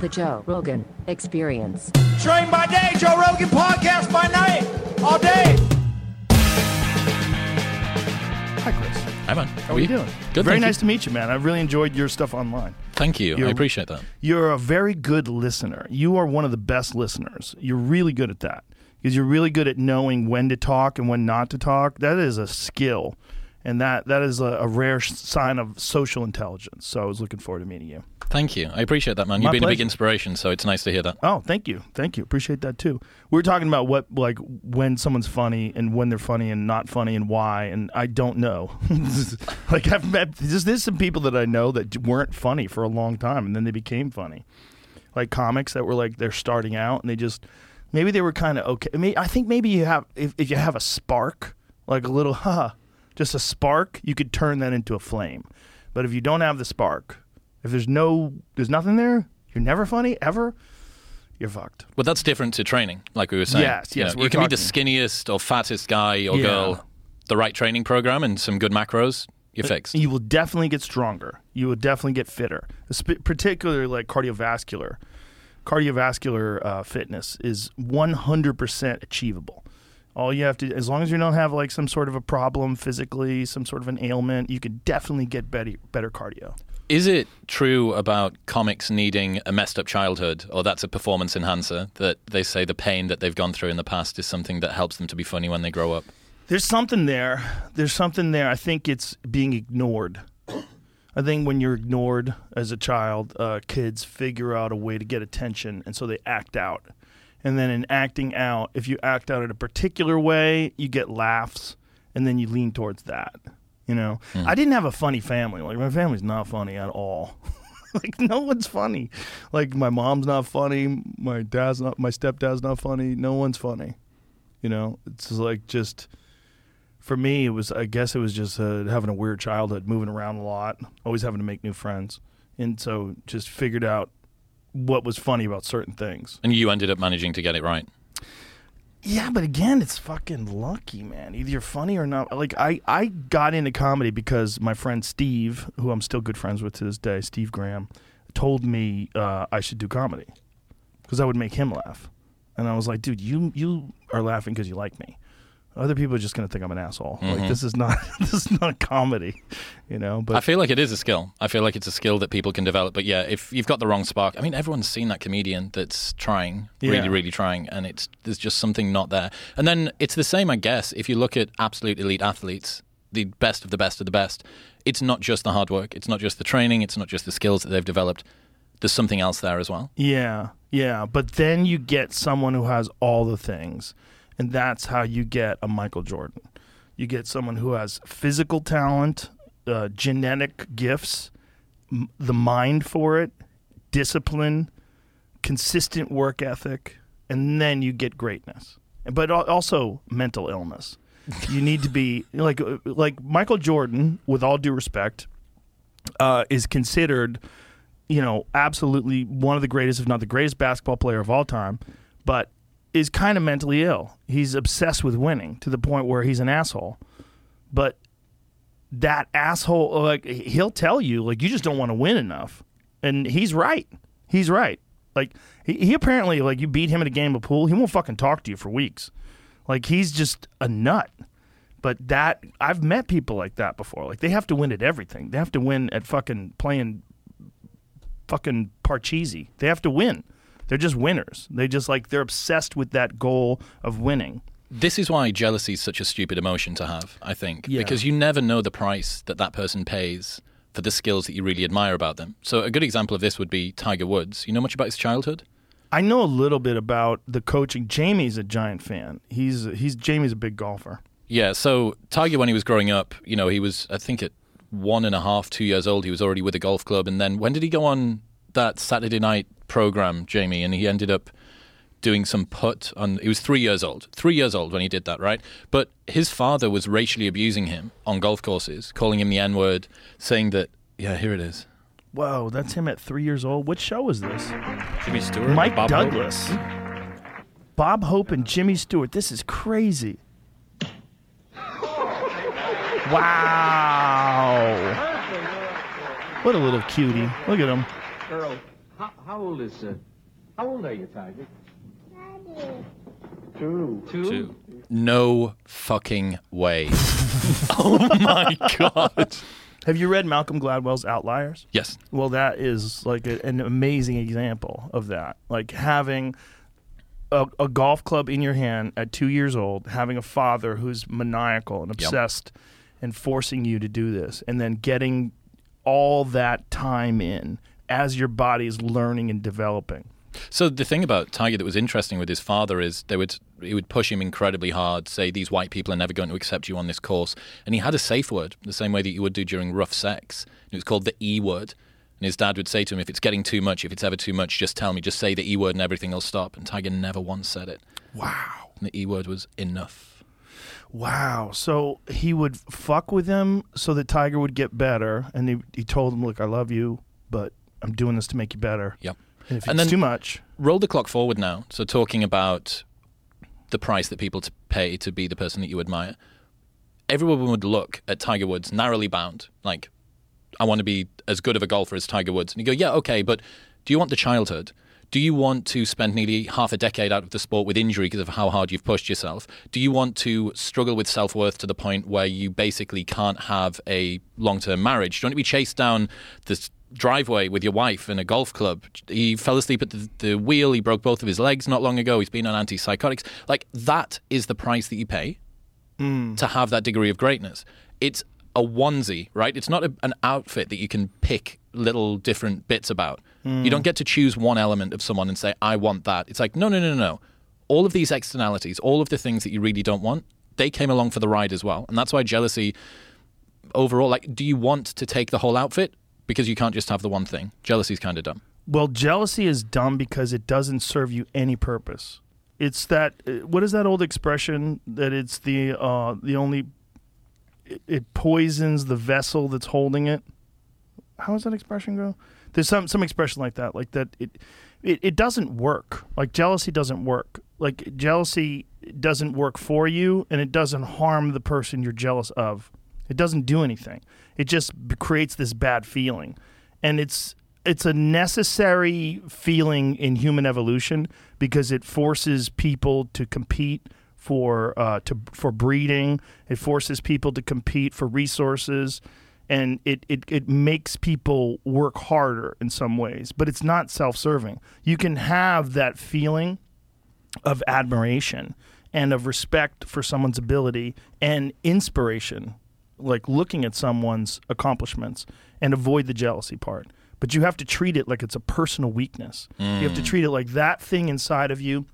The Joe Rogan Experience. Train by day, Joe Rogan podcast by night, all day. Hi, Chris. Hi, man. How are you doing? Good. Very thank nice you. to meet you, man. I really enjoyed your stuff online. Thank you. I You're- appreciate that. You're a very good listener. You are one of the best listeners. You're really good at that because you're really good at knowing when to talk and when not to talk. That is a skill, and that that is a, a rare sign of social intelligence. So I was looking forward to meeting you. Thank you. I appreciate that, man. You've been a big inspiration, so it's nice to hear that. Oh, thank you, thank you. Appreciate that too. We were talking about what like when someone's funny and when they're funny and not funny and why, and I don't know. like I've met there's, there's some people that I know that weren't funny for a long time and then they became funny. Like comics that were like they're starting out and they just maybe they were kind of okay. I mean, I think maybe you have if, if you have a spark, like a little huh, just a spark, you could turn that into a flame. But if you don't have the spark, if there's no there's nothing there, you're never funny ever. You're fucked. But that's different to training, like we were saying. Yes, You yes, know, we're you can be the skinniest or fattest guy or Yeah. girl, the right training program and some good macros, you're fixed. You will definitely get stronger. You will definitely get fitter, particularly like cardiovascular. Cardiovascular uh, fitness is 100% achievable. All you have to, as long as you don't have like some sort of a problem physically, some sort of an ailment, you can definitely get better, better cardio. Is it true about comics needing a messed up childhood, or that's a performance enhancer, that they say the pain that they've gone through in the past is something that helps them to be funny when they grow up? There's something there. There's something there. I think it's being ignored. I think when you're ignored as a child, uh, kids figure out a way to get attention, and so they act out. And then in acting out, if you act out in a particular way, you get laughs, and then you lean towards that. You know, I didn't have a funny family. Like my family's not funny at all. like no one's funny. Like my mom's not funny. My dad's not. My stepdad's not funny. No one's funny. You know, it's like just for me, it was I guess it was just uh, having a weird childhood, moving around a lot, always having to make new friends, and so just figured out what was funny about certain things. And you ended up managing to get it right. Yeah, but again, it's fucking lucky, man. Either you're funny or not. Like I, I got into comedy because my friend Steve, who I'm still good friends with to this day, Steve Graham, told me uh, I should do comedy because I would make him laugh, and I was like, dude, you you are laughing because you like me. Other people are just gonna think I'm an asshole. Like mm-hmm. this is not this is not comedy, you know. But I feel like it is a skill. I feel like it's a skill that people can develop. But yeah, if you've got the wrong spark, I mean, everyone's seen that comedian that's trying, really, Yeah. really trying, and it's there's just something not there. And then it's the same, I guess, if you look at absolute elite athletes, the best of the best of the best. It's not just the hard work. It's not just the training. It's not just the skills that they've developed. There's something else there as well. Yeah, yeah. But then you get someone who has all the things, and that's how you get a Michael Jordan. You get someone who has physical talent, uh, genetic gifts, m- the mind for it, discipline, consistent work ethic, and then you get greatness. But al- also mental illness. You need to be like uh, like Michael Jordan, with all due respect, uh, is considered you know, absolutely one of the greatest, if not the greatest basketball player of all time, but is kind of mentally ill. He's obsessed with winning to the point where he's an asshole. But that asshole, like, he'll tell you, like, you just don't want to win enough. And he's right. He's right. Like, he, he apparently, like, you beat him in a game of pool, he won't fucking talk to you for weeks. Like, he's just a nut. But that, I've met people like that before. Like, they have to win at everything. They have to win at fucking playing fucking Parcheesi. They have to win. They're just winners. They just like they're obsessed with that goal of winning. This is why jealousy is such a stupid emotion to have, I think, Yeah. because you never know the price that that person pays for the skills that you really admire about them. So a good example of this would be Tiger Woods. You know much about his childhood? I know a little bit about the coaching. Jamie's a giant fan. He's he's Jamie's a big golfer. Yeah, so Tiger, when he was growing up, you know, he was, I think, at one and a half, two years old, he was already with a golf club. And then when did he go on that Saturday night program, Jamie? And he ended up doing some putt on, he was three years old, three years old when he did that, right? But his father was racially abusing him on golf courses, calling him the N word, saying that, yeah, here it is. Whoa, that's him at three years old. What show is this? Jimmy Stewart, Mike Bob Hope. Douglas, Bob Hope, and Jimmy Stewart. This is crazy. Wow. What a little cutie. Look at him. Earl, how, how old is uh, how old are you, Tiger? Two. Two. Two. No fucking way. oh my god. Have you read Malcolm Gladwell's Outliers? Yes. Well, that is like a, an amazing example of that. Like having a, a golf club in your hand at two years old, having a father who's maniacal and obsessed and forcing you to do this, and then getting all that time in as your body is learning and developing. So the thing about Tiger that was interesting with his father is they would he would push him incredibly hard, say these white people are never going to accept you on this course, and he had a safe word the same way that you would do during rough sex. It was called the E word. And his dad would say to him, if it's getting too much, if it's ever too much, just tell me, just say the E word and everything will stop. And Tiger never once said it. Wow. And the E word was enough. Wow. So he would fuck with him so that Tiger would get better. And he, he told him, Look, I love you, but I'm doing this to make you better. Yep. And if And it's then- too much, Roll the clock forward now. So talking about the price that people to pay to be the person that you admire. Everyone would look at Tiger Woods narrowly bound, like I want to be as good of a golfer as Tiger Woods. And you go, yeah, okay, but do you want the childhood? Do you want to spend nearly half a decade out of the sport with injury because of how hard you've pushed yourself? Do you want to struggle with self worth to the point where you basically can't have a long term marriage? Do you want to be chased down this driveway with your wife in a golf club? He fell asleep at the, the wheel. He broke both of his legs not long ago. He's been on antipsychotics. Like, that is the price that you pay mm. to have that degree of greatness. It's a onesie, right? It's not a, an outfit that you can pick little different bits about. You don't mm. get to choose one element of someone and say, I want that. It's like, no, no, no, no. All of these externalities, all of the things that you really don't want, they came along for the ride as well. And that's why jealousy overall, like, do you want to take the whole outfit? Because you can't just have the one thing. Jealousy's kind of dumb. Well, jealousy is dumb because it doesn't serve you any purpose. It's that uh, what is that old expression that it's the uh, the only it, it poisons the vessel that's holding it. How does that expression go? There's some some expression like that, like that. It it, it doesn't work. Like jealousy doesn't work. Like jealousy doesn't work for you, and it doesn't harm the person you're jealous of. It doesn't do anything. It just creates this bad feeling, and it's it's a necessary feeling in human evolution because it forces people to compete for uh, to for breeding. It forces people to compete for resources, and it, it it makes people work harder in some ways. But it's not self-serving. You can have that feeling of admiration and of respect for someone's ability and inspiration, like looking at someone's accomplishments and avoid the jealousy part. But you have to treat it like it's a personal weakness. You have to mm. treat it like that thing inside of you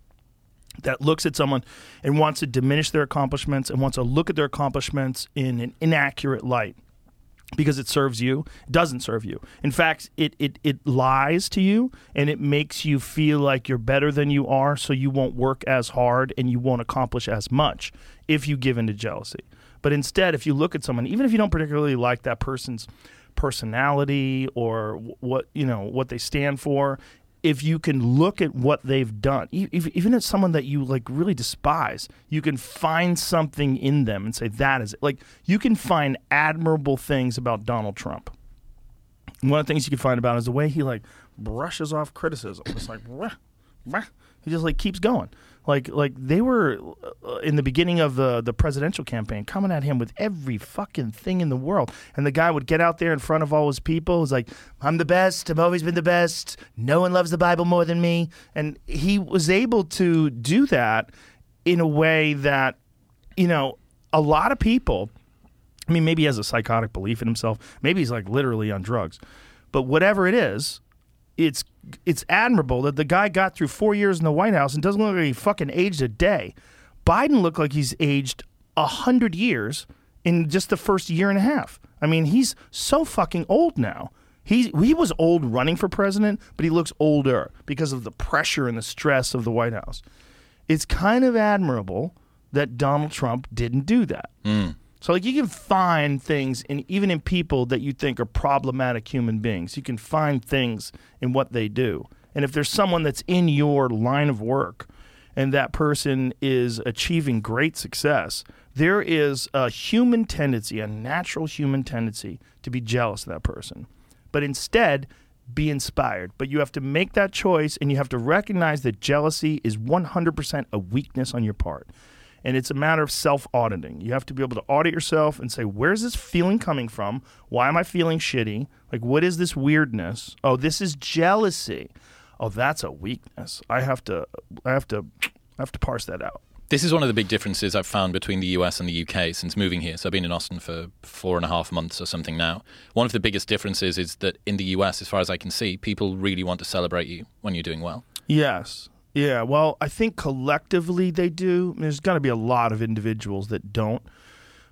that looks at someone and wants to diminish their accomplishments and wants to look at their accomplishments in an inaccurate light because it serves you doesn't serve you in fact it, it it lies to you and it makes you feel like you're better than you are so you won't work as hard and you won't accomplish as much if you give in to jealousy but instead if you look at someone even if you don't particularly like that person's personality or what you know what they stand for if you can look at what they've done, even if someone that you like really despise, you can find something in them and say that is it. Like you can find admirable things about Donald Trump. One of the things you can find about him is the way he like brushes off criticism. It's like he just like keeps going. Like like they were uh, in the beginning of the the presidential campaign coming at him with every fucking thing in the world, and the guy would get out there in front of all his people. Was like, "I'm the best. I've always been the best. No one loves the Bible more than me." And he was able to do that in a way that you know a lot of people I mean, maybe he has a psychotic belief in himself. Maybe he's like literally on drugs. But whatever it is, it's it's admirable that the guy got through four years in the White House and doesn't look like he fucking aged a day. Biden looked like he's aged a hundred years in just the first year and a half. I mean, he's so fucking old now. He he was old running for president, but he looks older because of the pressure and the stress of the White House. It's kind of admirable that Donald Trump didn't do that. Hmm. So like you can find things in even in people that you think are problematic human beings. You can find things in what they do. And if there's someone that's in your line of work and that person is achieving great success, there is a human tendency, a natural human tendency to be jealous of that person but instead be inspired. But you have to make that choice and you have to recognize that jealousy is 100% a weakness on your part. And it's a matter of self auditing. You have to be able to audit yourself and say, where's this feeling coming from? Why am I feeling shitty? Like, what is this weirdness? Oh, this is jealousy. Oh, that's a weakness. I have to, I have to, I have to parse that out. This is one of the big differences I've found between the US and the UK since moving here. So I've been in Austin for four and a half months or something now. One of the biggest differences is that in the US, as far as I can see, people really want to celebrate you when you're doing well. Yes. Yeah. Well, I think collectively they do. There's got to be a lot of individuals that don't.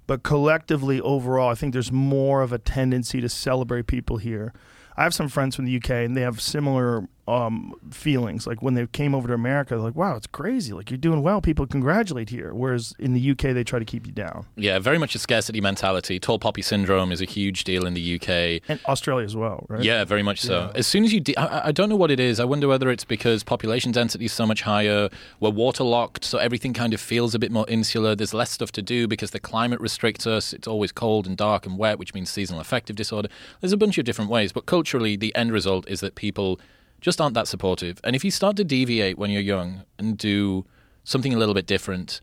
But collectively, overall, I think there's more of a tendency to celebrate people here. I have some friends from the UK, and they have similar um, feelings. Like when they came over to America, like, "Wow, it's crazy! Like you're doing well. People congratulate here." Whereas in the UK, they try to keep you down, Yeah, very much a scarcity mentality. Tall poppy syndrome is a huge deal in the UK. and Australia as well, right? Yeah, very much so. As soon as you, de- I, I don't know what it is. I wonder whether it's because population density is so much higher. We're waterlocked, so everything kind of feels a bit more insular. There's less stuff to do because the climate restricts us. It's always cold and dark and wet, which means seasonal affective disorder. There's a bunch of different ways, but culturally, the end result is that people just aren't that supportive. And if you start to deviate when you're young and do something a little bit different,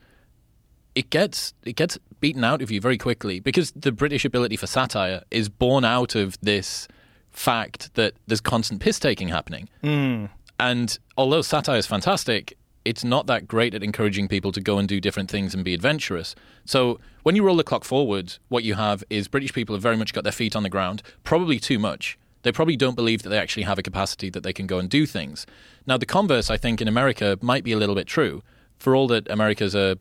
it gets it gets beaten out of you very quickly because the British ability for satire is born out of this fact that there's constant piss taking happening. Hmm. And although satire is fantastic, it's not that great at encouraging people to go and do different things and be adventurous. So when you roll the clock forward, what you have is British people have very much got their feet on the ground, probably too much. They probably don't believe that they actually have a capacity that they can go and do things. Now, the converse, I think, in America might be a little bit true. For all that America's a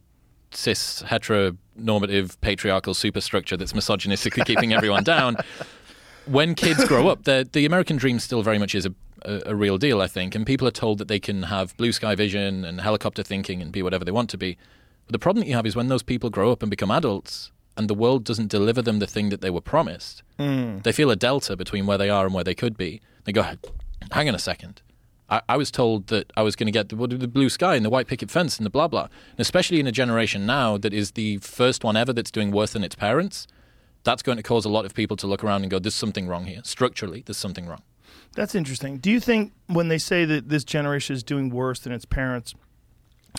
cis, heteronormative, patriarchal superstructure that's misogynistically keeping everyone down, when kids grow up, the the American dream still very much is a, a, a real deal, I think, and people are told that they can have blue sky vision and helicopter thinking and be whatever they want to be. But the problem that you have is when those people grow up and become adults, and the world doesn't deliver them the thing that they were promised. Hmm. They feel a delta between where they are and where they could be. They go, hang on a second. I, I was told that I was going to get the, the blue sky and the white picket fence and the blah blah. And especially in a generation now that is the first one ever that's doing worse than its parents, that's going to cause a lot of people to look around and go, "There's something wrong here. Structurally, there's something wrong." That's interesting. Do you think when they say that this generation is doing worse than its parents,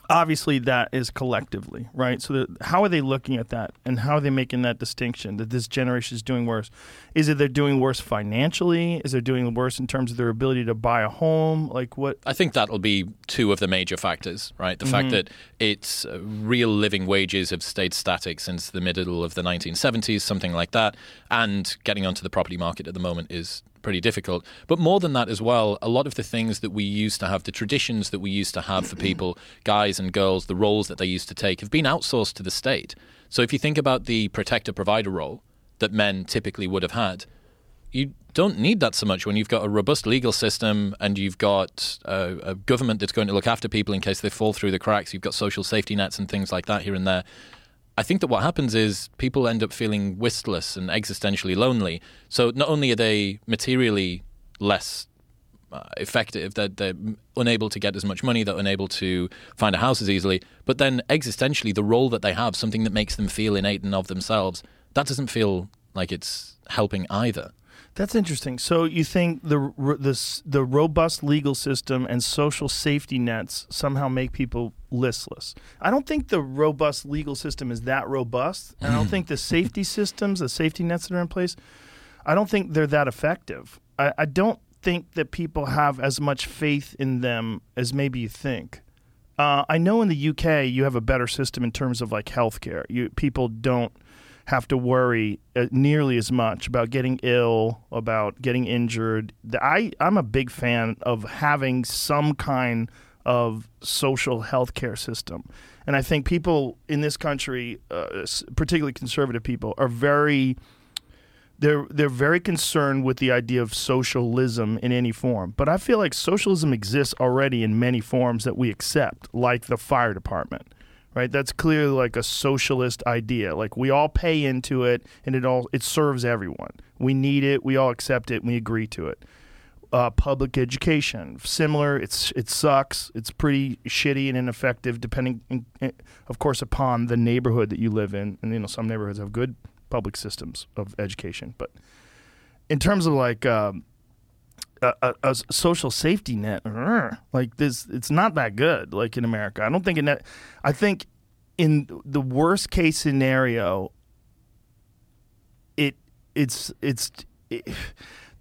obviously that is collectively, right? So that, how are they looking at that and how are they making that distinction that this generation is doing worse? Is it they're doing worse financially? Is they're doing worse in terms of their ability to buy a home? Like what? I think that'll be two of the major factors, right? The fact that its uh, real living wages have stayed static since the middle of the 1970s, something like that, and getting onto the property market at the moment is pretty difficult. But more than that as well, a lot of the things that we used to have, the traditions that we used to have for people, guys and girls, the roles that they used to take, have been outsourced to the state. So if you think about the protector provider role that men typically would have had, you don't need that so much when you've got a robust legal system and you've got a, a government that's going to look after people in case they fall through the cracks. You've got social safety nets and things like that here and there. I think that what happens is people end up feeling wistless and existentially lonely. So not only are they materially less uh, effective, that they're unable to get as much money, they're unable to find a house as easily, but then existentially, the role that they have, something that makes them feel innate and of themselves, that doesn't feel like it's helping either. That's interesting. So you think the the the robust legal system and social safety nets somehow make people listless? I don't think the robust legal system is that robust, and I don't think the safety systems, the safety nets that are in place, I don't think they're that effective. I, I don't think that people have as much faith in them as maybe you think. Uh, I know in the UK you have a better system in terms of like healthcare. You people don't have to worry uh, nearly as much about getting ill, about getting injured. I I'm a big fan of having some kind of social health care system, and I think people in this country, uh, particularly conservative people, are very they're they're very concerned with the idea of socialism in any form. But I feel like socialism exists already in many forms that we accept, like the fire department. Right? That's clearly like a socialist idea. Like we all pay into it and it all it serves everyone. We need it, we all accept it, and we agree to it. Uh, public education, similar. It's it sucks. It's pretty shitty and ineffective, depending, in, in- of course, upon the neighborhood that you live in. And you know, some neighborhoods have good public systems of education, but in terms of like um, a, a, a social safety net, like this, it's not that good. Like in America, I don't think in that. I think in the worst case scenario, it it's it's. It,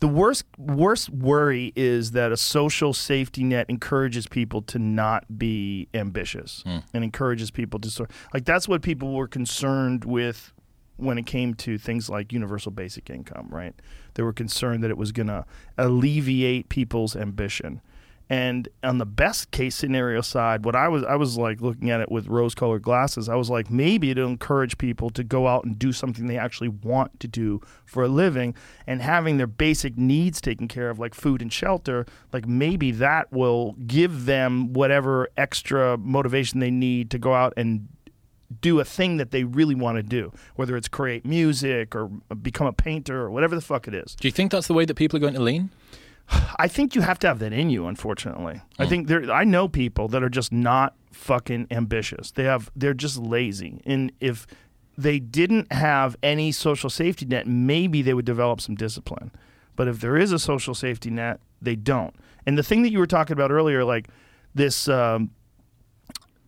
the worst worst worry is that a social safety net encourages people to not be ambitious hmm. and encourages people to sort like that's what people were concerned with when it came to things like universal basic income, right? They were concerned that it was going to alleviate people's ambition. And on the best case scenario side, what I was I was like looking at it with rose colored glasses. I was like, maybe it'll encourage people to go out and do something they actually want to do for a living and having their basic needs taken care of, like food and shelter, like maybe that will give them whatever extra motivation they need to go out and do a thing that they really want to do, whether it's create music or become a painter or whatever the fuck it is. Do you think that's the way that people are going to lean? I think you have to have that in you. Unfortunately, I think there. I know people that are just not fucking ambitious. They have. They're just lazy. And if they didn't have any social safety net, maybe they would develop some discipline. But if there is a social safety net, they don't. And the thing that you were talking about earlier, like this. Um,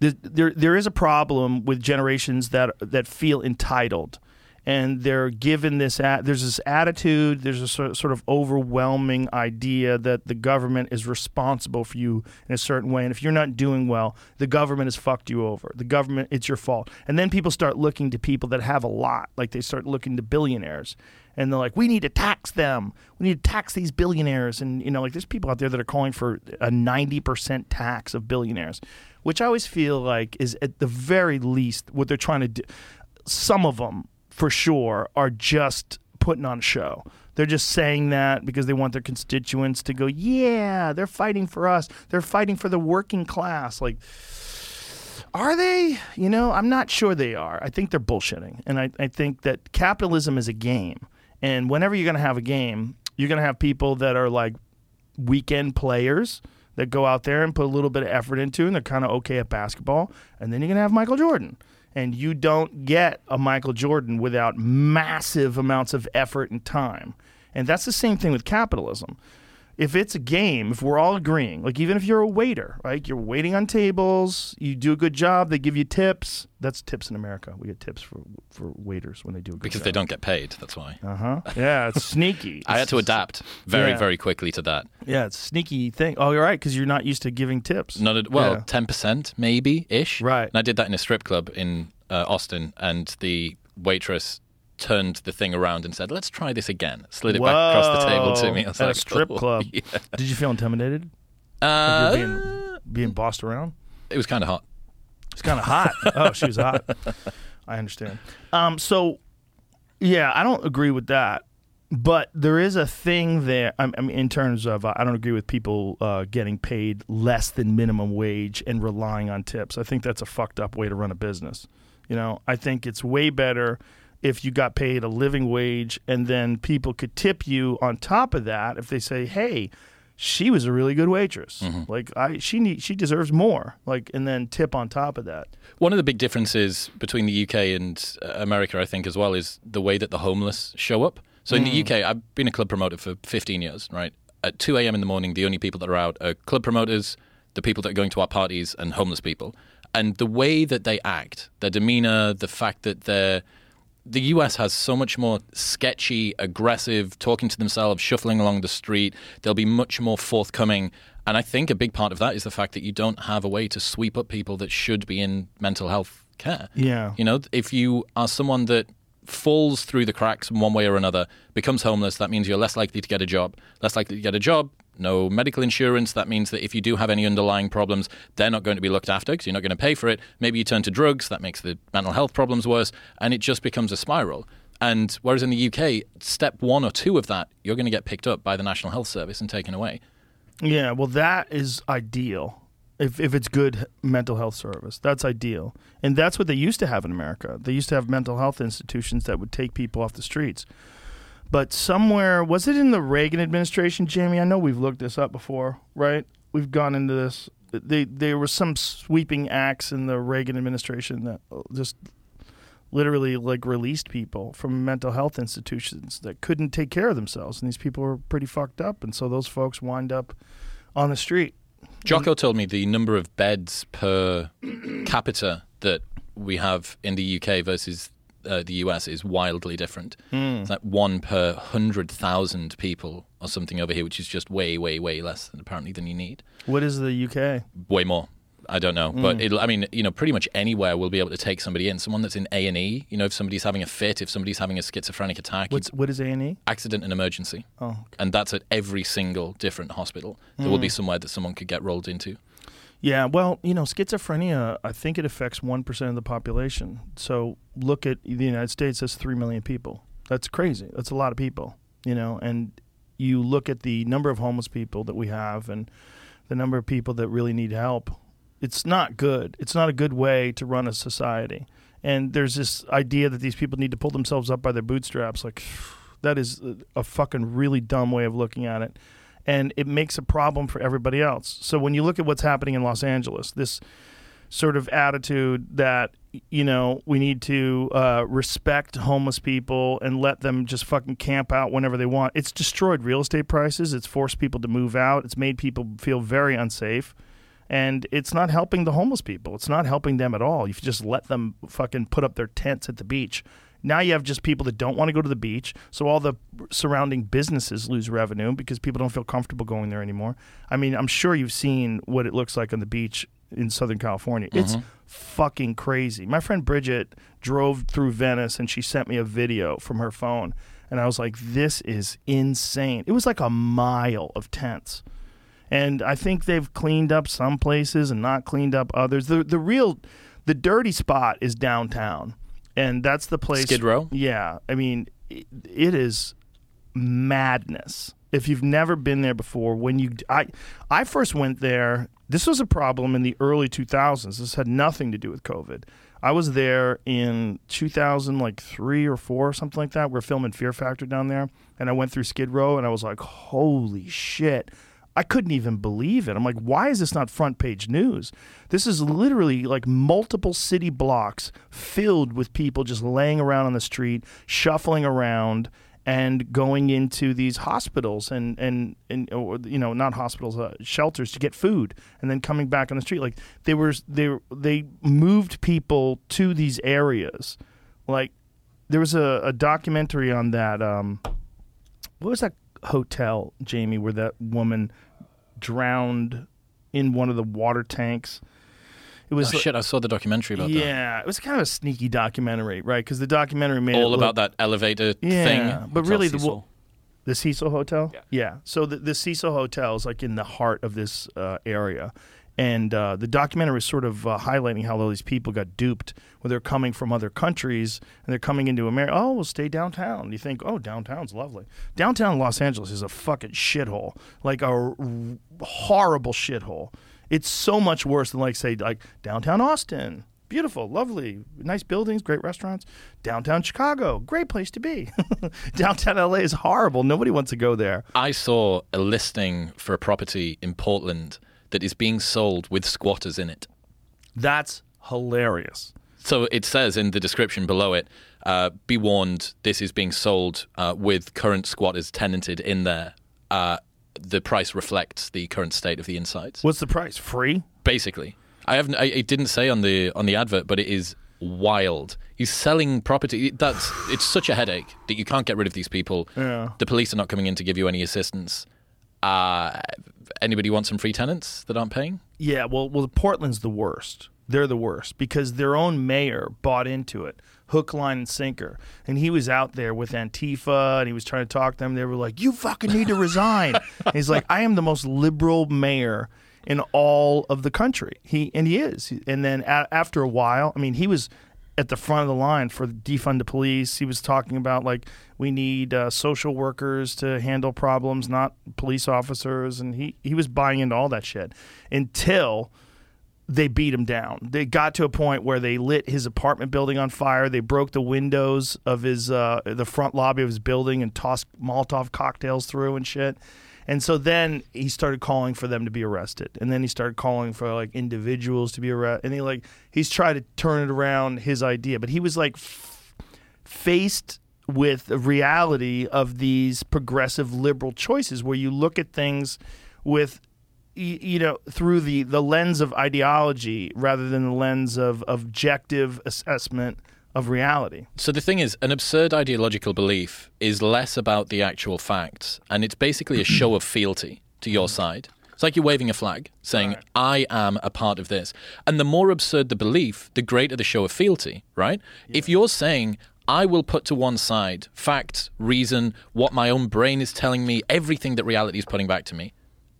there there is a problem with generations that that feel entitled and they're given this there's this attitude there's a sort sort of overwhelming idea that the government is responsible for you in a certain way and if you're not doing well the government has fucked you over. The government it's your fault. And then people start looking to people that have a lot like they start looking to billionaires and they're like we need to tax them. We need to tax these billionaires. And you know like there's people out there that are calling for a 90% tax of billionaires which i always feel like is at the very least what they're trying to do some of them for sure are just putting on a show. They're just saying that because they want their constituents to go, yeah, they're fighting for us. They're fighting for the working class. Like, are they? You know, I'm not sure they are. I think they're bullshitting. And I, I think that capitalism is a game. And whenever you're going to have a game, you're going to have people that are like weekend players that go out there and put a little bit of effort into and they're kind of okay at basketball. And then you're going to have Michael Jordan and you don't get a Michael Jordan without massive amounts of effort and time. And that's the same thing with capitalism. If it's a game, if we're all agreeing, like even if you're a waiter, right? You're waiting on tables, you do a good job, they give you tips. That's tips in America. We get tips for for waiters when they do a good job. Because job. they don't get paid. That's why. Uh huh. Yeah, it's sneaky. I had to adapt very, Yeah. very quickly to that. Yeah, it's a sneaky thing. Oh, you're right, because you're not used to giving tips. Not well, Yeah. ten percent maybe ish. Right. And I did that in a strip club in uh, Austin, and the waitress turned the thing around and said, "Let's try this again." Slid it back across the table to me. I was At a strip "Oh, club. yeah." Did you feel intimidated? Uh, You're being being bossed around. it was kind of hot. It's kind of hot. oh, she was hot. I understand. Um, so, yeah, I don't agree with that. But there is a thing there. I I mean, in terms of, I don't agree with people uh, getting paid less than minimum wage and relying on tips. I think that's a fucked up way to run a business. You know, I think it's way better if you got paid a living wage and then people could tip you on top of that if they say, "Hey, she was a really good waitress. Like I, she need, she deserves more." Like, and then tip on top of that. One of the big differences between the UK and uh, America, I think, as well, is the way that the homeless show up. So in the UK, I've been a club promoter for 15 years, right? At 2 a.m. in the morning, the only people that are out are club promoters, the people that are going to our parties, and homeless people. And the way that they act, their demeanor, the fact that they're the US has so much more sketchy, aggressive, talking to themselves, shuffling along the street. They'll be much more forthcoming. And I think a big part of that is the fact that you don't have a way to sweep up people that should be in mental health care. Yeah. You know, if you are someone that falls through the cracks in one way or another, becomes homeless, that means you're less likely to get a job. Less likely to get a job, no medical insurance. That means that if you do have any underlying problems, they're not going to be looked after because you're not going to pay for it. Maybe you turn to drugs, that makes the mental health problems worse, and it just becomes a spiral. And whereas in the UK, step one or two of that, you're going to get picked up by the National Health Service and taken away. Yeah, well, that is ideal. If, if it's good mental health service, that's ideal. And that's what they used to have in America. They used to have mental health institutions that would take people off the streets. But somewhere, was it in the Reagan administration, Jamie? I know we've looked this up before, right? We've gone into this. They, there were some sweeping acts in the Reagan administration that uh, just literally like released people from mental health institutions that couldn't take care of themselves, and these people were pretty fucked up, and so those folks wind up on the street. Jocko told me the number of beds per capita that we have in the UK versus uh, the US is wildly different. Hmm. It's like one per hundred thousand people or something over here, which is just way, way, way less than apparently than you need. What is the UK? Way more. I don't know, but hmm. it'll, I mean, you know, pretty much anywhere we'll be able to take somebody in. Someone that's in A and E. You know, if somebody's having a fit, if somebody's having a schizophrenic attack, What's what is A and E? accident and emergency, Oh, okay. and that's at every single different hospital. There will be hmm. somewhere that someone could get rolled into. Yeah, well, you know, schizophrenia, I think it affects 1% of the population. So look at the United States, that's 3 million people. That's crazy. That's a lot of people, you know, and you look at the number of homeless people that we have and the number of people that really need help. It's not good. It's not a good way to run a society. And there's this idea that these people need to pull themselves up by their bootstraps. Like, that is a fucking really dumb way of looking at it and it makes a problem for everybody else. So when you look at what's happening in Los Angeles, this sort of attitude that you know we need to uh, respect homeless people and let them just fucking camp out whenever they want. It's destroyed real estate prices. It's forced people to move out. It's made people feel very unsafe. And it's not helping the homeless people. It's not helping them at all. If You just let them fucking put up their tents at the beach. Now you have just people that don't want to go to the beach, so all the surrounding businesses lose revenue because people don't feel comfortable going there anymore. I mean, I'm sure you've seen what it looks like on the beach in Southern California. It's mm-hmm. fucking crazy. My friend Bridget drove through Venice and she sent me a video from her phone, and I was like, "This is insane." It was like a mile of tents. And I think they've cleaned up some places and not cleaned up others. The the real the dirty spot is downtown. And that's the place Skid Row? Yeah. I mean, it, it is madness. If you've never been there before, when you I I first went there, this was a problem in the early 2000s. This had nothing to do with COVID. I was there in 2000 like 3 or 4 or something like that. We're filming Fear Factor down there, and I went through Skid Row and I was like, "Holy shit." I couldn't even believe it. I'm like, why is this not front page news? This is literally like multiple city blocks filled with people just laying around on the street, shuffling around, and going into these hospitals and and and or, you know not hospitals, uh, shelters to get food, and then coming back on the street. Like they were they they moved people to these areas. Like there was a, a documentary on that. Um, what was that hotel, Jamie, where that woman drowned in one of the water tanks? It Oh was like- shit! I saw the documentary about that. yeah, it was kind of a sneaky documentary, right? Because the documentary made All it about look, that elevator yeah, thing. but Hotel really the Cecil. the Cecil Hotel. Yeah. So the the Cecil Hotel is like in the heart of this uh, area, and uh, the documentary is sort of uh, highlighting how all these people got duped when they're coming from other countries and they're coming into America. Oh, we'll stay downtown. You think, oh, downtown's lovely. Downtown Los Angeles is a fucking shithole, like a r- horrible shithole. It's so much worse than like say like downtown Austin. Beautiful, lovely, nice buildings, great restaurants. Downtown Chicago, great place to be. downtown LA is horrible. Nobody wants to go there. I saw a listing for a property in Portland that is being sold with squatters in it. That's hilarious. So it says in the description below it, uh, be warned, this is being sold uh, with current squatters tenanted in there. Uh, the price reflects the current state of the insides. What's the price? Free? Basically, I haven't. I, it didn't say on the on the advert, but it is wild. He's selling property. That's it's such a headache that you can't get rid of these people. Yeah. The police are not coming in to give you any assistance. Uh, anybody want some free tenants that aren't paying? Yeah, well, well, Portland's the worst. They're the worst because their own mayor bought into it, hook, line, and sinker. And he was out there with Antifa, and he was trying to talk to them. They were like, "You fucking need to resign." He's like, "I am the most liberal mayor in all of the country." He and he is. And then a- after a while, I mean, he was at the front of the line for defund the police. He was talking about like we need uh, social workers to handle problems, not police officers, and he he was buying into all that shit until they beat him down. They got to a point where they lit his apartment building on fire. They broke the windows of his uh, the front lobby of his building and tossed Molotov cocktails through and shit. And so then he started calling for them to be arrested, and then he started calling for like individuals to be arrested, and he like he's tried to turn it around his idea, but he was like f- faced with the reality of these progressive liberal choices where you look at things with you know through the the lens of ideology rather than the lens of objective assessment of reality. So the thing is, an absurd ideological belief is less about the actual facts, and it's basically a show of fealty to your side. It's like you're waving a flag, saying, "I am a part of this." And the more absurd the belief, the greater the show of fealty, right? If you're saying, "I will put to one side facts, reason, what my own brain is telling me, everything that reality is putting back to me,"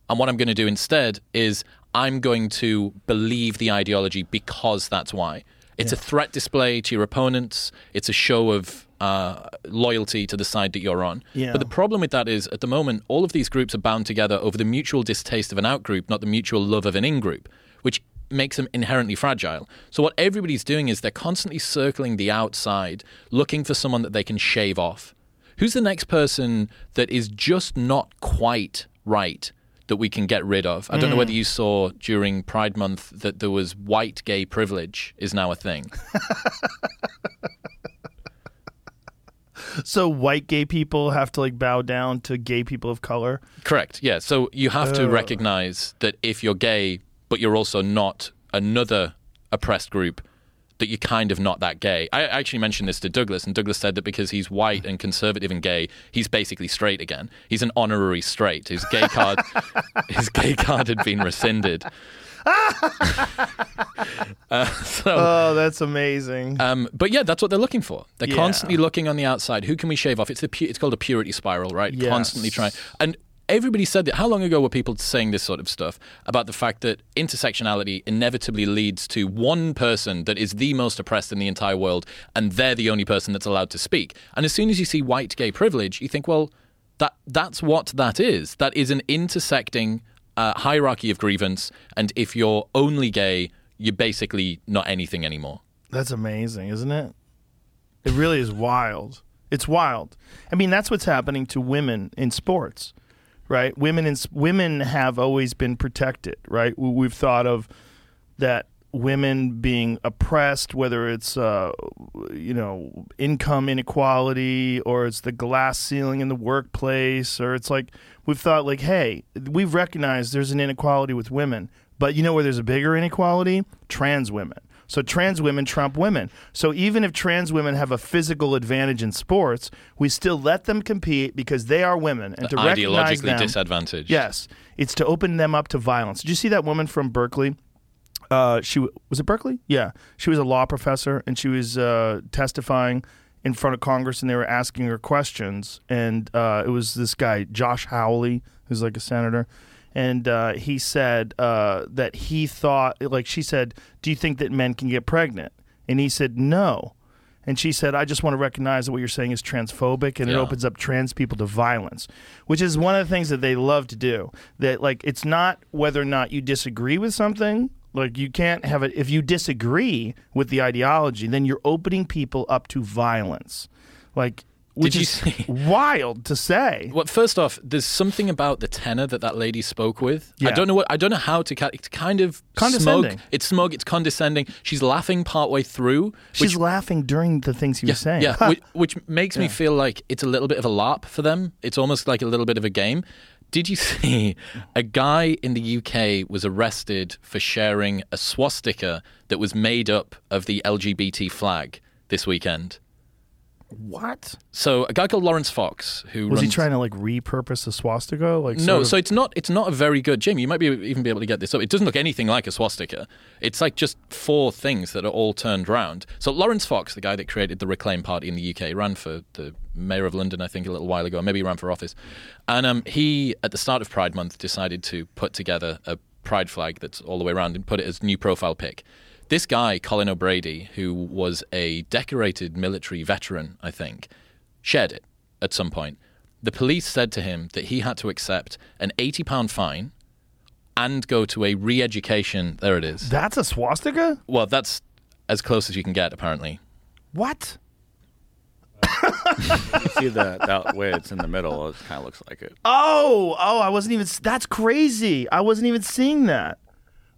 and what I'm going to do instead is I'm going to believe the ideology because that's why. It's a threat display to your opponents. It's a show of uh, loyalty to the side that you're on. Yeah. But the problem with that is, at the moment, all of these groups are bound together over the mutual distaste of an out group, not the mutual love of an in group, which makes them inherently fragile. So what everybody's doing is they're constantly circling the outside, looking for someone that they can shave off. Who's the next person that is just not quite right that we can get rid of? I don't know whether mm. you saw during Pride Month that there was white gay privilege is now a thing. So white gay people have to like bow down to gay people of color. Correct. Yeah. So you have to oh. recognize that if you're gay, but you're also not another oppressed group, that you're kind of not that gay. I actually mentioned this to Douglas, and Douglas said that because he's white and conservative and gay, he's basically straight again. He's an honorary straight. His gay card, his gay card had been rescinded. uh, so, Oh, that's amazing. um, but yeah, that's what they're looking for. They're Yeah. constantly looking on the outside. Who can we shave off? It's the pu- it's called a purity spiral, right? Yes. Constantly trying. And everybody said that. How long ago were people saying this sort of stuff about the fact that intersectionality inevitably leads to one person that is the most oppressed in the entire world, and they're the only person that's allowed to speak. And as soon as you see white gay privilege, you think, well, that that's what that is. That is an intersecting uh, hierarchy of grievance. And if you're only gay, you're basically not anything anymore. That's amazing, isn't it? It really is wild. It's wild. I mean, that's what's happening to women in sports, right? Women s- women have always been protected, right? We- We've thought of that women being oppressed, whether it's uh, you know income inequality or it's the glass ceiling in the workplace, or it's like we've thought like, hey, we've recognized there's an inequality with women, but you know where there's a bigger inequality? Trans women. So trans women trump women. So even if trans women have a physical advantage in sports, we still let them compete because they are women and to recognize Ideologically them. disadvantaged. Yes, it's to open them up to violence. Did you see that woman from Berkeley? Uh, she was it Berkeley? Yeah, she was a law professor and she was uh, testifying in front of Congress, and they were asking her questions. And uh, it was this guy Josh Hawley, who's like a senator, and uh, he said uh, that he thought, like she said, "Do you think that men can get pregnant?" And he said, "No." And she said, I just want to recognize that what you're saying is transphobic and it opens up trans people to violence, which is one of the things that they love to do. That, like, it's not whether or not you disagree with something. Like, you can't have it. If you disagree with the ideology, then you're opening people up to violence. Like, which you is see- wild to say. Well, first off, there's something about the tenor that that lady spoke with. I don't know what I don't know how to. ca- It's kind of Condescending. Smug. It's smug. It's condescending. She's laughing partway through. She's which, laughing during the things he yeah, was saying. yeah, which, which makes me feel like it's a little bit of a LARP for them. It's almost like a little bit of a game. Did you see a guy in the UK was arrested for sharing a swastika that was made up of the LGBT flag this weekend? What? So a guy called Laurence Fox, who Was he trying to like repurpose a swastika? Like No, of- so it's not. It's not a very good Jim. You might be even be able to get this up. It doesn't look anything like a swastika. It's like just four things that are all turned round. So Laurence Fox, the guy that created the Reclaim Party in the UK, ran for the mayor of London, I think, a little while ago. Maybe he ran for office, and um, he at the start of Pride Month decided to put together a pride flag that's all the way around and put it as new profile pic. This guy, Colin O'Brady, who was a decorated military veteran, I think, shared it at some point. The police said to him that he had to accept an £80 fine and go to a re education. There it is. That's a swastika? Well, that's as close as you can get, apparently. What? You see the that way it's in the middle. It kind of looks like it. Oh, oh, I wasn't even. That's crazy. I wasn't even seeing that.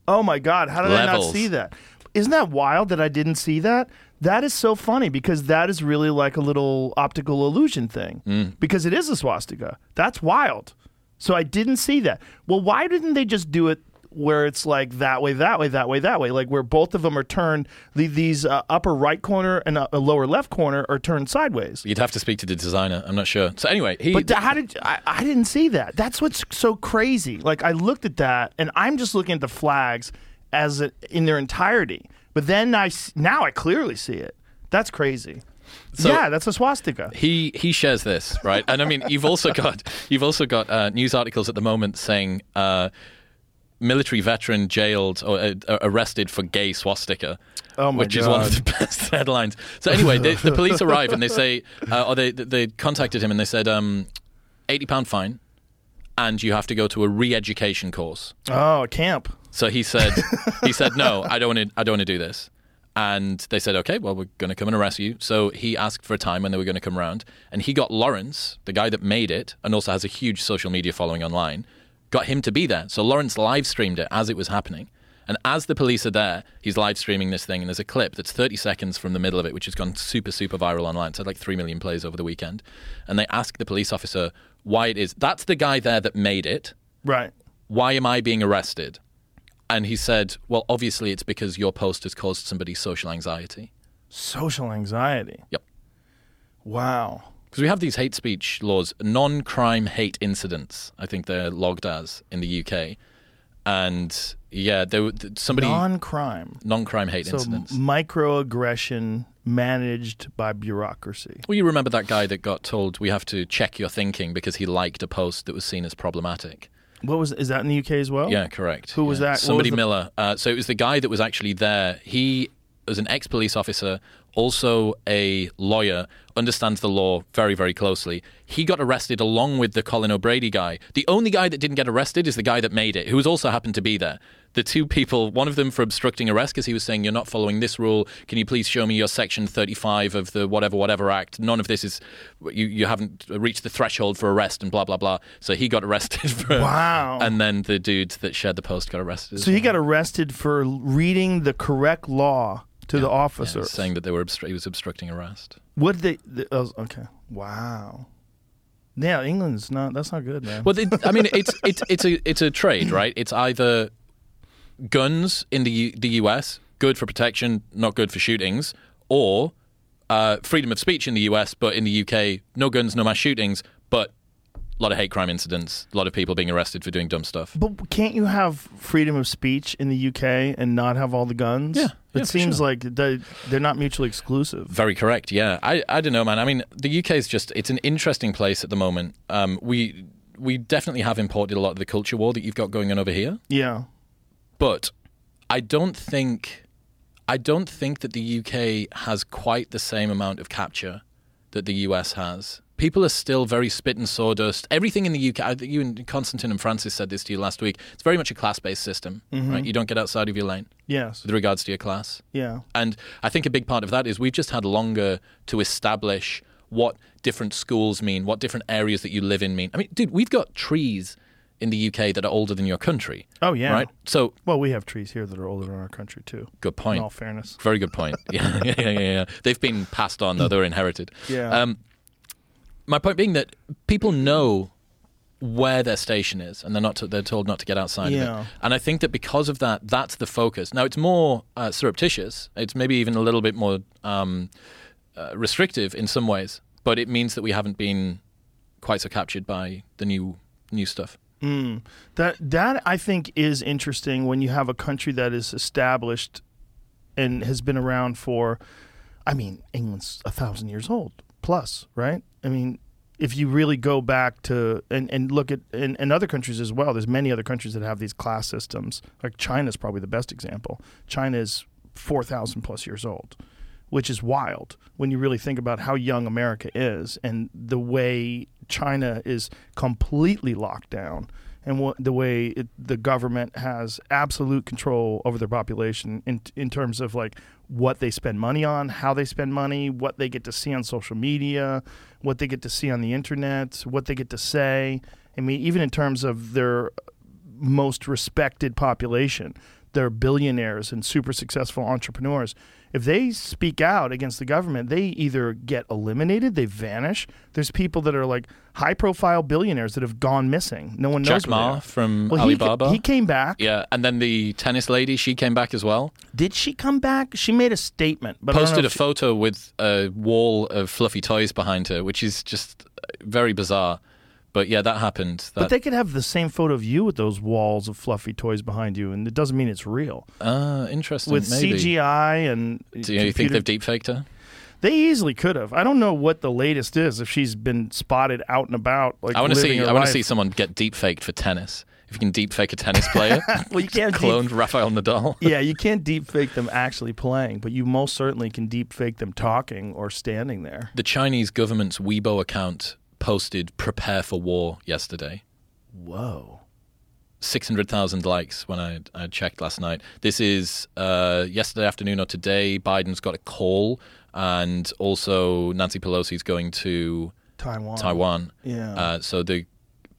Oh my God, how did I not see that? Isn't that wild that I didn't see that? That is so funny because that is really like a little optical illusion thing. Mm. Because it is a swastika. That's wild. So I didn't see that. Well, why didn't they just do it where it's like that way, that way, that way, that way? Like where both of them are turned. The, these uh, upper right corner and uh, lower left corner are turned sideways. You'd have to speak to the designer. I'm not sure. So anyway, he. But th- how did I, I didn't see that? That's what's so crazy. Like I looked at that, and I'm just looking at the flags as it, in their entirety. But then I now I clearly see it. That's crazy. So- yeah, that's a swastika. he he shares this right and i mean you've also got you've also got uh, news articles at the moment saying uh, military veteran jailed or uh, arrested for gay swastika Oh my which is one of the best headlines so anyway the, the police arrive and they say uh, or they they contacted him and they said um 80 pound fine and you have to go to a re-education course Oh, camp. So he said, he said, no, I don't want to, I don't want to do this. And they said, okay, well, we're going to come and arrest you. So he asked for a time when they were going to come around, and he got Laurence, the guy that made it, and also has a huge social media following online, got him to be there. So Laurence live streamed it as it was happening. And as the police are there, he's live streaming this thing, and there's a clip that's 30 seconds from the middle of it, which has gone super, super viral online. It's had like 3 million plays over the weekend. And they ask the police officer why it is. That's the guy there that made it Right. why am I being arrested? And he said, well, obviously it's because your post has caused somebody social anxiety. Social anxiety. Yep. Wow. Because we have these hate speech laws, non crime hate incidents, I think they're logged as in the UK. And yeah, there, were- somebody. Non-crime. Non crime hate So incidents. microaggression managed by bureaucracy. well, you remember that guy that got told we have to check your thinking because he liked a post that was seen as problematic? What was is that in the UK as well? Yeah, correct. Who was that? Somebody was the- Miller. Uh, so it was the guy that was actually there. He was an ex police officer, also a lawyer, understands the law very, very closely. He got arrested along with the Colin O'Brady guy. The only guy that didn't get arrested is the guy that made it, who was also happened to be there. The two people, one of them for obstructing arrest because he was saying, You're not following this rule. Can you please show me your section 35 of the whatever, whatever act? None of this is, you, you haven't reached the threshold for arrest and blah, blah, blah. So he got arrested for. Wow. And then the dude that shared the post got arrested. So he got arrested for reading the correct law to the Yeah, officer. saying that they were obstru- he was obstructing arrest. What did they? The, oh, okay. Wow. Yeah, England's not. That's not good, man. Well, it, I mean, it's it's it's a it's a trade, right? It's either guns in the U- the US, good for protection, not good for shootings, or uh, freedom of speech in the US, but in the UK, no guns, no mass shootings, but a lot of hate crime incidents, a lot of people being arrested for doing dumb stuff. But can't you have freedom of speech in the UK and not have all the guns? Yeah, it yeah, for seems sure. like they they're not mutually exclusive. Very correct. Yeah, I I don't know, man. I mean, the UK is just it's an interesting place at the moment. Um, we we definitely have imported a lot of the culture war that you've got going on over here. Yeah, but I don't think I don't think that the UK has quite the same amount of capture that the US has. People are still very spit and sawdust. Everything in the UK, I think you and Konstantin and Francis said this to you last week. It's very much a class-based system, mm-hmm. right? You don't get outside of your lane yes, with regards to your class. yeah, And I think a big part of that is we've just had longer to establish what different schools mean, what different areas that you live in mean. I mean, dude, we've got trees in the UK that are older than your country. Oh, yeah. Right? So, Well, we have trees here that are older than our country too. good point. In all fairness, Very good point. Yeah, yeah, yeah, yeah. They've been passed on, though. They're inherited. Yeah. Um, my point being that people know where their station is, and they're not. To, they're told not to get outside of Yeah. it. And I think that because of that, that's the focus. Now it's more uh, surreptitious. It's maybe even a little bit more um, uh, restrictive in some ways, but it means that we haven't been quite so captured by the new new stuff. Mm. that that I think is interesting when you have a country that is established and has been around for. I mean, England's a thousand years old plus, right? I mean, if you really go back to and, and look at in other countries as well, there's many other countries that have these class systems. Like China's probably the best example. China is four thousand plus years old, which is wild when you really think about how young America is and the way China is completely locked down and what, the way it, the government has absolute control over their population in in terms of like what they spend money on, how they spend money, what they get to see on social media, what they get to see on the internet, what they get to say. I mean, even in terms of their most respected population, they're billionaires and super successful entrepreneurs. If they speak out against the government, they either get eliminated, they vanish. There's people that are like high profile billionaires that have gone missing. No one knows Jack Ma from Well, Alibaba. he came back. yeah, and then the tennis lady, she came back as well. Did she come back? She made a statement, but I don't know Posted a she- photo with a wall of fluffy toys behind her, which is just very bizarre. But yeah, that happened. That, But they could have the same photo of you with those walls of fluffy toys behind you, and it doesn't mean it's real. uh, interesting. With maybe. CGI and Do you think they've deep faked her? They easily could have. I don't know what the latest is. If she's been spotted out and about, like I want to see. I want to see someone get deep faked for tennis. If you can deep fake a tennis player, Well, you can't cloned deep, Rafael Nadal. yeah, you can't deep fake them actually playing, but you most certainly can deep fake them talking or standing there. The Chinese government's Weibo account posted "Prepare for War" yesterday. Whoa. 600,000 likes when I, I checked last night. This is uh, yesterday afternoon or today. Biden's got a call, and also Nancy Pelosi's going to Taiwan. Taiwan. Yeah. Uh, so the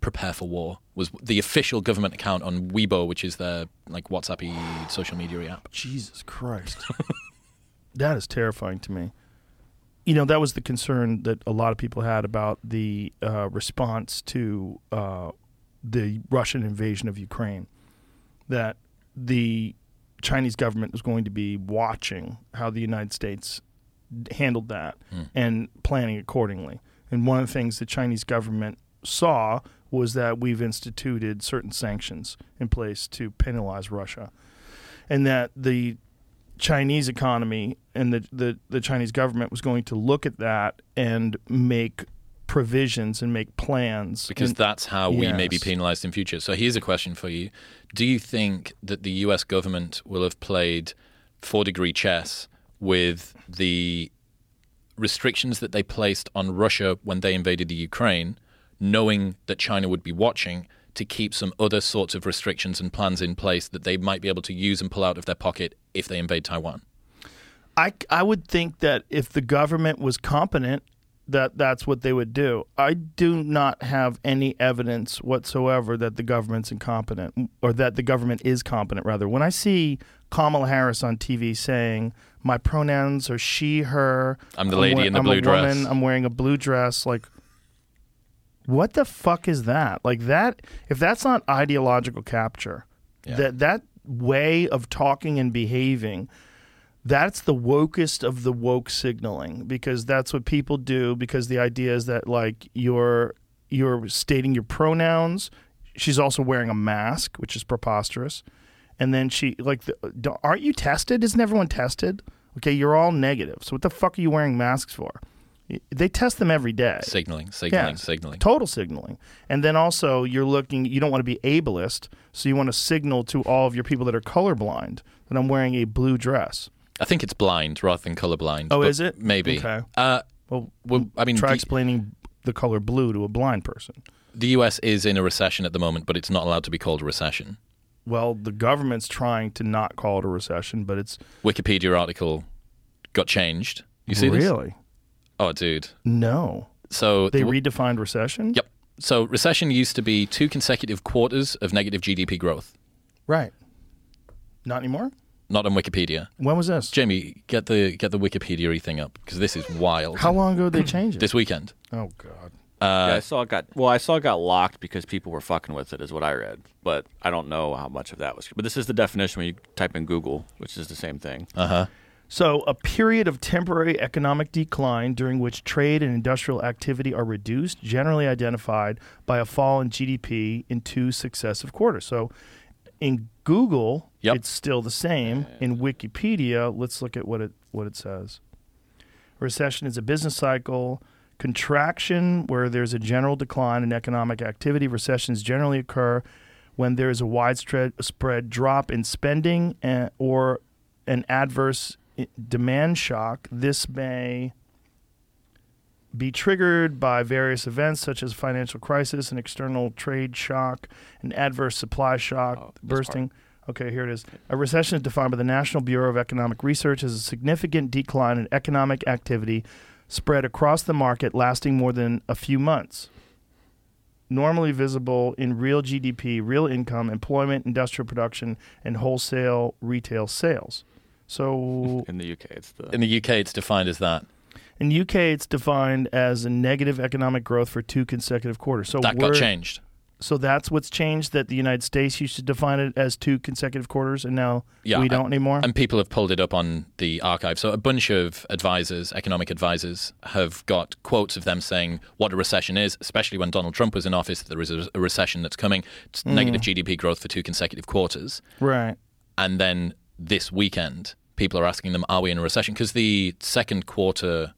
prepare for war was the official government account on Weibo, which is their like WhatsAppy social media app. Jesus Christ. that is terrifying to me. You know, that was the concern that a lot of people had about the uh, response to uh, the Russian invasion of Ukraine. That the Chinese government was going to be watching how the United States handled that and planning accordingly. And one of the things the Chinese government saw was that we've instituted certain sanctions in place to penalize Russia and that the Chinese economy and the, the, the Chinese government was going to look at that and make provisions and make plans. Because And- that's how we may be penalized in future. So here's a question for you: Do you think that the U.S. government will have played four degree chess with the restrictions that they placed on Russia when they invaded the Ukraine, knowing that China would be watching? To keep some other sorts of restrictions and plans in place that they might be able to use and pull out of their pocket if they invade Taiwan. I, I would think that if the government was competent, that that's what they would do. I do not have any evidence whatsoever that the government's incompetent or that the government is competent. Rather, when I see Kamala Harris on TV saying my pronouns are she, her, I'm the lady in the I'm blue a dress." woman, I'm wearing a blue dress, like. What the fuck is that? Like that if that's not ideological capture, Yeah. that that way of talking and behaving that's the wokest of the woke signaling because that's what people do because the idea is that like you're you're stating your pronouns. She's also wearing a mask which is preposterous. And then she like the, aren't you tested? Isn't everyone tested? Okay you're all negative. So what the fuck are you wearing masks for they test them every day Signaling, signaling, signaling. Total signaling. And then also you're looking you don't want to be ableist, so you want to signal to all of your people that are colorblind that I'm wearing a blue dress. I think it's blind rather than colorblind. Oh, is it? Maybe. Okay. Uh, Well, well, I mean, try the, explaining the color blue to a blind person. the U.S. is in a recession at the moment, but it's not allowed to be called a recession. Well, the government's trying to not call it a recession, but it's Wikipedia article got changed. You see this? really Oh, dude. no. So They the- redefined recession. Yep. So recession used to be two consecutive quarters of negative GDP growth. Right. Not anymore. Not on Wikipedia. When was this? Jamie, get the get the Wikipedia thing up because this is wild. How long ago did they change it? This weekend. oh God. yeah, I saw it got well. I saw it got locked because people were fucking with it, is what I read. But I don't know how much of that was. But this is the definition when you type in Google, which is the same thing. Uh huh. So, a period of temporary economic decline during which trade and industrial activity are reduced, generally identified by a fall in GDP in two successive quarters. So, in Google, Yep. it's still the same. In Wikipedia, let's look at what it what it says. Recession is a business cycle contraction where there's a general decline in economic activity. Recessions generally occur when there is a widespread spread drop in spending and, or an adverse demand shock. This may be triggered by various events such as financial crisis, an external trade shock, an adverse supply shock, Oh, part. bursting. Okay, here it is. A recession is defined by the National Bureau of Economic Research as a significant decline in economic activity spread across the market lasting more than a few months. Normally visible in real GDP, real income, employment, industrial production, and wholesale retail sales. So In the UK, it's the In the UK, it's defined as that. in UK, it's defined as a negative economic growth for two consecutive quarters. So That got we're- changed. So that's what's changed. That the United States used to define it as two consecutive quarters, and now Yeah, we don't anymore. And people have pulled it up on the archive. So a bunch of advisors, economic advisors, have got quotes of them saying what a recession is, especially when Donald Trump was in office. That there is a, a recession that's coming. It's Mm. negative GDP growth for two consecutive quarters. right. And then this weekend, people are asking them, are we in a recession? Because the second quarter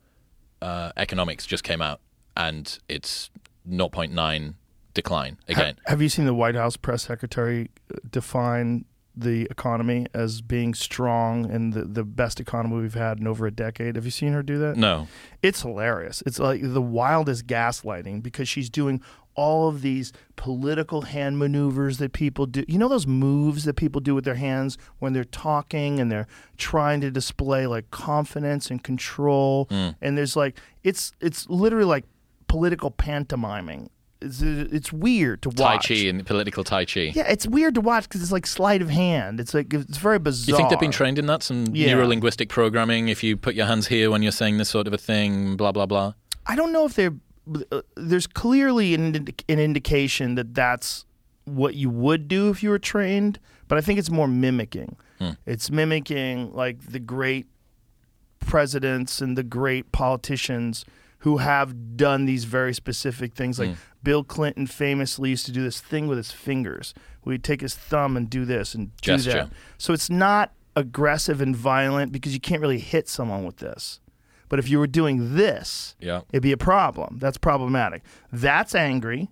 uh, economics just came out and it's 0.9 decline again. Ha- have you seen the White House press secretary uh, define the economy as being strong and the, the best economy we've had in over a decade? Have you seen her do that? no. It's hilarious. It's like the wildest gaslighting because she's doing all of these political hand maneuvers that people do. You know those moves that people do with their hands when they're talking and they're trying to display like confidence and control. Hmm. And there's like it's it's literally like political pantomiming. It's, it's weird to watch. Tai. Chi and political Tai Chi. Yeah, it's weird to watch because it's like sleight of hand. It's like it's very bizarre. You think they've been trained in that? Some Yeah. neuro linguistic programming? If you put your hands here when you're saying this sort of a thing, blah, blah, blah. I don't know if they're. Uh, there's clearly an, an indication that that's what you would do if you were trained, but I think it's more mimicking. It's mimicking like the great presidents and the great politicians who have done these very specific things. Like Bill Clinton famously used to do this thing with his fingers. he'd take his thumb and do this and do Gesture. that. So it's not aggressive and violent because you can't really hit someone with this. But if you were doing this, Yeah. it'd be a problem. That's problematic. That's angry,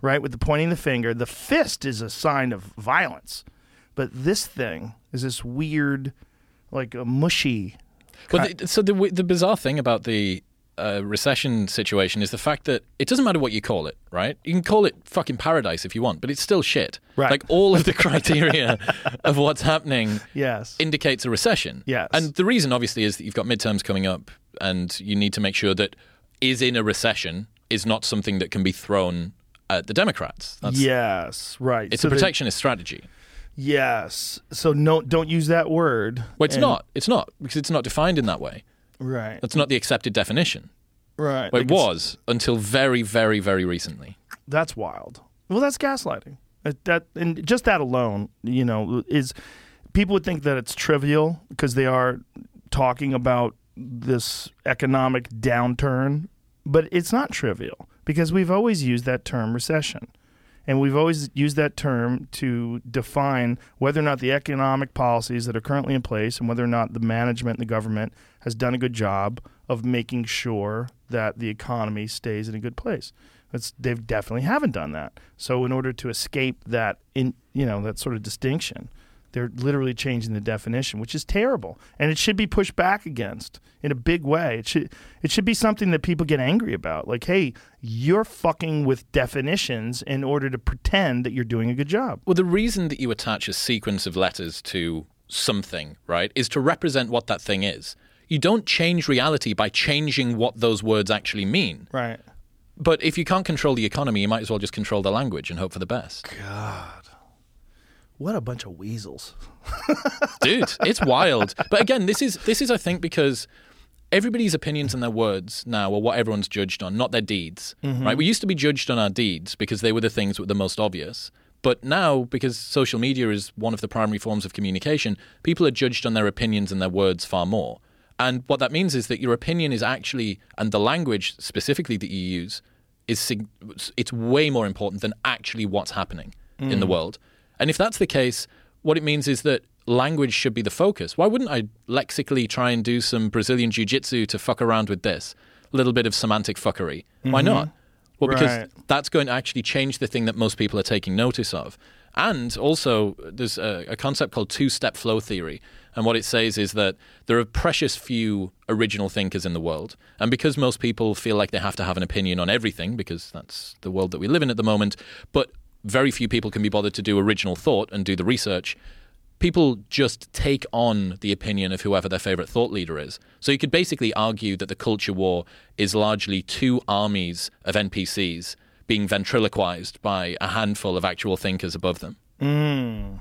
right? With the pointing the finger. The fist is a sign of violence. But this thing is this weird, like a mushy. Well, the, so the the bizarre thing about the uh, recession situation is the fact that it doesn't matter what you call it, right? You can call it fucking paradise if you want, but it's still shit. Right. Like all of the criteria of what's happening Yes. indicates a recession. Yes. And the reason, obviously, is that you've got midterms coming up, and you need to make sure that is in a recession is not something that can be thrown at the Democrats. That's, yes. Right. It's So a protectionist strategy. yes. So no, don't use that word. Well, it's And- not. It's not because it's not defined in that way. Right. That's not the accepted definition. Right. Well, it was until very, very, very recently. That's wild. Well, that's gaslighting. That, that and just that alone, you know, is people would think that it's trivial because they are talking about this economic downturn, but it's not trivial because we've always used that term recession. And we've always used that term to define whether or not the economic policies that are currently in place and whether or not the management and the government has done a good job of making sure that the economy stays in a good place. It's, they definitely haven't done that. So in order to escape that in you know that sort of distinction, they're literally changing the definition, which is terrible, and it should be pushed back against in a big way. It should it should be something that people get angry about. Like, hey, you're fucking with definitions in order to pretend that you're doing a good job. Well, the reason that you attach a sequence of letters to something, right, is to represent what that thing is. You don't change reality by changing what those words actually mean. Right. But if you can't control the economy, you might as well just control the language and hope for the best. What a bunch of weasels. dude it's wild. But again this is this is i think because everybody's opinions and their words now are what everyone's judged on not their deeds mm-hmm. right? We used to be judged on our deeds because they were the things that were the most obvious. But now because social media is one of the primary forms of communication people are judged on their opinions and their words far more. And what that means is that your opinion is actually and the language specifically that you use is it's way more important than actually what's happening in the mm. world and if that's the case what it means is that language should be the focus. Why wouldn't I lexically try and do some Brazilian jiu jitsu to fuck around with this? A little bit of semantic fuckery. Why mm-hmm. not? Well, because Right. that's going to actually change the thing that most people are taking notice of. And also, there's a, a concept called two step flow theory. And what it says is that there are precious few original thinkers in the world. And because most people feel like they have to have an opinion on everything, because that's the world that we live in at the moment, but very few people can be bothered to do original thought and do the research, people just take on the opinion of whoever their favorite thought leader is. So you could basically argue that the culture war is largely two armies of NPCs being ventriloquized by a handful of actual thinkers above them. Mm.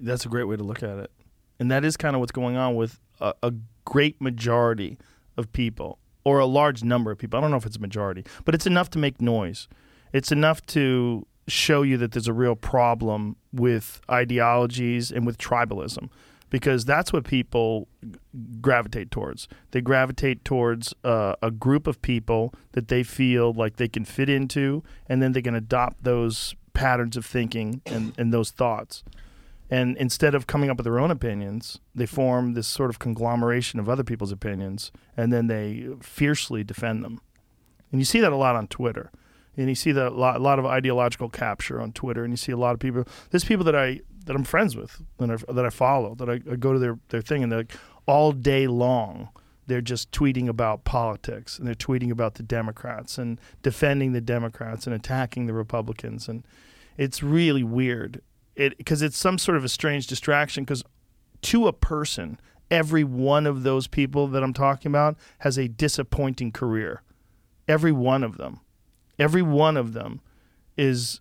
That's a great way to look at it. And that is kind of what's going on with a, a great majority of people, or a large number of people. I don't know if it's a majority, but it's enough to make noise. It's enough to show you that there's a real problem with ideologies and with tribalism because that's what people gravitate towards. They gravitate towards uh, a group of people that they feel like they can fit into, and then they can adopt those patterns of thinking and, and those thoughts. And instead of coming up with their own opinions, they form this sort of conglomeration of other people's opinions, and then they fiercely defend them. And you see that a lot on Twitter. And you see that a lot, a lot of ideological capture on Twitter, and you see a lot of people. There's people that I that I'm friends with, that I, that I follow, that I, I go to their, their thing, and they're like, all day long, they're just tweeting about politics, and they're tweeting about the Democrats, and defending the Democrats, and attacking the Republicans, and it's really weird. It because it's some sort of a strange distraction. Because to a person, every one of those people that I'm talking about has a disappointing career. Every one of them, every one of them, is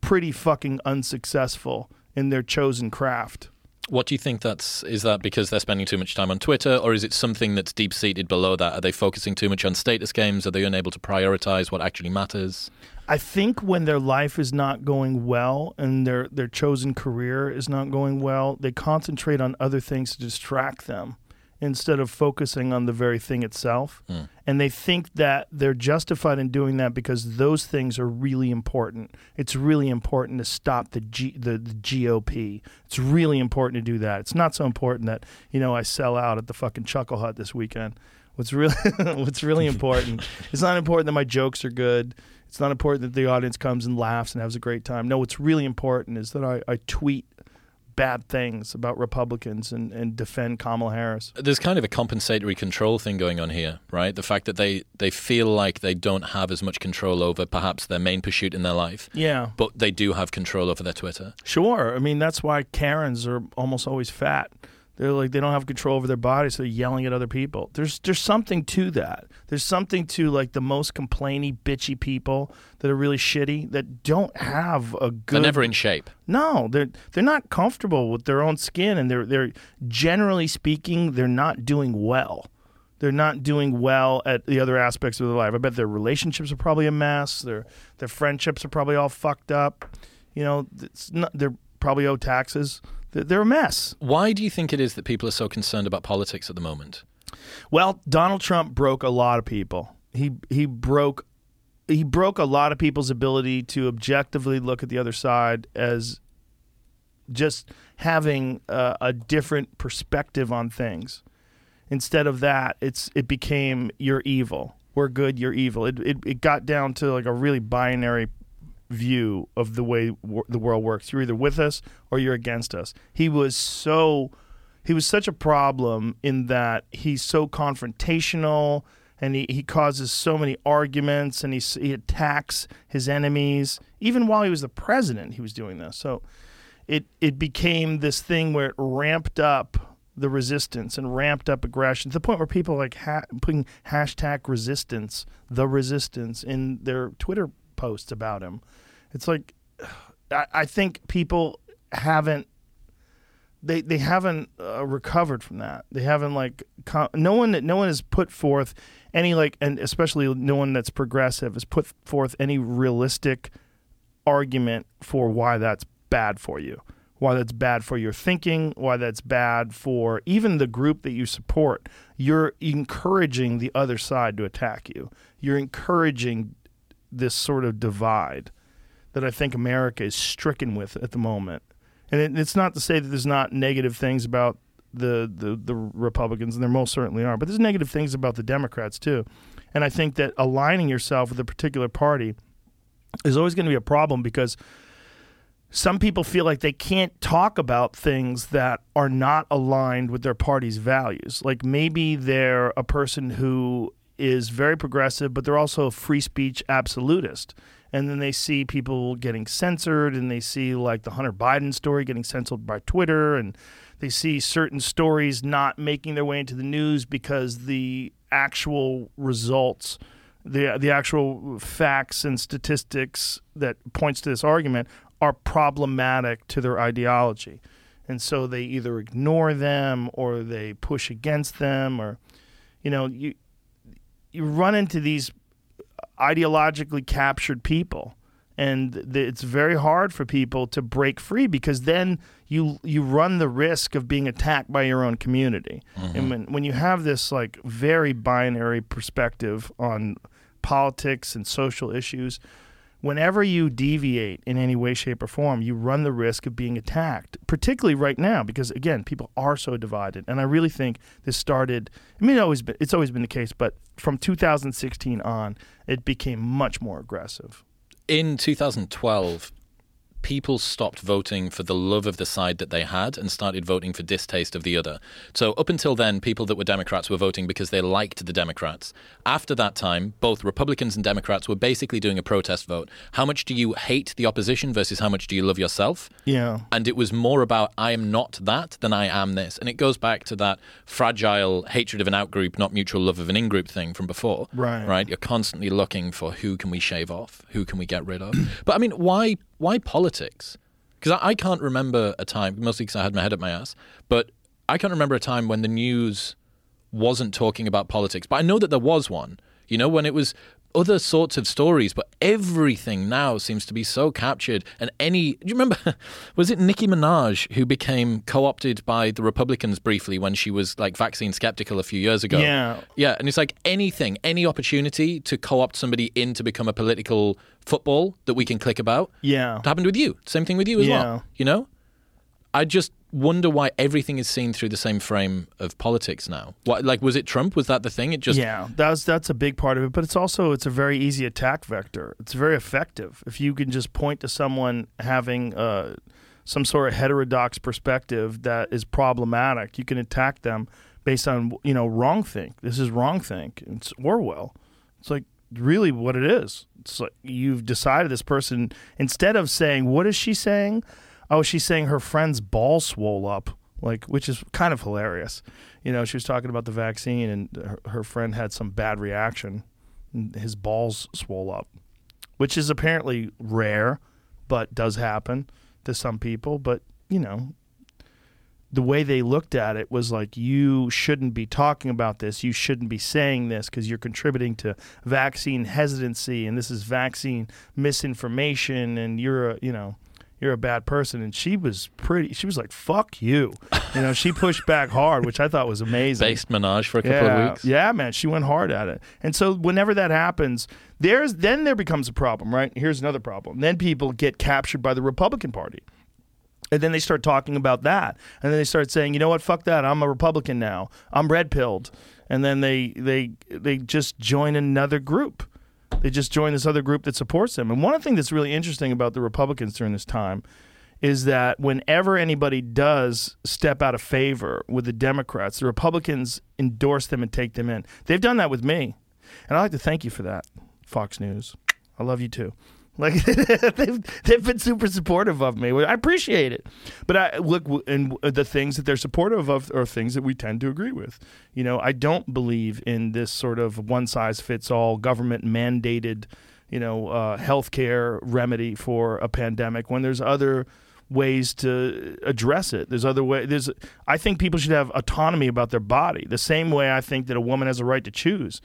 pretty fucking unsuccessful in their chosen craft. What do you think that's is that because they're spending too much time on Twitter or is it something that's deep seated below that? Are they focusing too much on status games? Are they unable to prioritize what actually matters? I think when their life is not going well and their their chosen career is not going well, they concentrate on other things to distract them instead of focusing on the very thing itself. Hmm. And they think that they're justified in doing that because those things are really important. It's really important to stop the G, the, the GOP. It's really important to do that. It's not so important that, you know, I sell out at the fucking Chuckle Hut this weekend. What's really what's really important. It's not important that my jokes are good. It's not important that the audience comes and laughs and has a great time. No, what's really important is that I, I tweet bad things about Republicans and, and defend Kamala Harris. There's kind of a compensatory control thing going on here, right? The fact that they, they feel like they don't have as much control over perhaps their main pursuit in their life, Yeah, but they do have control over their Twitter. sure. I mean, that's why Karens are almost always fat. They're like they don't have control over their bodies, so they're yelling at other people. There's there's something to that. There's something to like the most complainy, bitchy people that are really shitty that don't have a good. They're never in shape. No, they're they're not comfortable with their own skin, and they're they're generally speaking, they're not doing well. They're not doing well at the other aspects of their life. I bet their relationships are probably a mess. Their their friendships are probably all fucked up. You know, it's not, they're probably owe taxes. They're, a mess. Why do you think it is that people are so concerned about politics at the moment? Well, Donald Trump broke a lot of people. He he broke he broke a lot of people's ability to objectively look at the other side as just having a, a different perspective on things. Instead of that, it's it became you're evil. We're good, you're evil. It it, it got down to like a really binary view of the way wor- the world works. You're either with us or you're against us. He was so he was such a problem in that he's so confrontational and he, he causes so many arguments and he, he attacks his enemies. Even while he was the president, he was doing this. So it, it became this thing where it ramped up the resistance and ramped up aggression to the point where people like ha- putting hashtag resistance, the resistance, in their Twitter posts about him. It's like, I, I think people haven't they they haven't uh, recovered from that. They haven't like co- no one no one has put forth any like and especially no one that's progressive has put forth any realistic argument for why that's bad for you. Why that's bad for your thinking, why that's bad for even the group that you support. You're encouraging the other side to attack you. You're encouraging this sort of divide that I think America is stricken with at the moment. And it, it's not to say that there's not negative things about the, the, the Republicans, and there most certainly are, but there's negative things about the Democrats too. And I think that aligning yourself with a particular party is always going to be a problem because some people feel like they can't talk about things that are not aligned with their party's values. Like maybe they're a person who is very progressive, but they're also a free speech absolutist. And then they see people getting censored, and they see like the Hunter Biden story getting censored by Twitter, and they see certain stories not making their way into the news because the actual results, the the actual facts and statistics that points to this argument are problematic to their ideology. And so they either ignore them or they push against them or you know, you you run into these ideologically captured people and th- it's very hard for people to break free because then you you run the risk of being attacked by your own community. And mm-hmm. when, when you have this like very binary perspective on politics and social issues whenever you deviate in any way shape or form you run the risk of being attacked particularly right now because again people are so divided. And i really think this started i mean it always been, it's always been the case but from 2016 on it became much more aggressive. In 2012, people stopped voting for the love of the side that they had and started voting for distaste of the other. So, up until then, people that were Democrats were voting because they liked the Democrats. After that time, both Republicans and Democrats were basically doing a protest vote. How much do you hate the opposition versus how much do you love yourself? yeah and it was more about I am not that than I am this. And it goes back to that fragile hatred of an outgroup, not mutual love of an in-group thing from before. Right. Right. You're constantly looking for who can we shave off, who can we get rid of. but I mean, why why politics? Because I, I can't remember a time, mostly because I had my head up my ass, but I can't remember a time when the news wasn't talking about politics. But I know that there was one. You know, when it was other sorts of stories, but everything now seems to be so captured. And any, do you remember, was it Nicki Minaj who became co opted by the Republicans briefly when she was like vaccine skeptical a few years ago? Yeah. Yeah. And it's like anything, any opportunity to co opt somebody in to become a political football that we can click about. yeah It happened with you. Same thing with you as Yeah. well. You know? I just wonder why everything is seen through the same frame of politics now. What, like, was it Trump? Was that the thing? It just yeah, that's that's a big part of it, but it's also it's a very easy attack vector. It's very effective if you can just point to someone having uh, some sort of heterodox perspective that is problematic. You can attack them based on you know wrong think. This is wrong think. It's Orwell. It's like really what it is. It's like you've decided this person instead of saying what is she saying? Oh, she's saying her friend's ball swole up, like which is kind of hilarious. You know, she was talking about the vaccine, and her, her friend had some bad reaction. His balls swole up, which is apparently rare, but does happen to some people. But you know, the way they looked at it was like you shouldn't be talking about this you shouldn't be saying this because you're contributing to vaccine hesitancy and this is vaccine misinformation and you're a you know you're a bad person and she was pretty she was like fuck you you know she pushed back hard which i thought was amazing based Minaj for a couple yeah, of weeks. Yeah, man, she went hard at it. And so whenever that happens, there's then there becomes a problem, right? Here's another problem. Then people get captured by the Republican Party. And then they start talking about that. And then they start saying, "You know what? Fuck that. I'm a Republican now. I'm red-pilled." And then they they they just join another group. They just join this other group that supports them. And one of the things that's really interesting about the Republicans during this time is that whenever anybody does step out of favor with the Democrats, the Republicans endorse them and take them in. They've done that with me. And I'd like to thank you for that, Fox News. I love you too. Like they've they've been super supportive of me. I appreciate it. But I look and the things that they're supportive of are things that we tend to agree with. You know, I don't believe in this sort of one size fits all government mandated, you know, uh, healthcare remedy for a pandemic when there's other ways to address it. There's other way. There's. I think people should have autonomy about their body, the same way I think that a woman has a right to choose.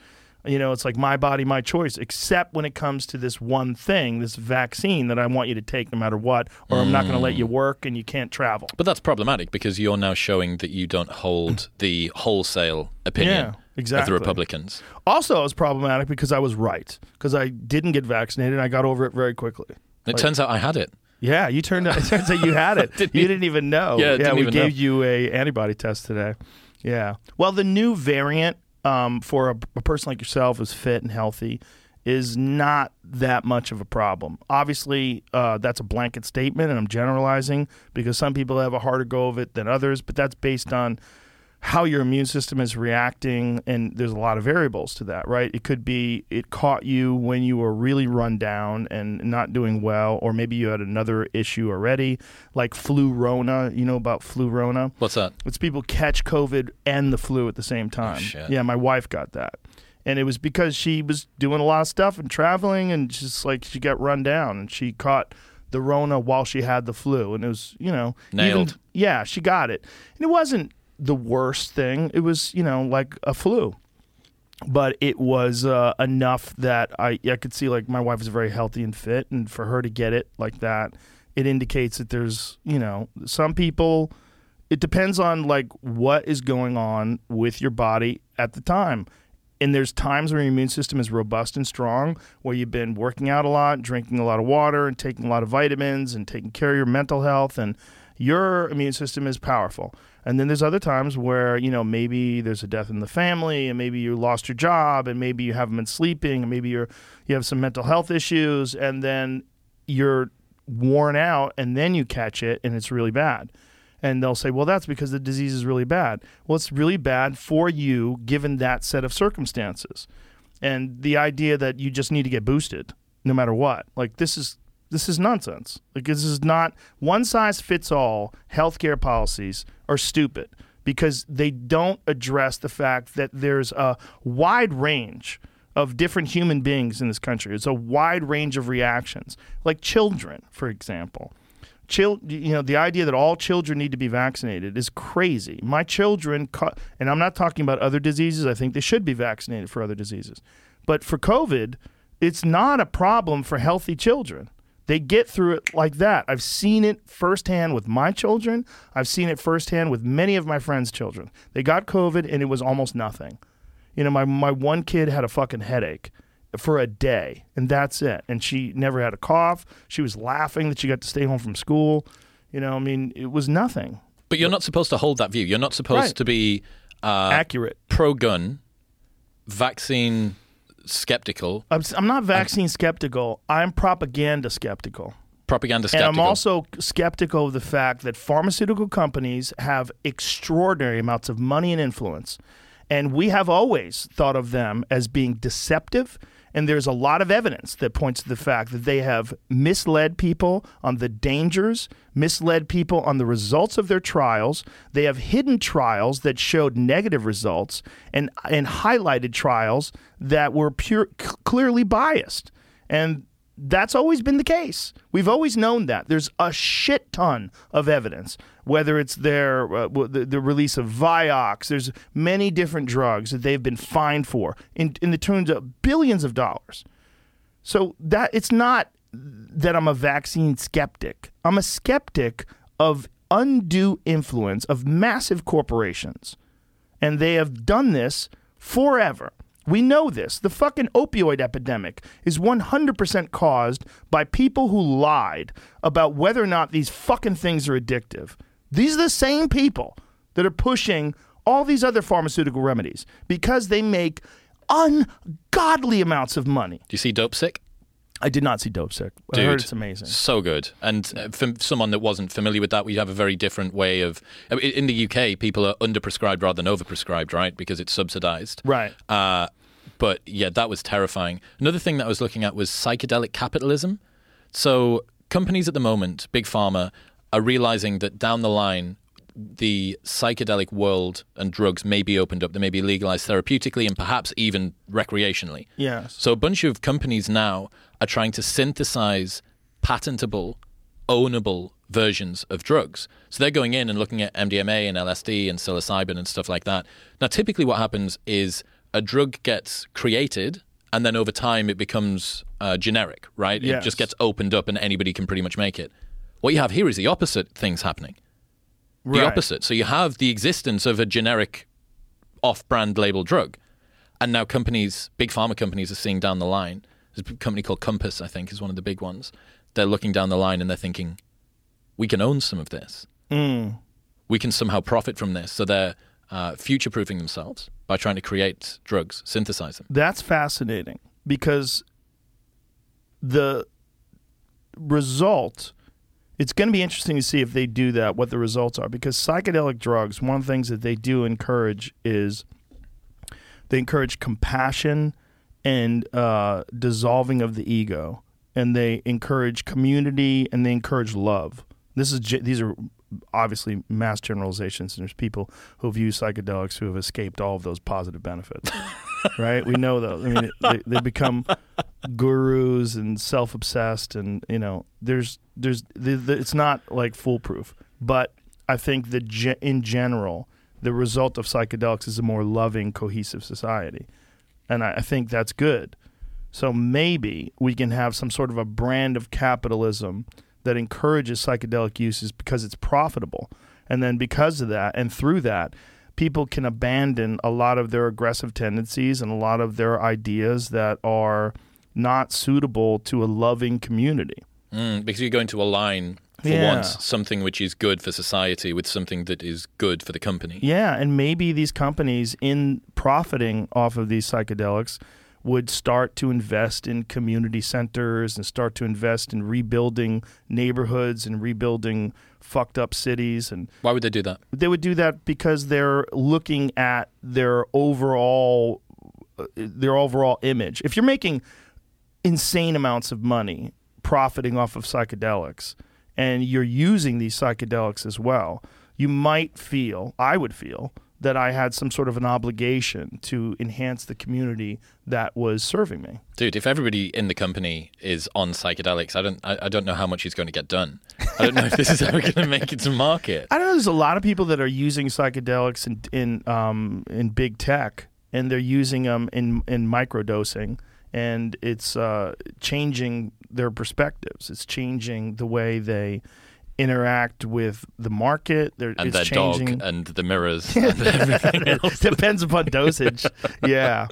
You know, it's like my body, my choice, except when it comes to this one thing, this vaccine that I want you to take no matter what, or I'm not going to let you mm. work and you can't travel. But that's problematic because you're now showing that you don't hold the wholesale opinion Yeah, of the Republicans. Also, it was problematic because I was right because I didn't get vaccinated. and I got over it very quickly. It turns out I had it. Yeah, you turned out. It turns out you had it. Didn't you didn't even know. Yeah, didn't we gave know. you a antibody test today. Yeah. Well, the new variant um, for a, a person like yourself who's fit and healthy is not that much of a problem. Obviously, uh, that's a blanket statement, and I'm generalizing because some people have a harder go of it than others. But that's based on how your immune system is reacting and there's a lot of variables to that right? It could be it caught you when you were really run down and not doing well or maybe you had another issue already like flu rona. You know about flu rona? What's that? it's people catch covid and the flu at the same oh, time. shit. yeah my wife got that. And it was because she was doing a lot of stuff and traveling and just like she got run down and she caught the rona while she had the flu. And it was you know even- Nailed. yeah she got it. And it wasn't the worst thing. It was you know like a flu. But it was uh, enough that I, I could see like my wife is very healthy and fit and for her to get it like that it indicates that there's you know some people it depends on like what is going on with your body at the time. And there's times where your immune system is robust and strong where you've been working out a lot drinking a lot of water and taking a lot of vitamins and taking care of your mental health and your immune system is powerful and then there's other times where you know maybe there's a death in the family and maybe you lost your job and maybe you haven't been sleeping and maybe you're you have some mental health issues and then you're worn out and then you catch it and it's really bad and they'll say, well, that's because the disease is really bad. Well, it's really bad for you given that set of circumstances. And the idea that you just need to get boosted no matter what, like this is this is nonsense. Like this is not one size fits all healthcare policies are stupid because they don't address the fact that there's a wide range of different human beings in this country. It's a wide range of reactions, like children, for example. Chil- you know, the idea that all children need to be vaccinated is crazy. My children, ca- and I'm not talking about other diseases. I think they should be vaccinated for other diseases, but for COVID, it's not a problem for healthy children. They get through it like that. I've seen it firsthand with my children. I've seen it firsthand with many of my friends' children. They got COVID and it was almost nothing. You know, my, my one kid had a fucking headache for a day, and that's it. And she never had a cough. She was laughing that she got to stay home from school. You know, I mean, it was nothing. But you're not supposed to hold that view. You're not supposed Right. to be uh, Accurate. pro gun, vaccine skeptical, I'm, I'm not vaccine skeptical. I'm propaganda skeptical. propaganda skeptical. And. I'm also skeptical of the fact that pharmaceutical companies have extraordinary amounts of money and influence. And we have always thought of them as being deceptive. And there's a lot of evidence that points to the fact that they have misled people on the dangers, misled people on the results of their trials. They have hidden trials that showed negative results and, and highlighted trials that were pure, c- clearly biased. And that's always been the case. We've always known that. There's a shit ton of evidence, whether it's their uh, the, the release of Vioxx. There's many different drugs that they've been fined for in in the terms of billions of dollars. So that it's not that I'm a vaccine skeptic. I'm a skeptic of undue influence of massive corporations. And they have done this forever. We know this. The fucking opioid epidemic is 100% caused by people who lied about whether or not these fucking things are addictive. These are the same people that are pushing all these other pharmaceutical remedies because they make ungodly amounts of money. Do you see Dopesick? I did not see Dopesick. I Dude, heard it's amazing. So good. And uh, for someone that wasn't familiar with that, we have a very different way of. I mean, In the UK, people are underprescribed rather than overprescribed, right? Because it's subsidized. Right. Uh, but yeah, that was terrifying. Another thing that I was looking at was psychedelic capitalism. So companies at the moment, big pharma, are realizing that down the line, the psychedelic world and drugs may be opened up. They may be legalized therapeutically and perhaps even recreationally. Yes. So a bunch of companies now are trying to synthesize patentable, ownable versions of drugs. So they're going in and looking at MDMA and LSD and psilocybin and stuff like that. Now, typically, what happens is a drug gets created. And then over time, it becomes uh, generic, right? It just gets opened up, and anybody can pretty much make it. What you have here is the opposite things happening the opposite. So you have the existence of a generic off-brand label drug, and now companies, big pharma companies, are seeing down the line. There's a company called Compass, I think, is one of the big ones. They're looking down the line and they're thinking, we can own some of this. Mm. We can somehow profit from this. So they're uh, future-proofing themselves by trying to create drugs, synthesize them. That's fascinating because the result It's going to be interesting to see if they do that, what the results are, because psychedelic drugs, one of the things that they do encourage is they encourage compassion and uh, dissolving of the ego, and they encourage community and they encourage love. This is these are obviously mass generalizations, and there's people who've used psychedelics who have escaped all of those positive benefits. right? We know those. I mean, they, they become gurus and self-obsessed, and you know, there's there's the, the, it's not like foolproof, but I think that ge- in general, the result of psychedelics is a more loving, cohesive society, and I, I think that's good. So maybe we can have some sort of a brand of capitalism that encourages psychedelic uses because it's profitable. And then because of that and through that, people can abandon a lot of their aggressive tendencies and a lot of their ideas that are not suitable to a loving community. Mm, because you're going to align for Yeah. once something which is good for society with something that is good for the company. Yeah, and maybe these companies, in profiting off of these psychedelics, would start to invest in community centers and start to invest in rebuilding neighborhoods and rebuilding fucked up cities and Why would they do that? they would do that because they're looking at their overall their overall image. If you're making insane amounts of money profiting off of psychedelics and you're using these psychedelics as well, you might feel, I would feel that I had some sort of an obligation to enhance the community that was serving me. Dude, if everybody in the company is on psychedelics, I don't I, I don't know how much is going to get done. I don't know if this is ever going to make it to market. I don't know. There's a lot of people that are using psychedelics in in um, in big tech, and they're using them in in microdosing, and it's uh, changing their perspectives. It's changing the way they interact with the market. They're, And it's their changing. dog and the mirrors and everything else. Depends upon dosage. yeah.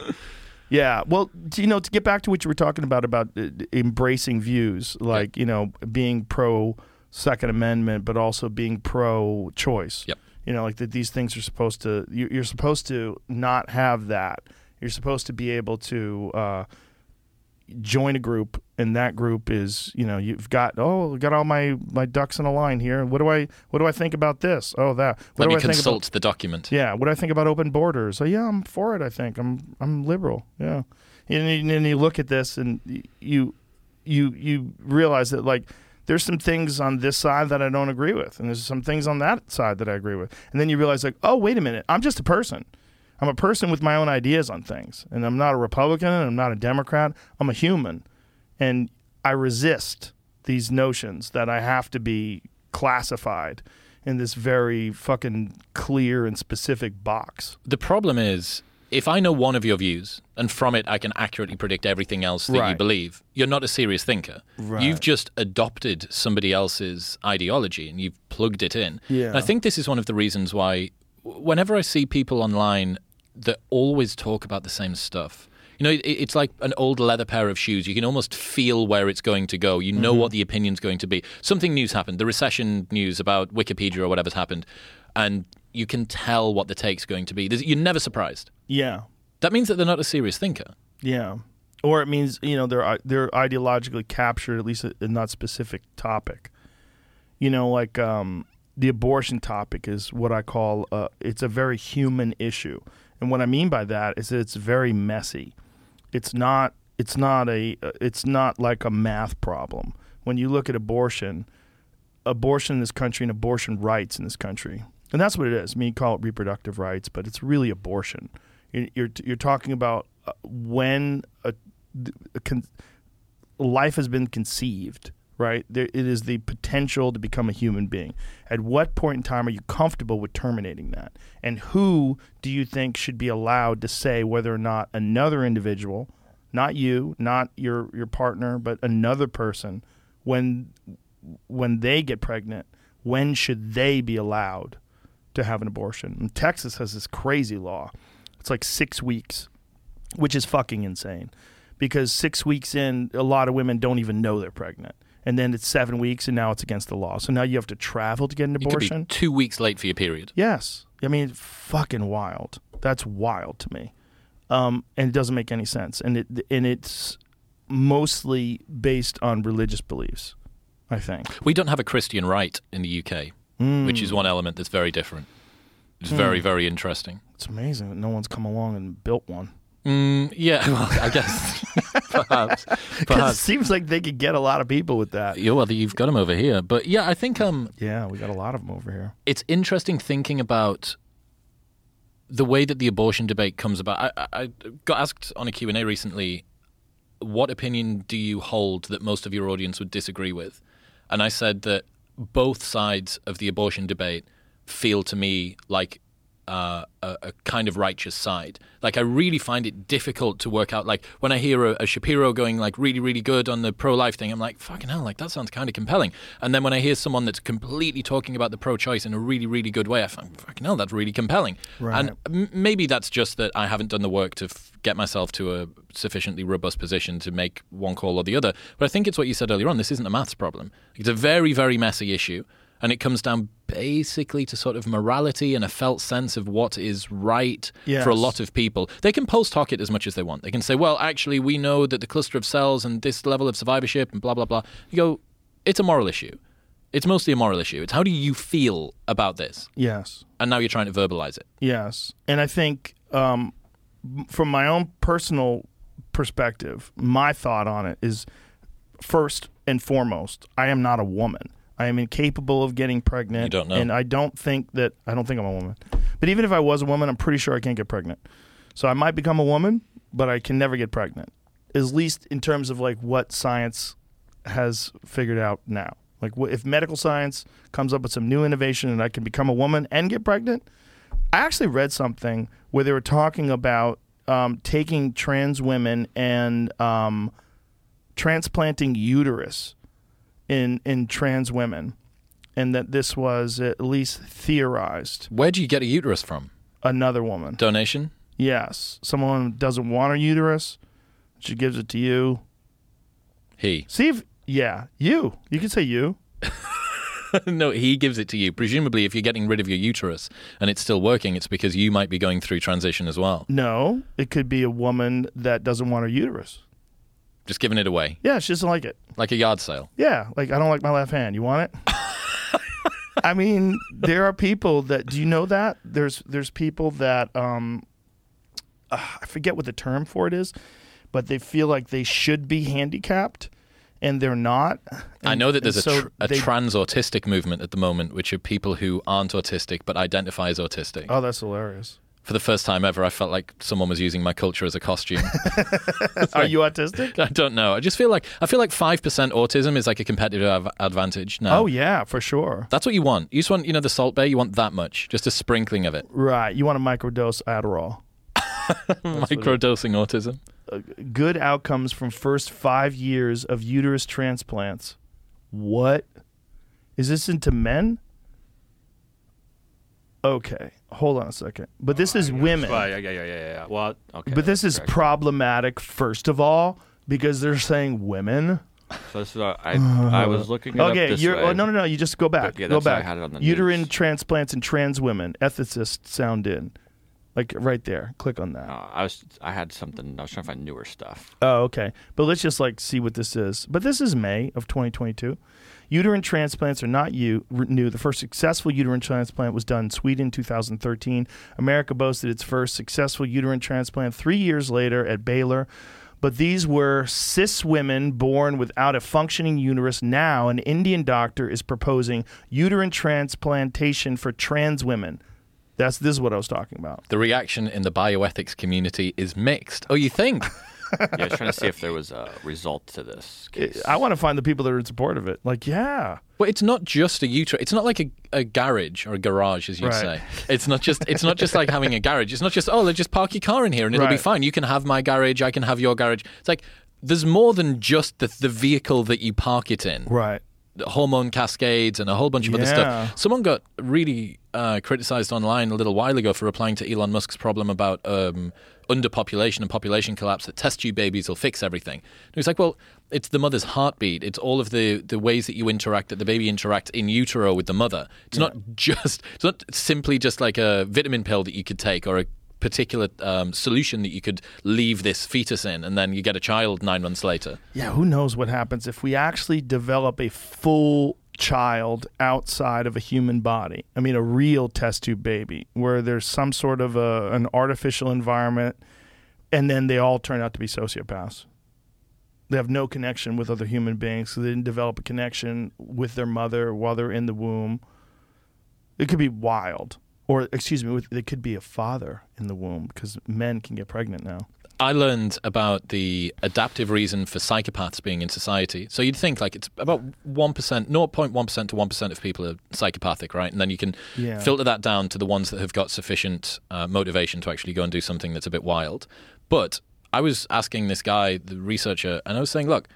Yeah. Well, you know, to get back to what you were talking about about uh, embracing views, like you know, being pro Second Amendment, but also being pro choice. Yep. You know, like that these things are supposed to. You, you're supposed to not have that. You're supposed to be able to uh, join a group, and that group is, you know, you've got oh, got all my my ducks in a line here. What do I what do I think about this? Oh, that. What Let do me I think about consult the document. yeah, what do I think about open borders? Oh, yeah, I'm for it. I think I'm I'm liberal. Yeah, and then you look at this and you you you realize that like there's some things on this side that I don't agree with, and there's some things on that side that I agree with, and then you realize like, oh, wait a minute, I'm just a person. I'm a person with my own ideas on things, and I'm not a Republican, and I'm not a Democrat. I'm a human, and I resist these notions that I have to be classified in this very fucking clear and specific box. The problem is, if I know one of your views, and from it I can accurately predict everything else that you believe, you're not a serious thinker. Right. You've just adopted somebody else's ideology and you've plugged it in. Yeah. And I think this is one of the reasons why, whenever I see people online that always talk about the same stuff, you know, it, it's like an old leather pair of shoes. You can almost feel where it's going to go. You know Mm-hmm. what the opinion's going to be. Something news happened, the recession news about Wikipedia or whatever's happened, and you can tell what the take's going to be. There's, you're never surprised. Yeah, That means that they're not a serious thinker. yeah. Or it means you know they're they're ideologically captured at least in that specific topic. You know, like um, the abortion topic is what I call uh, it's a very human issue, and what I mean by that is it's very messy. It's not it's not a uh, it's not like a math problem. When you look at abortion, abortion in this country and abortion rights in this country, and that's what it is. I mean, you call it reproductive rights, but it's really abortion. You're you're, you're talking about uh, when a, a con- life has been conceived, right? There, it is the potential to become a human being. At what point in time are you comfortable with terminating that? And who do you think should be allowed to say whether or not another individual, not you, not your your partner, but another person, when when they get pregnant, when should they be allowed to have an abortion? And Texas has this crazy law. It's like six weeks, which is fucking insane. Because six weeks in, a lot of women don't even know they're pregnant. And then it's seven weeks, and now it's against the law. So now you have to travel to get an abortion. two weeks late for your period. Yes. I mean, fucking wild. That's wild to me. Um, and it doesn't make any sense. And it and it's mostly based on religious beliefs. I think. We don't have a Christian right in the UK, which is one element that's very different. It's very, very interesting. It's amazing that no one's come along and built one. Mm, yeah, well, I guess perhaps, 'Cause it seems like they could get a lot of people with that. Yeah, well, you've got them over here, but yeah, I think um, Yeah, we got a lot of them over here. it's interesting thinking about the way that the abortion debate comes about. I, I, I got asked on a Q&A recently, what opinion do you hold that most of your audience would disagree with? And I said that both sides of the abortion debate feel to me like uh, a, a kind of righteous side. Like I really find it difficult to work out. Like when I hear a, a Shapiro going like really, really good on the pro-life thing, I'm like, fucking hell, like that sounds kind of compelling. And then when I hear someone that's completely talking about the pro-choice in a really, really good way, I find fucking hell, that's really compelling. Right. And m- maybe that's just that I haven't done the work to f- get myself to a sufficiently robust position to make one call or the other. But I think it's what you said earlier on. This isn't a maths problem. It's a very, very messy issue. And it comes down basically to sort of morality and a felt sense of what is right for a lot of people. They can post hoc it as much as they want. They can say, well, actually, we know that the cluster of cells and this level of survivorship and blah, blah, blah. You go, it's a moral issue. It's mostly a moral issue. It's how do you feel about this? Yes. And now you're trying to verbalize it. Yes, and I think um, from my own personal perspective, my thought on it is first and foremost, I am not a woman. I am incapable of getting pregnant. You don't know. and I don't think that I don't think I'm a woman. But even if I was a woman, I'm pretty sure I can't get pregnant. So I might become a woman, but I can never get pregnant. At least in terms of like what science has figured out now. Like if medical science comes up with some new innovation and I can become a woman and get pregnant, I actually read something where they were talking about um, taking trans women and um, transplanting uterus in in trans women, and that this was at least theorized. Where do you get a uterus from? Another woman, Donation? yes, someone doesn't want a uterus, she gives it to you. He. See if yeah, you. You can say you. no, he gives it to you. Presumably, if you're getting rid of your uterus and it's still working, it's because you might be going through transition as well. No, it could be a woman that doesn't want her uterus. Just giving it away. Yeah, she doesn't like it. Like a yard sale. Yeah, like I don't like my left hand. You want it? I mean, there are people that. Do you know that there's there's people that um, uh, I forget what the term for it is, but they feel like they should be handicapped, and they're not. I know that there's and a, so tr- a they- trans autistic movement at the moment, which are people who aren't autistic but identify as autistic. Oh, that's hilarious. For the first time ever, I felt like someone was using my culture as a costume. Are you autistic? I don't know. I just feel like I feel like five percent autism is like a competitive av- advantage now. Oh yeah, for sure. That's what you want. You just want, you know, the Salt Bae. You want that much, just a sprinkling of it. Right. You want to microdose Adderall. Microdosing autism. Uh, good outcomes from first five years of uterus transplants. What? Is this into men? Okay, hold on a second. But this is women. Well, yeah, yeah, yeah, yeah, yeah. Well, okay. But this is correct. problematic, first of all, because they're saying women. So this is uh, I I was looking. It up Okay, this you're. way. Oh, no, no, no. You just go back. Yeah, go why I back. had it on the Uterine news. transplants and trans women. Ethicist sound in. Like right there. Click on that. Uh, I was I had something. I was trying to find newer stuff. Oh, okay. But let's just like see what this is. But this is May of 2022. Uterine transplants are not you new. The first successful uterine transplant was done in Sweden in 2013. America boasted its first successful uterine transplant three years later at Baylor. But these were cis women born without a functioning uterus. Now, an Indian doctor is proposing uterine transplantation for trans women. That's this is what I was talking about. The reaction in the bioethics community is mixed. Oh, you think? Yeah, I was trying to see if there was a result to this case. I want to find the people that are in support of it. Like, yeah. Well, it's not just a uterus. It's not like a, a garage or a garage, as you Right. say. It's not just. It's not just like having a garage. It's not just oh, let's just park your car in here and it'll be fine. You can have my garage. I can have your garage. It's like there's more than just the the vehicle that you park it in. Right. The hormone cascades and a whole bunch of other stuff. Someone got really uh, criticized online a little while ago for replying to Elon Musk's problem about um, underpopulation and population collapse that test tube babies will fix everything. And he was like, well, it's the mother's heartbeat. It's all of the, the ways that you interact, that the baby interacts in utero with the mother. It's not just, it's not simply just like a vitamin pill that you could take or a particular um, solution that you could leave this fetus in, and then you get a child nine months later. Yeah, who knows what happens if we actually develop a full child outside of a human body? I mean, a real test tube baby, where there's some sort of a, an artificial environment, and then they all turn out to be sociopaths. They have no connection with other human beings, so they didn't develop a connection with their mother while they're in the womb. It could be wild. Or, excuse me, it could be a father in the womb because men can get pregnant now. I learned about the adaptive reason for psychopaths being in society. So you'd think like it's about 1%, 0.1% to 1% of people are psychopathic, right? And then you can Yeah. filter that down to the ones that have got sufficient uh, motivation to actually go and do something that's a bit wild. But I was asking this guy, the researcher, and I was saying, look,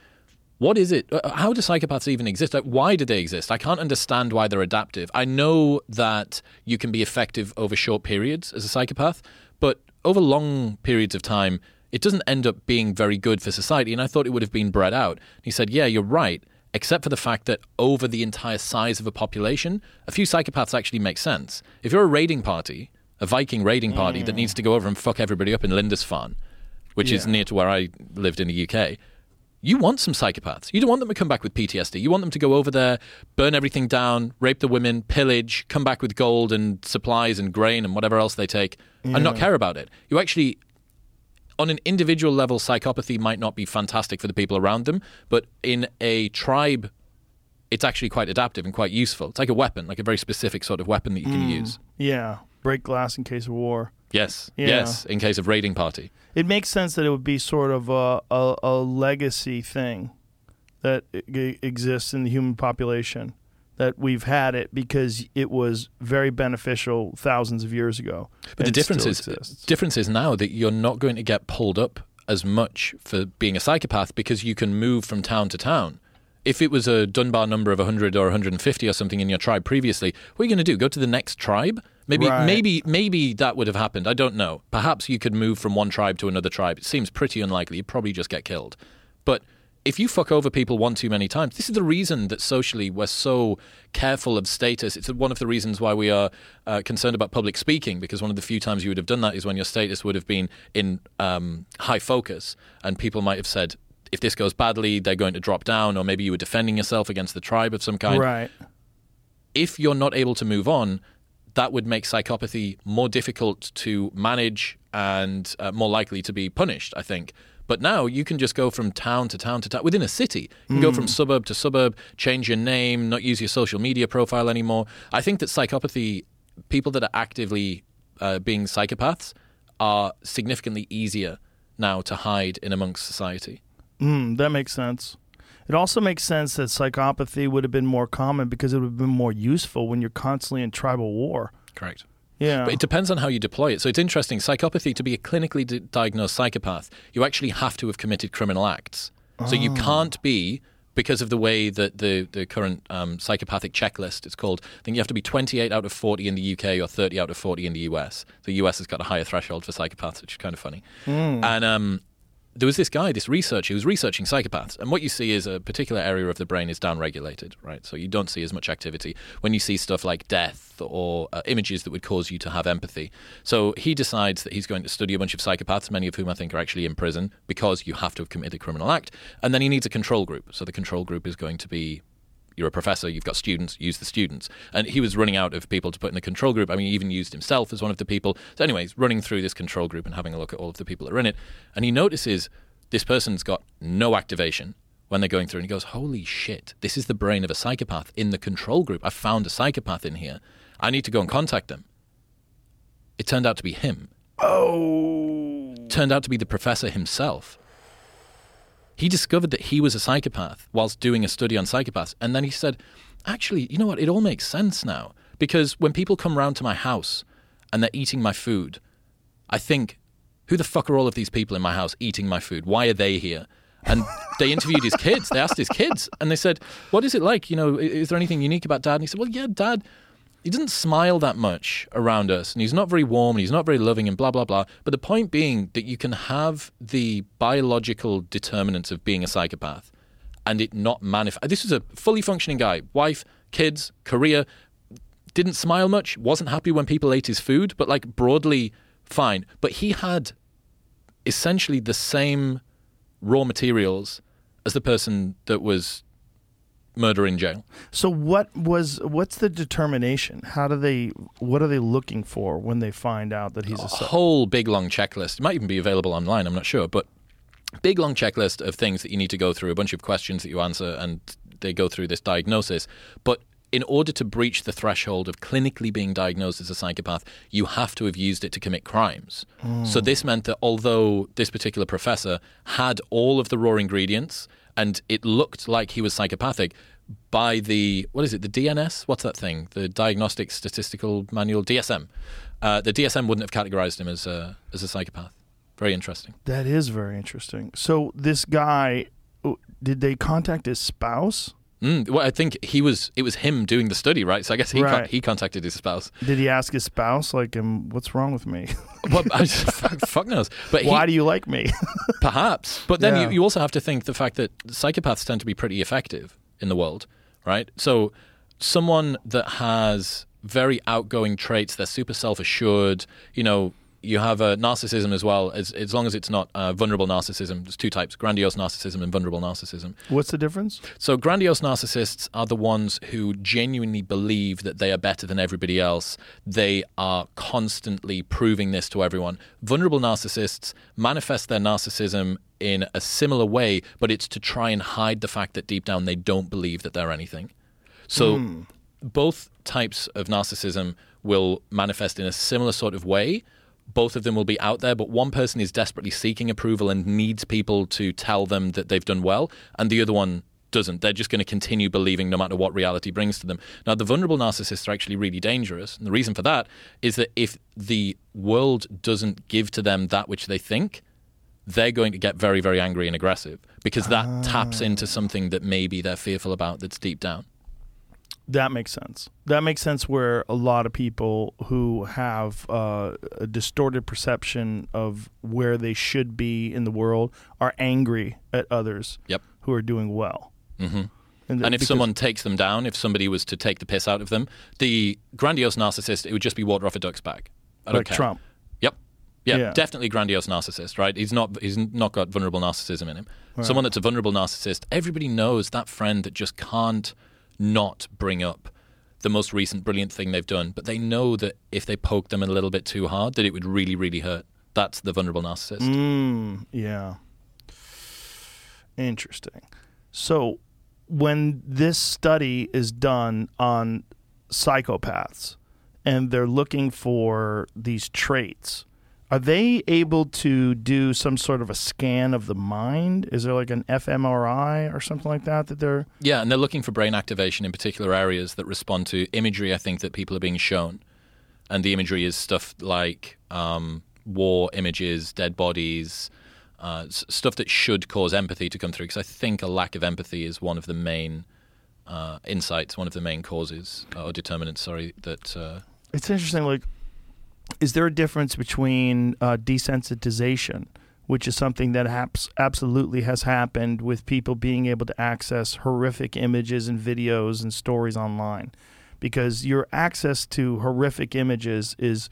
what is it? uh, How do psychopaths even exist? Like, why do they exist? I can't understand why they're adaptive. I know that you can be effective over short periods as a psychopath, but over long periods of time, it doesn't end up being very good for society. And I thought it would have been bred out. He said, Yeah, you're right, except for the fact that over the entire size of a population, a few psychopaths actually make sense. If you're a raiding party, a Viking raiding party that needs to go over and fuck everybody up in Lindisfarne, which is near to where I lived in the UK, you want some psychopaths. You don't want them to come back with PTSD. You want them to go over there, burn everything down, rape the women, pillage, come back with gold and supplies and grain and whatever else they take, and not care about it. You actually, on an individual level, psychopathy might not be fantastic for the people around them, but in a tribe, it's actually quite adaptive and quite useful. It's like a weapon, like a very specific sort of weapon that you can mm. use. Yeah, break glass in case of war. Yes, Yeah. yes, in case of raiding party. It makes sense that it would be sort of a, a, a legacy thing that exists in the human population. That we've had it because it was very beneficial thousands of years ago. But the difference is difference is now that you're not going to get pulled up as much for being a psychopath because you can move from town to town. If it was a Dunbar number of 100 or 150 or something in your tribe previously, what are you going to do? Go to the next tribe? Maybe Right. maybe maybe that would have happened. I don't know. Perhaps you could move from one tribe to another tribe. It seems pretty unlikely. You'd probably just get killed. But if you fuck over people one too many times, this is the reason that socially we're so careful of status. It's one of the reasons why we are uh, concerned about public speaking, because one of the few times you would have done that is when your status would have been in um, high focus, and people might have said, if this goes badly, they're going to drop down, or maybe you were defending yourself against the tribe of some kind right. if you're not able to move on, that would make psychopathy more difficult to manage and uh, more likely to be punished, I think. But now you can just go from town to town to town within a city. You can go from suburb to suburb, change your name, not use your social media profile anymore. I think that psychopathy, people that are actively uh, being psychopaths, are significantly easier now to hide in amongst society. Mm, that makes sense. It also makes sense that psychopathy would have been more common because it would have been more useful when you're constantly in tribal war. Correct. Yeah. But it depends on how you deploy it. So it's interesting. Psychopathy, to be a clinically di- diagnosed psychopath, you actually have to have committed criminal acts. So you can't be, because of the way that the, the current um, psychopathic checklist is called, I think you have to be 28 out of 40 in the UK or 30 out of 40 in the US. The US has got a higher threshold for psychopaths, which is kind of funny. And um, there was this guy, this researcher, who was researching psychopaths, and what you see is a particular area of the brain is downregulated, right? So you don't see as much activity when you see stuff like death or uh, images that would cause you to have empathy. So he decides that he's going to study a bunch of psychopaths, many of whom I think are actually in prison because you have to have committed a criminal act, and then he needs a control group. So the control group is going to be you're a professor, you've got students, use the students. And he was running out of people to put in the control group. I mean, he even used himself as one of the people. So, anyways, running through this control group and having a look at all of the people that are in it. And he notices this person's got no activation when they're going through. And he goes, Holy shit, this is the brain of a psychopath in the control group. I found a psychopath in here. I need to go and contact them. It turned out to be him. oh. Turned out to be the professor himself. He discovered that he was a psychopath whilst doing a study on psychopaths. And then he said, Actually, you know what? It all makes sense now. Because when people come round to my house and they're eating my food, I think, Who the fuck are all of these people in my house eating my food? Why are they here? And they interviewed his kids. They asked his kids, and they said, "What is it like? You know, is there anything unique about Dad?" And he said, "Well, yeah, Dad, he doesn't smile that much around us, and he's not very warm, and he's not very loving, and blah blah blah." But the point being that you can have the biological determinants of being a psychopath, and it not manifest. This was a fully functioning guy, wife, kids, career, didn't smile much, wasn't happy when people ate his food, but like broadly fine. But he had essentially the same raw materials as the person that was murder in jail. So what was what's the determination? How do they what are they looking for when they find out that he's a a whole big long checklist. It might even be available online. I'm not sure, but big long checklist of things that you need to go through, a bunch of questions that you answer, and they go through this diagnosis. But in order to breach the threshold of clinically being diagnosed as a psychopath, you have to have used it to commit crimes. So hmm. this meant that although this particular professor had all of the raw ingredients and it looked like he was psychopathic, by the what is it the DNS? What's that thing? The Diagnostic Statistical Manual DSM. Uh, the DSM wouldn't have categorized him as a as a psychopath. Very interesting. That is very interesting. So this guy did they contact his spouse? Mm, well, I think he was. It was him doing the study, right? So I guess he con- he contacted his spouse. Did he ask his spouse like um, what's wrong with me? Well, I just, fuck, fuck knows. But he, Why do you like me? Perhaps. But then Yeah. you, you also have to think the fact that psychopaths tend to be pretty effective in the world, right? So someone that has very outgoing traits, they're super self assured, you know, you have a narcissism as well, as, as long as it's not uh, vulnerable narcissism. There's two types grandiose narcissism and vulnerable narcissism. What's the difference? So, grandiose narcissists are the ones who genuinely believe that they are better than everybody else. They are constantly proving this to everyone. Vulnerable narcissists manifest their narcissism in a similar way, but it's to try and hide the fact that deep down they don't believe that they're anything. So, both types of narcissism will manifest in a similar sort of way. Both of them will be out there, but one person is desperately seeking approval and needs people to tell them that they've done well, and the other one doesn't. They're just going to continue believing no matter what reality brings to them. Now, the vulnerable narcissists are actually really dangerous. And the reason for that is that if the world doesn't give to them that which they think, they're going to get very, very angry and aggressive because that taps into ah. something that maybe they're fearful about that's deep down. That makes sense. That makes sense where a lot of people who have uh, a distorted perception of where they should be in the world are angry at others Yep. who are doing well. hmm And, And if someone takes them down, if somebody was to take the piss out of them, the grandiose narcissist, it would just be water off a duck's back. I don't like care. Trump, Yep. Yeah, Yeah. definitely grandiose narcissist, right? He's not he's not got vulnerable narcissism in him. Someone that's a vulnerable narcissist, everybody knows that friend that just can't not bring up the most recent brilliant thing they've done, but they know that if they poke them a little bit too hard, that it would really, really hurt. That's the vulnerable narcissist. Mm, yeah. Interesting. So, when this study is done on psychopaths and they're looking for these traits, are they able to do some sort of a scan of the mind? Is there like an fMRI or something like that that they're Yeah, and they're looking for brain activation in particular areas that respond to imagery. I think that people are being shown, and the imagery is stuff like um, war images, dead bodies, uh, s- stuff that should cause empathy to come through. Because I think a lack of empathy is one of the main uh, insights, one of the main causes uh, or determinants. Sorry, that uh, It's interesting. Like, is there a difference between uh, desensitization, which is something that haps- absolutely has happened with people being able to access horrific images and videos and stories online, because your access to horrific images is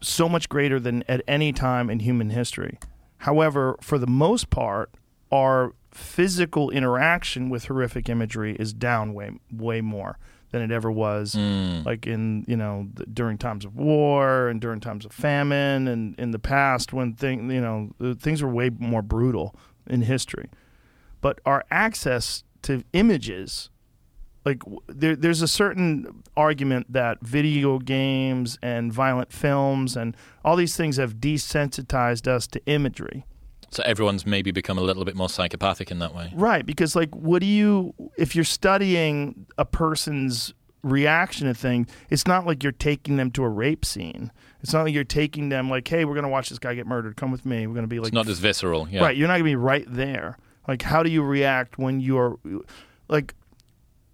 so much greater than at any time in human history. However, for the most part, our physical interaction with horrific imagery is down way way more than it ever was mm. like in you know during times of war and during times of famine and in the past when thing you know things were way more brutal in history. But our access to images like there, there's a certain argument that video games and violent films and all these things have desensitized us to imagery so everyone's maybe become a little bit more psychopathic in that way. Right, because like, what do you if you're studying a person's reaction to things? It's not like you're taking them to a rape scene. It's not like you're taking them like, hey, we're gonna watch this guy get murdered. Come with me. We're gonna be like, It's not as visceral. Yeah. right. You're not gonna be right there. Like, how do you react when you're like?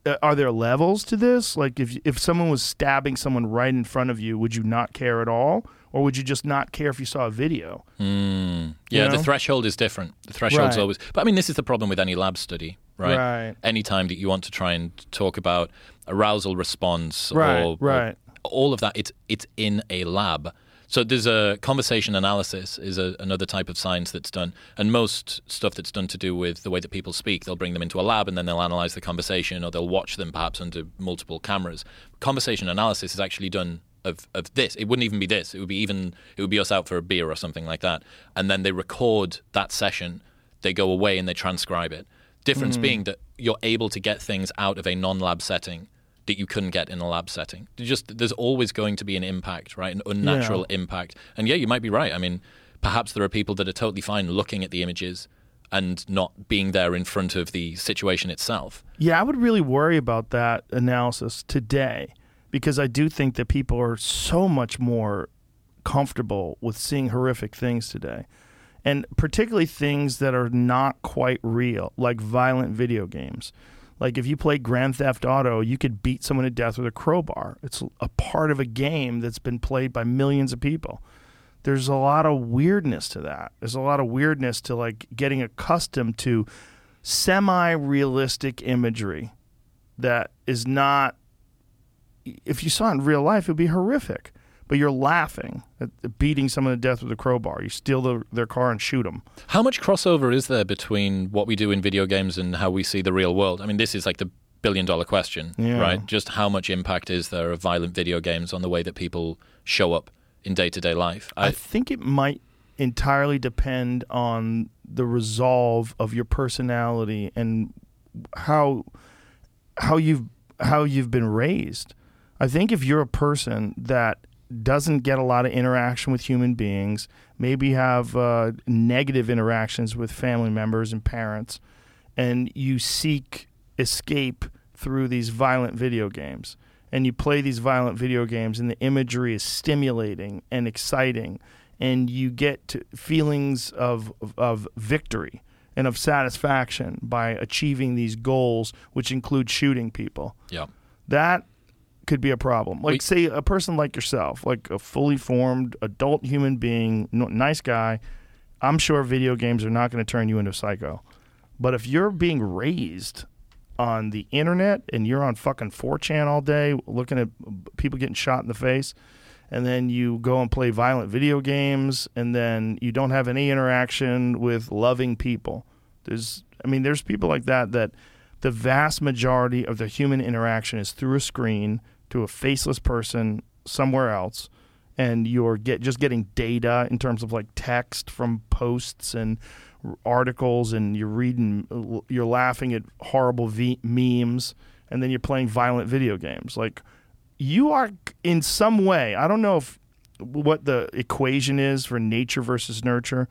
uh, Are there levels to this? Like, if if someone was stabbing someone right in front of you, would you not care at all, or would you just not care if you saw a video? Mm. Yeah, You the threshold is different. The threshold's Right. always. But I mean, this is the problem with any lab study, right? Right. Anytime that you want to try and talk about arousal response Right, or, or right. all of that, it's it's in a lab. So there's a conversation analysis is a, another type of science that's done, and most stuff that's done to do with the way that people speak, they'll bring them into a lab and then they'll analyze the conversation, or they'll watch them perhaps under multiple cameras. Conversation analysis is actually done of, of this. It wouldn't even be this. It would be even it would be us out for a beer or something like that, and then they record that session. They go away and they transcribe it. Difference hmm. being that you're able to get things out of a non-lab setting that you couldn't get in a lab setting. Just there's always going to be an impact, right? An unnatural impact. And yeah, you might be right. I mean, perhaps there are people that are totally fine looking at the images and not being there in front of the situation itself. Yeah, I would really worry about that analysis today because I do think that people are so much more comfortable with seeing horrific things today. And particularly things that are not quite real, like violent video games. Like if you play Grand Theft Auto, you could beat someone to death with a crowbar. It's a part of a game that's been played by millions of people. There's a lot of weirdness to that. There's a lot of weirdness to like getting accustomed to semi realistic imagery that is not if you saw it in real life, it would be horrific. But you're laughing at beating someone to death with a crowbar. You steal the, their car and shoot them. How much crossover is there between what we do in video games and how we see the real world? I mean, this is like the billion dollar question, Yeah. right? Just how much impact is there of violent video games on the way that people show up in day to day life? I think it might entirely depend on the resolve of your personality and how how you've how you've been raised. I think if you're a person that doesn't get a lot of interaction with human beings, maybe have uh, negative interactions with family members and parents, and you seek escape through these violent video games, and you play these violent video games, and the imagery is stimulating and exciting, and you get to feelings of of victory and of satisfaction by achieving these goals, which include shooting people yeah. that could be a problem. Like, Wait. say, a person like yourself, like a fully formed adult human being, n- nice guy. I'm sure video games are not going to turn you into a psycho. But if you're being raised on the internet and you're on fucking 4chan all day looking at people getting shot in the face, and then you go and play violent video games, and then you don't have any interaction with loving people. There's, I mean, there's people like that that the vast majority of the human interaction is through a screen to a faceless person somewhere else and you're get just getting data in terms of like text from posts and articles and you're reading you're laughing at horrible v- memes and then you're playing violent video games like you are in some way i don't know if what the equation is for nature versus nurture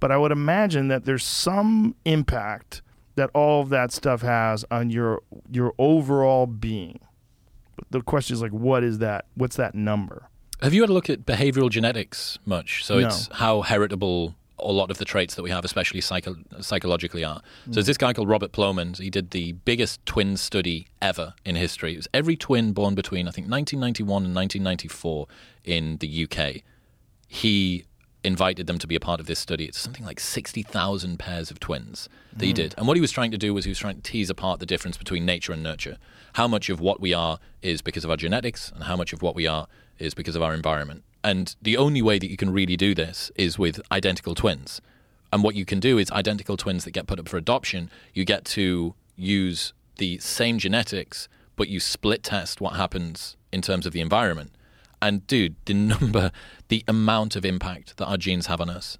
but i would imagine that there's some impact that all of that stuff has on your your overall being. But the question is like, what is that? What's that number? Have you had a look at behavioral genetics much? So No. it's how heritable a lot of the traits that we have, especially psycho- psychologically, are. So there's this guy called Robert Plomin. He did the biggest twin study ever in history. It was every twin born between, I think, 1991 and 1994 in the UK. He invited them to be a part of this study. It's something like 60,000 pairs of twins that he hmm. did. And what he was trying to do was he was trying to tease apart the difference between nature and nurture. How much of what we are is because of our genetics, and how much of what we are is because of our environment. And the only way that you can really do this is with identical twins. And what you can do is identical twins that get put up for adoption, you get to use the same genetics, but you split test what happens in terms of the environment. And dude, the number, the amount of impact that our genes have on us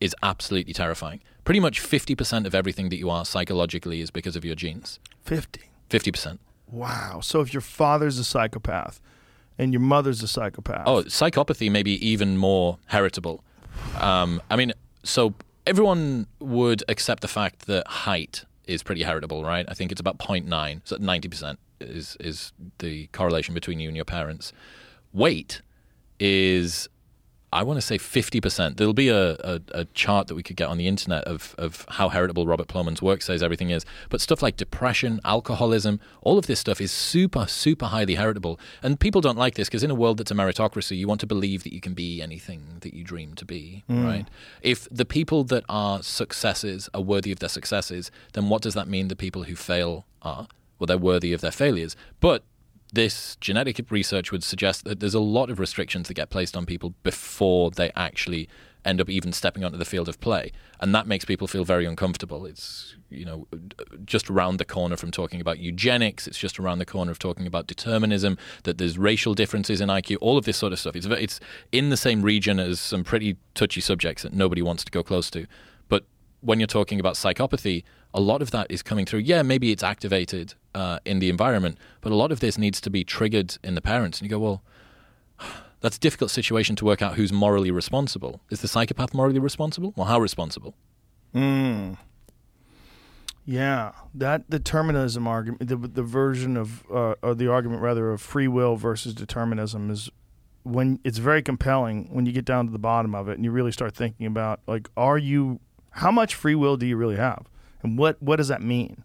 is absolutely terrifying. Pretty much 50% of everything that you are psychologically is because of your genes. 50. 50%. Wow. So if your father's a psychopath and your mother's a psychopath. Oh, psychopathy may be even more heritable. Um, I mean, so everyone would accept the fact that height is pretty heritable, right? I think it's about 0.9, so 90% is, is the correlation between you and your parents. Weight is, I want to say 50%. There'll be a, a, a chart that we could get on the internet of, of how heritable Robert Plomin's work says everything is. But stuff like depression, alcoholism, all of this stuff is super, super highly heritable. And people don't like this because in a world that's a meritocracy, you want to believe that you can be anything that you dream to be, mm. right? If the people that are successes are worthy of their successes, then what does that mean the people who fail are? Well, they're worthy of their failures. But this genetic research would suggest that there's a lot of restrictions that get placed on people before they actually end up even stepping onto the field of play, and that makes people feel very uncomfortable. It's you know just around the corner from talking about eugenics. It's just around the corner of talking about determinism. That there's racial differences in IQ. All of this sort of stuff. It's it's in the same region as some pretty touchy subjects that nobody wants to go close to. When you're talking about psychopathy, a lot of that is coming through. Yeah, maybe it's activated uh, in the environment, but a lot of this needs to be triggered in the parents. And you go, well, that's a difficult situation to work out who's morally responsible. Is the psychopath morally responsible? Well, how responsible? Yeah, that determinism argument, the the version of uh, or the argument rather of free will versus determinism is when it's very compelling when you get down to the bottom of it and you really start thinking about like, are you how much free will do you really have, and what what does that mean?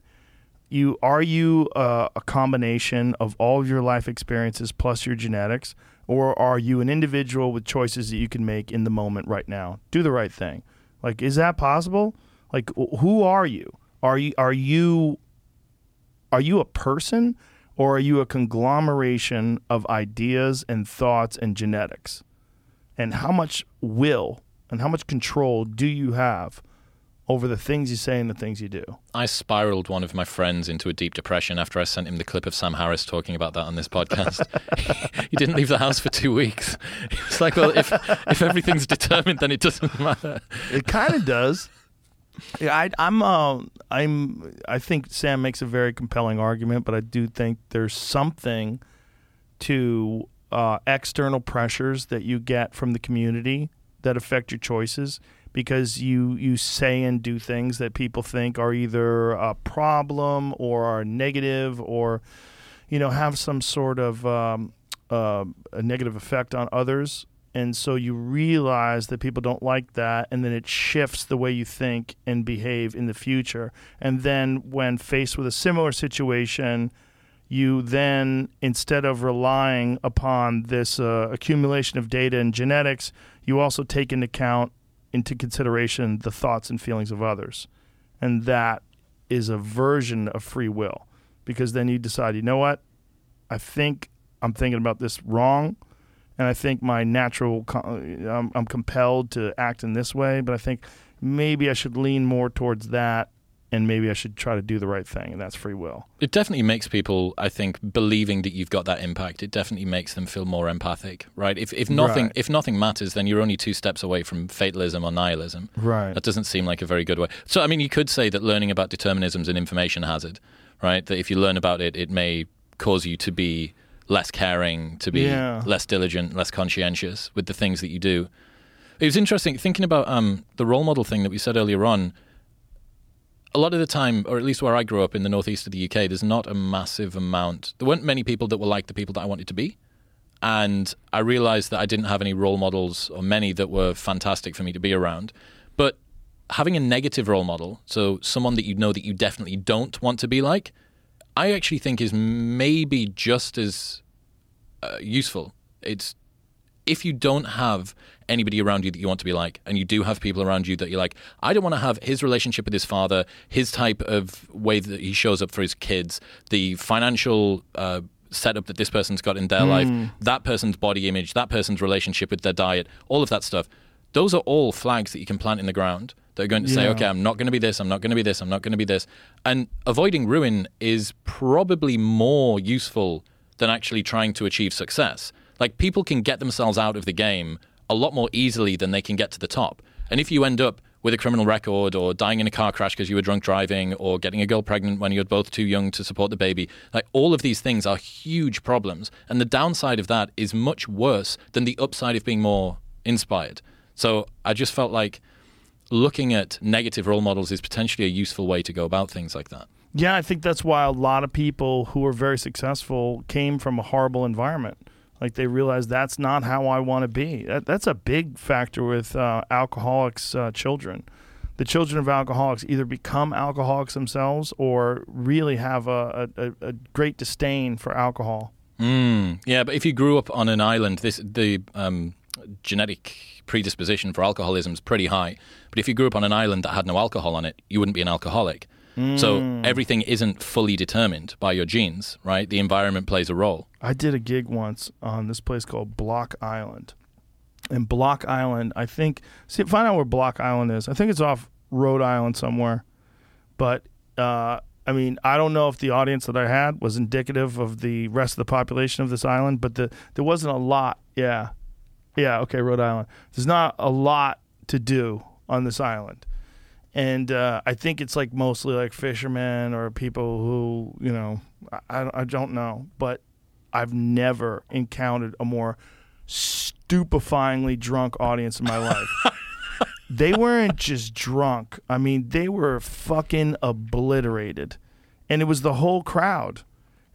You are you uh, a combination of all of your life experiences plus your genetics, or are you an individual with choices that you can make in the moment right now? Do the right thing. Like, is that possible? Like, wh- who are you? Are you are you are you a person or are you a conglomeration of ideas and thoughts and genetics? And how much will and how much control do you have over the things you say and the things you do? I spiraled one of my friends into a deep depression after I sent him the clip of Sam Harris talking about that on this podcast. he didn't leave the house for two weeks. It's like, "Well, if if everything's determined, then it doesn't matter." It kind of does. Yeah, I, I'm. Uh, I'm. I think Sam makes a very compelling argument, but I do think there's something to uh, external pressures that you get from the community that affect your choices because you you say and do things that people think are either a problem or are negative or you know have some sort of um, uh, a negative effect on others. And so you realize that people don't like that and then it shifts the way you think and behave in the future. And then when faced with a similar situation you then instead of relying upon this uh, accumulation of data and genetics you also take into account into consideration the thoughts and feelings of others. And that is a version of free will. Because then you decide you know what? I think i'm thinking about this wrong. And I think my natural, I'm, I'm compelled to act in this way, but I think maybe I should lean more towards that, and maybe I should try to do the right thing, and that's free will. It definitely makes people, I think, believing that you've got that impact. It definitely makes them feel more empathic, right? If if nothing Right. if nothing matters, then you're only two steps away from fatalism or nihilism. Right. That doesn't seem like a very good way. So, I mean, you could say that learning about determinism is an information hazard, right? That if you learn about it, it may cause you to be less caring, to be Yeah. less diligent, less conscientious with the things that you do. It was interesting thinking about um, the role model thing that we said earlier on. A lot of the time, or at least where I grew up in the northeast of the UK, there's not a massive amount. There weren't many people that were like the people that I wanted to be. And I realized that I didn't have any role models, or many that were fantastic for me to be around. But having a negative role model, so someone that you know that you definitely don't want to be like, I actually think is maybe just as uh, useful. It's if you don't have anybody around you that you want to be like, and you do have people around you that you're like, I don't want to have his relationship with his father, his type of way that he shows up for his kids, the financial uh, setup that this person's got in their life, that person's body image, that person's relationship with their diet, all of that stuff. Those are all flags that you can plant in the ground that are going to say, okay, I'm not going to be this, I'm not going to be this, I'm not going to be this. And avoiding ruin is probably more useful than actually trying to achieve success. Like people can get themselves out of the game a lot more easily than they can get to the top. And if you end up with a criminal record or dying in a car crash because you were drunk driving or getting a girl pregnant when you're both too young to support the baby, like all of these things are huge problems. And the downside of that is much worse than the upside of being more inspired. So I just felt like looking at negative role models is potentially a useful way to go about things like that. Yeah, I think that's why a lot of people who are very successful came from a horrible environment. Like they realize that's not how I want to be. That, that's a big factor with uh, alcoholics' uh, children. The children of alcoholics either become alcoholics themselves or really have a, a, a- great disdain for alcohol. Mm, yeah, but if you grew up on an island, this the um, genetic predisposition for alcoholism is pretty high. But if you grew up on an island that had no alcohol on it, you wouldn't be an alcoholic. So everything isn't fully determined by your genes, right? The environment plays a role. I did a gig once on this place called Block Island. And Block Island, I think, see, find out where Block Island is. I think it's off Rhode Island somewhere. But, uh, I mean, I don't know if the audience that I had was indicative of the rest of the population of this island, but the, there wasn't a lot. Yeah. Yeah, okay, Rhode Island. There's not a lot to do on this island. And uh, I think it's like mostly like fishermen or people who, you know, I, I don't know. But I've never encountered a more stupefyingly drunk audience in my life. they weren't just drunk. I mean, they were fucking obliterated. And it was the whole crowd.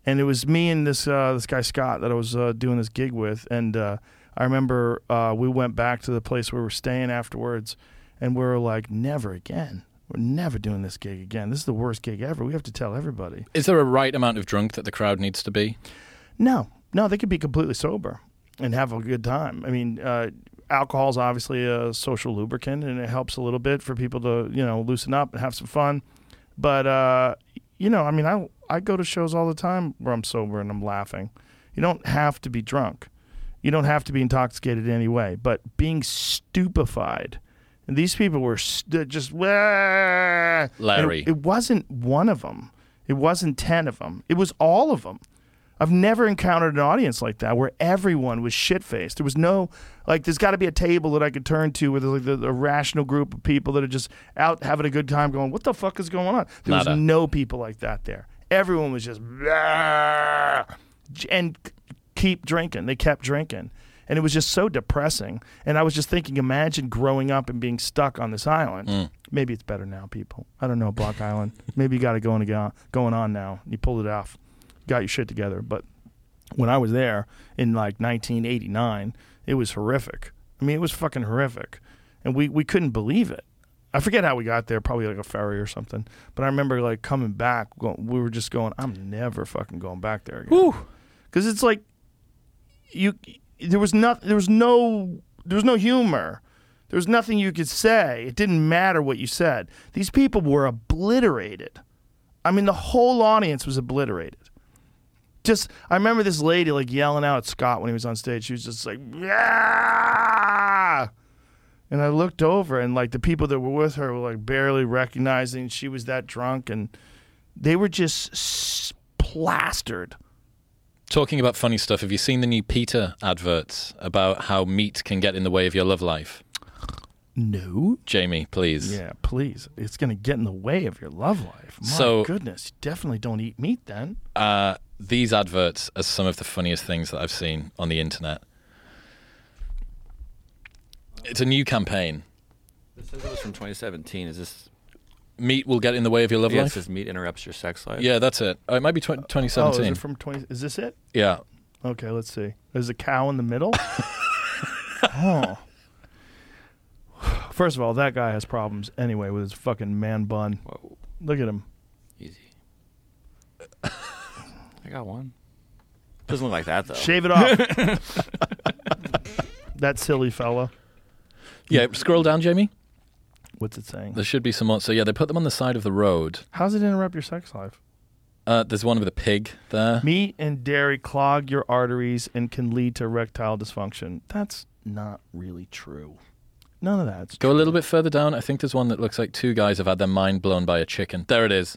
And it was me and this uh, this guy Scott that I was uh, doing this gig with. And uh, I remember uh, we went back to the place where we were staying afterwards, and we were like, "Never again. We're never doing this gig again. This is the worst gig ever. We have to tell everybody." Is there a right amount of drunk that the crowd needs to be? No, no, they could be completely sober and have a good time. I mean, uh, alcohol is obviously a social lubricant, and it helps a little bit for people to you know loosen up and have some fun. But uh, you know, I mean, I I go to shows all the time where I'm sober and I'm laughing. You don't have to be drunk. You don't have to be intoxicated in any way. But being stupefied, and these people were st- just "Wah!" Larry. It, it wasn't one of them. It wasn't ten of them. It was all of them. I've never encountered an audience like that where everyone was shit faced. There was no like. There's got to be a table that I could turn to with like the, the rational group of people that are just out having a good time, going, "What the fuck is going on?" There Nada. was no people like that there. Everyone was just and keep drinking. They kept drinking, and it was just so depressing. And I was just thinking, imagine growing up and being stuck on this island. Mm. Maybe it's better now, people. I don't know, Block Island. Maybe you got it going again, going on now. You pulled it off, got your shit together. But when I was there in like 1989, it was horrific. I mean, it was fucking horrific, and we we couldn't believe it. I forget how we got there, probably like a ferry or something. But I remember like coming back, we were just going, I'm never fucking going back there again. Because it's like you, there was not, there was no, there was no humor. There was nothing you could say. It didn't matter what you said. These people were obliterated. I mean, the whole audience was obliterated just I remember this lady like yelling out at Scott when he was on stage. She was just like, yeah. And I looked over and like the people that were with her were like barely recognizing she was that drunk and they were just s- plastered. Talking about funny stuff, have you seen the new PETA adverts about how meat can get in the way of your love life? No. Jamie, please. Yeah, please. It's going to get in the way of your love life. My So- goodness, you definitely don't eat meat then. Uh, these adverts are some of the funniest things that I've seen on the internet. It's a new campaign. This says it was from 2017. Is this? Meat will get in the way of your love Yeah, it life. says meat interrupts your sex life. Yeah, that's it. Oh, it might be tw- uh, Oh, is it from 20 Is this it? yeah. Okay, let's see. There's a cow in the middle. oh. First of all, that guy has problems anyway with his fucking man bun. Whoa, Look at him. easy. I got one. Doesn't look like that though. Shave it off. that silly fella. Yeah, scroll down, Jamie. What's it saying? There should be some more. So, yeah, they put them on the side of the road. How's it interrupt your sex life? Uh, there's one with a pig there. Meat and dairy clog your arteries and can lead to erectile dysfunction. That's not really true. None of that's Go a little bit further down. I think there's one that looks like two guys have had their mind blown by a chicken. There it is.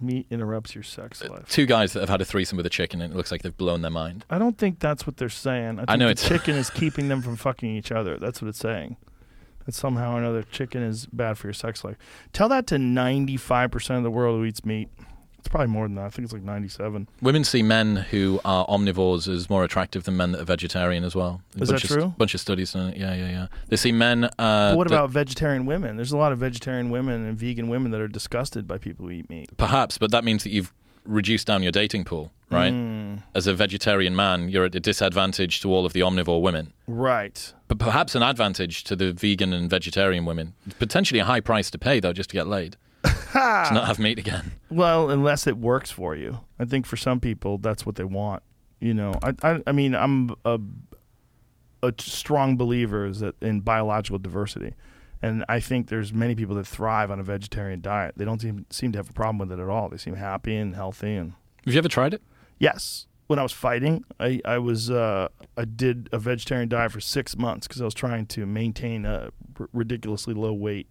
meat interrupts your sex life. Two guys that have had a threesome with a chicken, and it looks like they've blown their mind. I don't think that's what they're saying. I, think I know the it's- chicken is keeping them from fucking each other. That's what it's saying. That somehow or another chicken is bad for your sex life. Tell that to 95% of the world who eats meat. It's probably more than that. I think it's like 97. Women see men who are omnivores as more attractive than men that are vegetarian as well. A Is bunch that of, true? Bunch of studies on it. Yeah, yeah, yeah. They see men. Uh, but what about vegetarian women? There's a lot of vegetarian women and vegan women that are disgusted by people who eat meat. Perhaps, but that means that you've reduced down your dating pool, right? Hmm. As a vegetarian man, you're at a disadvantage to all of the omnivore women. Right. But perhaps an advantage to the vegan and vegetarian women. Potentially a high price to pay, though, just to get laid. to not have meat again. Well, unless it works for you. I think for some people, that's what they want. You know, I, I, I mean, I'm a, a strong believer is that in biological diversity, And I think there's many people that thrive on a vegetarian diet. They don't seem, seem to have a problem with it at all. They seem happy and healthy. And Have you ever tried it? yes, when I was fighting, I I was uh, I did a vegetarian diet for six months because I was trying to maintain a r- ridiculously low weight,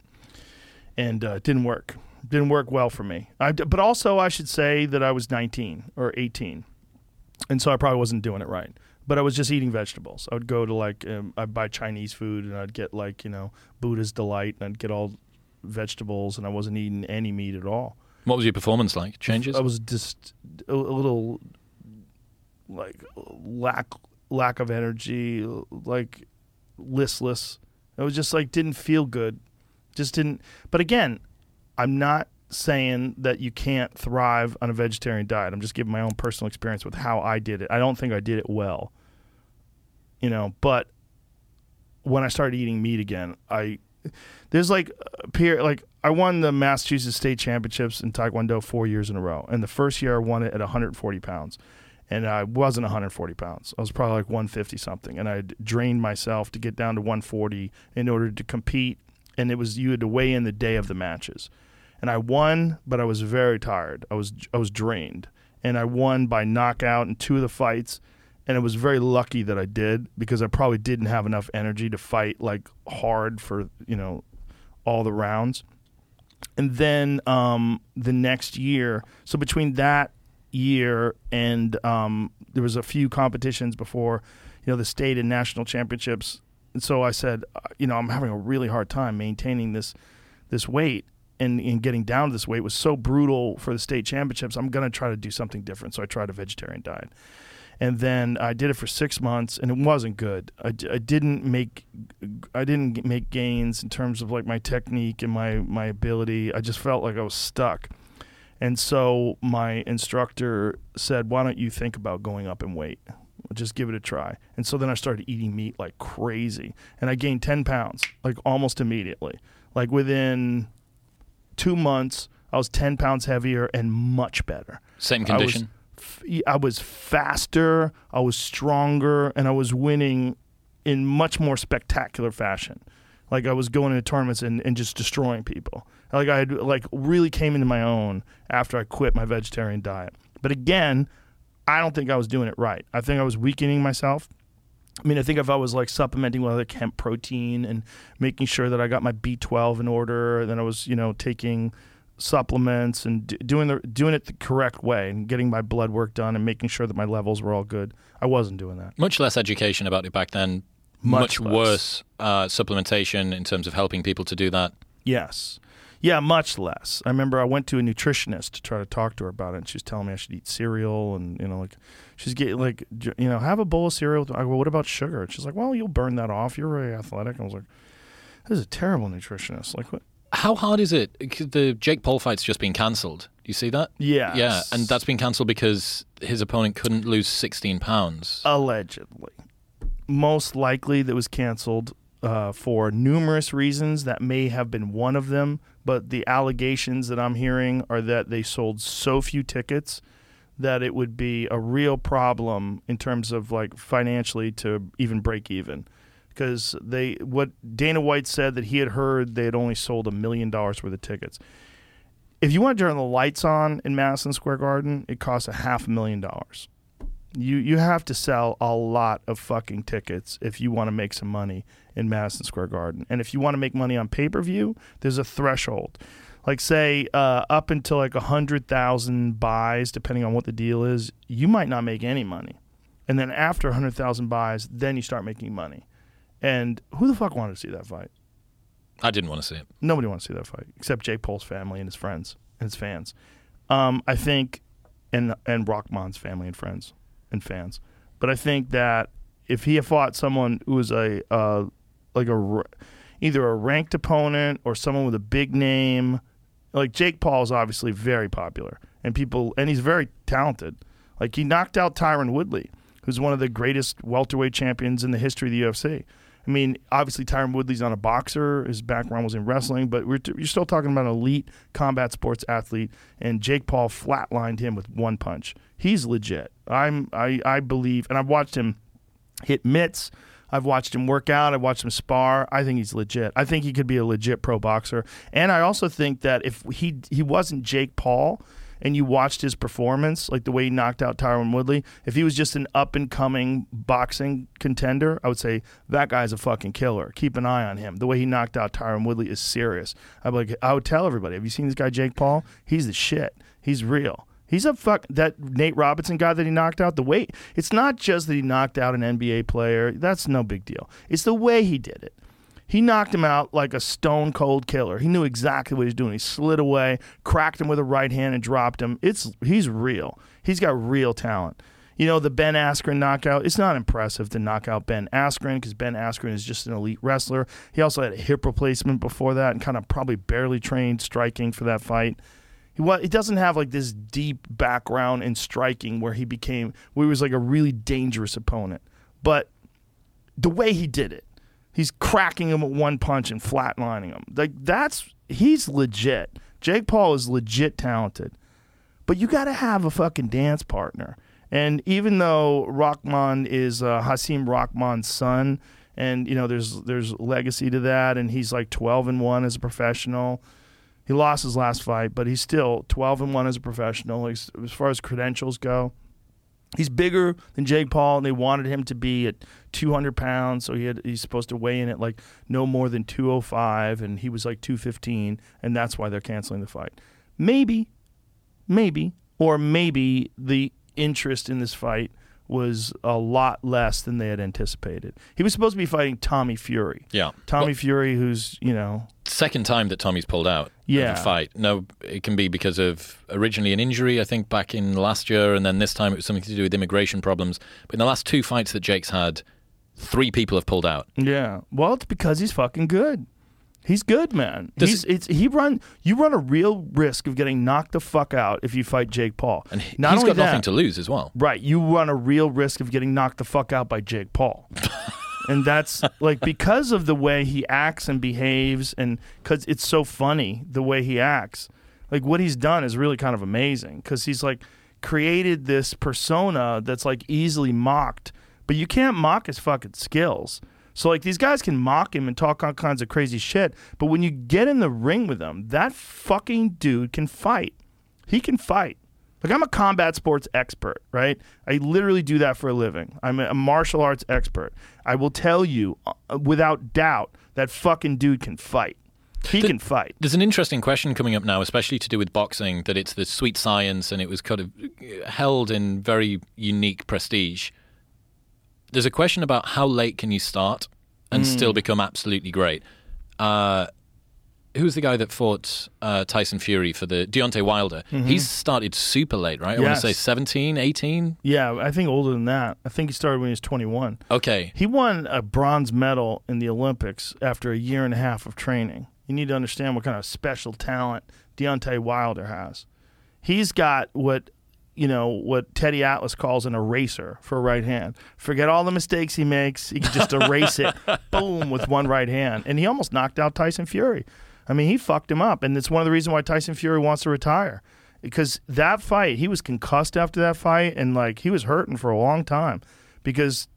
and uh, it didn't work. Didn't work well for me. I but also I should say that I was 19 or 18, and so I probably wasn't doing it right. But I was just eating vegetables. I would go to like um, I'd buy Chinese food and I'd get like you know Buddha's delight and I'd get all vegetables and I wasn't eating any meat at all. What was your performance like? Changes? I was just a, a little like lack lack of energy, like listless. It was just like didn't feel good. Just didn't. But again, I'm not saying that you can't thrive on a vegetarian diet. I'm just giving my own personal experience with how I did it. I don't think I did it well. You know, but when I started eating meat again, I there's like a peer like I won the Massachusetts State Championships in Taekwondo four years in a row, and the first year I won it at 140 pounds, and I wasn't 140 pounds. I was probably like 150 something, and I drained myself to get down to 140 in order to compete. And it was you had to weigh in the day of the matches, and I won, but I was very tired. I was I was drained, and I won by knockout in two of the fights and it was very lucky that I did because I probably didn't have enough energy to fight like hard for you know all the rounds. And then um, the next year, so between that year and um, there was a few competitions before, you know, the state and national championships. And so I said, uh, you know, I'm having a really hard time maintaining this this weight and, getting down to this weight was so brutal for the state championships. I'm going to try to do something different. So I tried a vegetarian diet and then I did it for six months, and it wasn't good. I, I didn't make I didn't make gains in terms of like my technique and my my ability. I just felt like I was stuck, and so my instructor said, "Why don't you think about going up in weight? Just give it a try." And so then I started eating meat like crazy, and I gained ten pounds like almost immediately. Like within two months, I was ten pounds heavier and much better. Same I was- condition. I was faster, I was stronger, and I was winning in much more spectacular fashion. Like I was going into tournaments and, and just destroying people. Like I had like really came into my own after I quit my vegetarian diet. But again, I don't think I was doing it right. I think I was weakening myself. I mean, I think if I was like supplementing with like hemp protein and making sure that I got my B12 in order, then I was, you know, taking supplements and d- doing the doing it the correct way and getting my blood work done and making sure that my levels were all good. I wasn't doing that. Much less education about it back then. Much Much, worse uh, supplementation in terms of helping people to do that. Yes. Yeah, much less. I remember I went to a nutritionist to try to talk to her about it, and she was telling me I should eat cereal, and you know, like she's getting like, you know, have a bowl of cereal. I go, what about sugar? And she's like, well, you'll burn that off. You're very athletic. I was like, this is a terrible nutritionist. Like, what? How hard is it? The Jake Paul fight's just been cancelled. You see that? Yeah. Yeah, and that's been cancelled because his opponent couldn't lose 16 pounds. allegedly. Most likely, that was canceled uh, for numerous reasons. That may have been one of them, but the allegations that I'm hearing are that they sold so few tickets that it would be a real problem in terms of like financially to even break even. Because they, what Dana White said that he had heard they had only sold a million dollars worth of tickets. If you want to turn the lights on in Madison Square Garden, it costs a half a million dollars you you have to sell a lot of fucking tickets if you want to make some money in Madison Square Garden. And if you want to make money on pay per view, there's a threshold. Like say uh, up until like a hundred thousand buys, depending on what the deal is, you might not make any money. And then after a hundred thousand buys, then you start making money. And who the fuck wanted to see that fight? I didn't want to see it. Nobody wants to see that fight except Jake Paul's family and his friends and his fans. Um, I think, and and Rahman's family and friends and fans. But I think that if he had fought someone who was a uh, like a either a ranked opponent or someone with a big name, like Jake Paul is obviously very popular and people and he's very talented. Like he knocked out Tyron Woodley, who's one of the greatest welterweight champions in the history of the UFC. I mean, obviously Tyron Woodley's not a boxer; his background was in wrestling, but we're t- you're still talking about an elite combat sports athlete, and Jake Paul flatlined him with one punch. He's legit. I'm I I believe, and I've watched him hit mitts. I've watched him work out. I've watched him spar. I think he's legit. I think he could be a legit pro boxer. And I also think that if he he wasn't Jake Paul and you watched his performance, like the way he knocked out Tyron Woodley, if he was just an up and coming boxing contender, I would say that guy's a fucking killer. Keep an eye on him. The way he knocked out Tyron Woodley is serious. I'd like, I would tell everybody, have you seen this guy Jake Paul? He's the shit. He's real. He's a fuck that Nate Robinson guy that he knocked out. The way it's not just that he knocked out an NBA player. That's no big deal. It's the way he did it. He knocked him out like a stone cold killer. He knew exactly what he was doing. He slid away, cracked him with a right hand, and dropped him. It's he's real. He's got real talent. You know the Ben Askren knockout. It's not impressive to knock out Ben Askren because Ben Askren is just an elite wrestler. He also had a hip replacement before that and kind of probably barely trained striking for that fight. He wa- he doesn't have like this deep background in striking where he became where he was like a really dangerous opponent. But the way he did it, he's cracking him at one punch and flatlining him. Like that's he's legit. Jake Paul is legit talented, but you got to have a fucking dance partner. And even though Rahman is uh, Hasim Rahman's son, and you know there's there's legacy to that, and he's like 12 and one as a professional. He lost his last fight, but he's still 12 and one as a professional. As, as far as credentials go, he's bigger than Jake Paul, and they wanted him to be at 200 pounds, so he had he's supposed to weigh in at like no more than 205, and he was like 215, and that's why they're canceling the fight. Maybe, maybe, or maybe the interest in this fight was a lot less than they had anticipated. He was supposed to be fighting Tommy Fury. Yeah. Tommy Well- Fury, who's you know second time that Tommy's pulled out Yeah. of a fight. No, it can be because of originally an injury, I think, back in last year, and then this time it was something to do with immigration problems. But in the last two fights that Jake's had, three people have pulled out. Yeah. Well, it's because he's fucking good. He's good, man. Does he's, it- it's he run you run a real risk of getting knocked the fuck out if you fight Jake Paul. And he- Not he's only got that, nothing to lose as well. Right, you run a real risk of getting knocked the fuck out by Jake Paul. and that's like because of the way he acts and behaves and cuz it's so funny the way he acts. Like what he's done is really kind of amazing cuz he's like created this persona that's like easily mocked, but you can't mock his fucking skills. So like these guys can mock him and talk all kinds of crazy shit, but when you get in the ring with him, that fucking dude can fight. He can fight. Like I'm a combat sports expert, right? I literally do that for a living. I'm a martial arts expert. I will tell you uh, without doubt that fucking dude can fight. He The- can fight. There's an interesting question coming up now, especially to do with boxing, that it's the sweet science and it was kind of held in very unique prestige. There's a question about how late can you start and still become absolutely great. Uh, who's the guy that fought uh, Tyson Fury for the Deontay Wilder? He's started super late, right? I want to say 17, 18. Yeah, I think older than that. I think he started when he was 21. Okay. He won a bronze medal in the Olympics after a year and a half of training. You need to understand what kind of special talent Deontay Wilder has. He's got what you know what Teddy Atlas calls an eraser for a right hand. Forget all the mistakes he makes. He can just erase it, boom, with one right hand. And he almost knocked out Tyson Fury. I mean, he fucked him up, and it's one of the reasons why Tyson Fury wants to retire because that fight, he was concussed after that fight, and like he was hurting for a long time because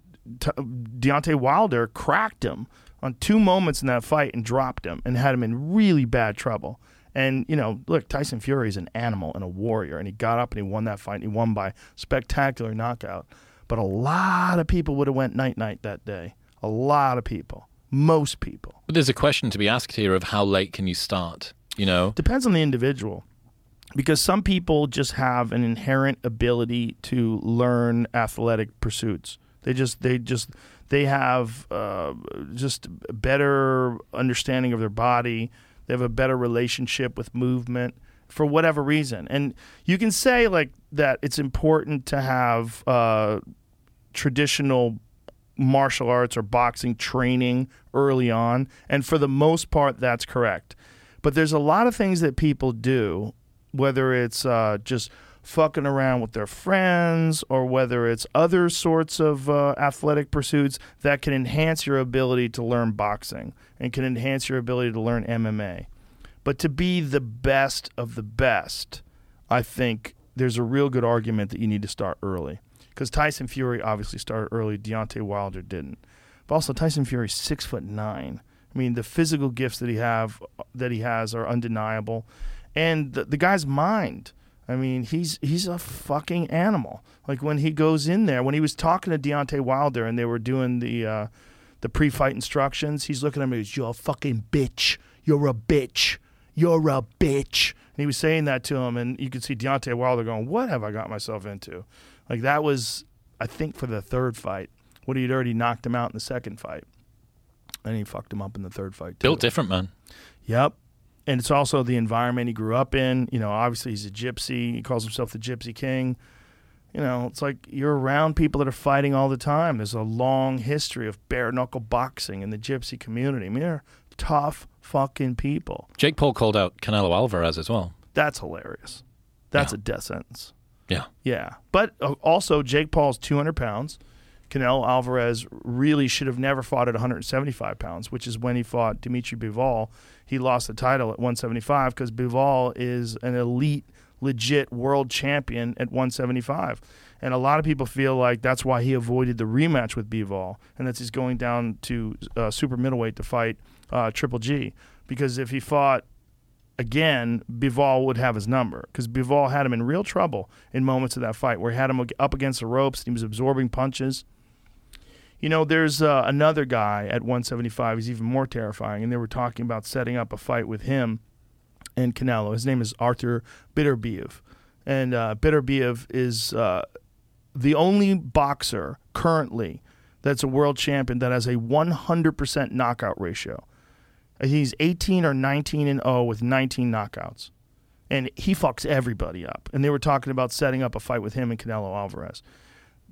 T- Deontay Wilder cracked him on two moments in that fight and dropped him and had him in really bad trouble. And you know, look, Tyson Fury is an animal and a warrior, and he got up and he won that fight. And he won by spectacular knockout. But a lot of people would have went night night that day. A lot of people, most people. But there's a question to be asked here of how late can you start? You know? Depends on the individual. Because some people just have an inherent ability to learn athletic pursuits. They just they just they have uh, just better understanding of their body. They have a better relationship with movement for whatever reason. And you can say like that it's important to have uh, traditional martial arts or boxing training early on. And for the most part, that's correct. But there's a lot of things that people do, whether it's uh, just fucking around with their friends or whether it's other sorts of uh, athletic pursuits that can enhance your ability to learn boxing and can enhance your ability to learn MMA. But to be the best of the best, I think there's a real good argument that you need to start early. Because Tyson Fury obviously started early, Deontay Wilder didn't. but also Tyson Fury's six foot nine. I mean, the physical gifts that he have that he has are undeniable, and the, the guy's mind. I mean, he's he's a fucking animal. Like when he goes in there, when he was talking to Deontay Wilder and they were doing the uh, the pre-fight instructions, he's looking at me. He's, "You're a fucking bitch. You're a bitch. You're a bitch." And he was saying that to him, and you could see Deontay Wilder going, "What have I got myself into?" Like that was, I think, for the third fight. What he'd already knocked him out in the second fight, and he fucked him up in the third fight. Too. Built different, man. Yep. And it's also the environment he grew up in. You know, obviously he's a gypsy. He calls himself the Gypsy King. You know, it's like you're around people that are fighting all the time. There's a long history of bare knuckle boxing in the gypsy community. I mean, they're tough fucking people. Jake Paul called out Canelo Alvarez as well. That's hilarious. That's Yeah. a death sentence. Yeah. Yeah. But uh, also, Jake Paul's 200 pounds. Canelo Alvarez really should have never fought at 175 pounds, which is when he fought Dimitri Bivol. He lost the title at 175 because Bivol is an elite, legit world champion at 175. And a lot of people feel like that's why he avoided the rematch with Bivol, and that's he's going down to uh, super middleweight to fight uh, Triple G. Because if he fought again, Bivol would have his number because Bivol had him in real trouble in moments of that fight where he had him up against the ropes. And he was absorbing punches. You know, there's uh, another guy at 175. He's even more terrifying, and they were talking about setting up a fight with him and Canelo. His name is Arthur Beterbiev, and uh, is uh, the only boxer currently that's a world champion that has a 100% knockout ratio. He's 18 or 19 and 0 with 19 knockouts. And he fucks everybody up. And they were talking about setting up a fight with him and Canelo Alvarez.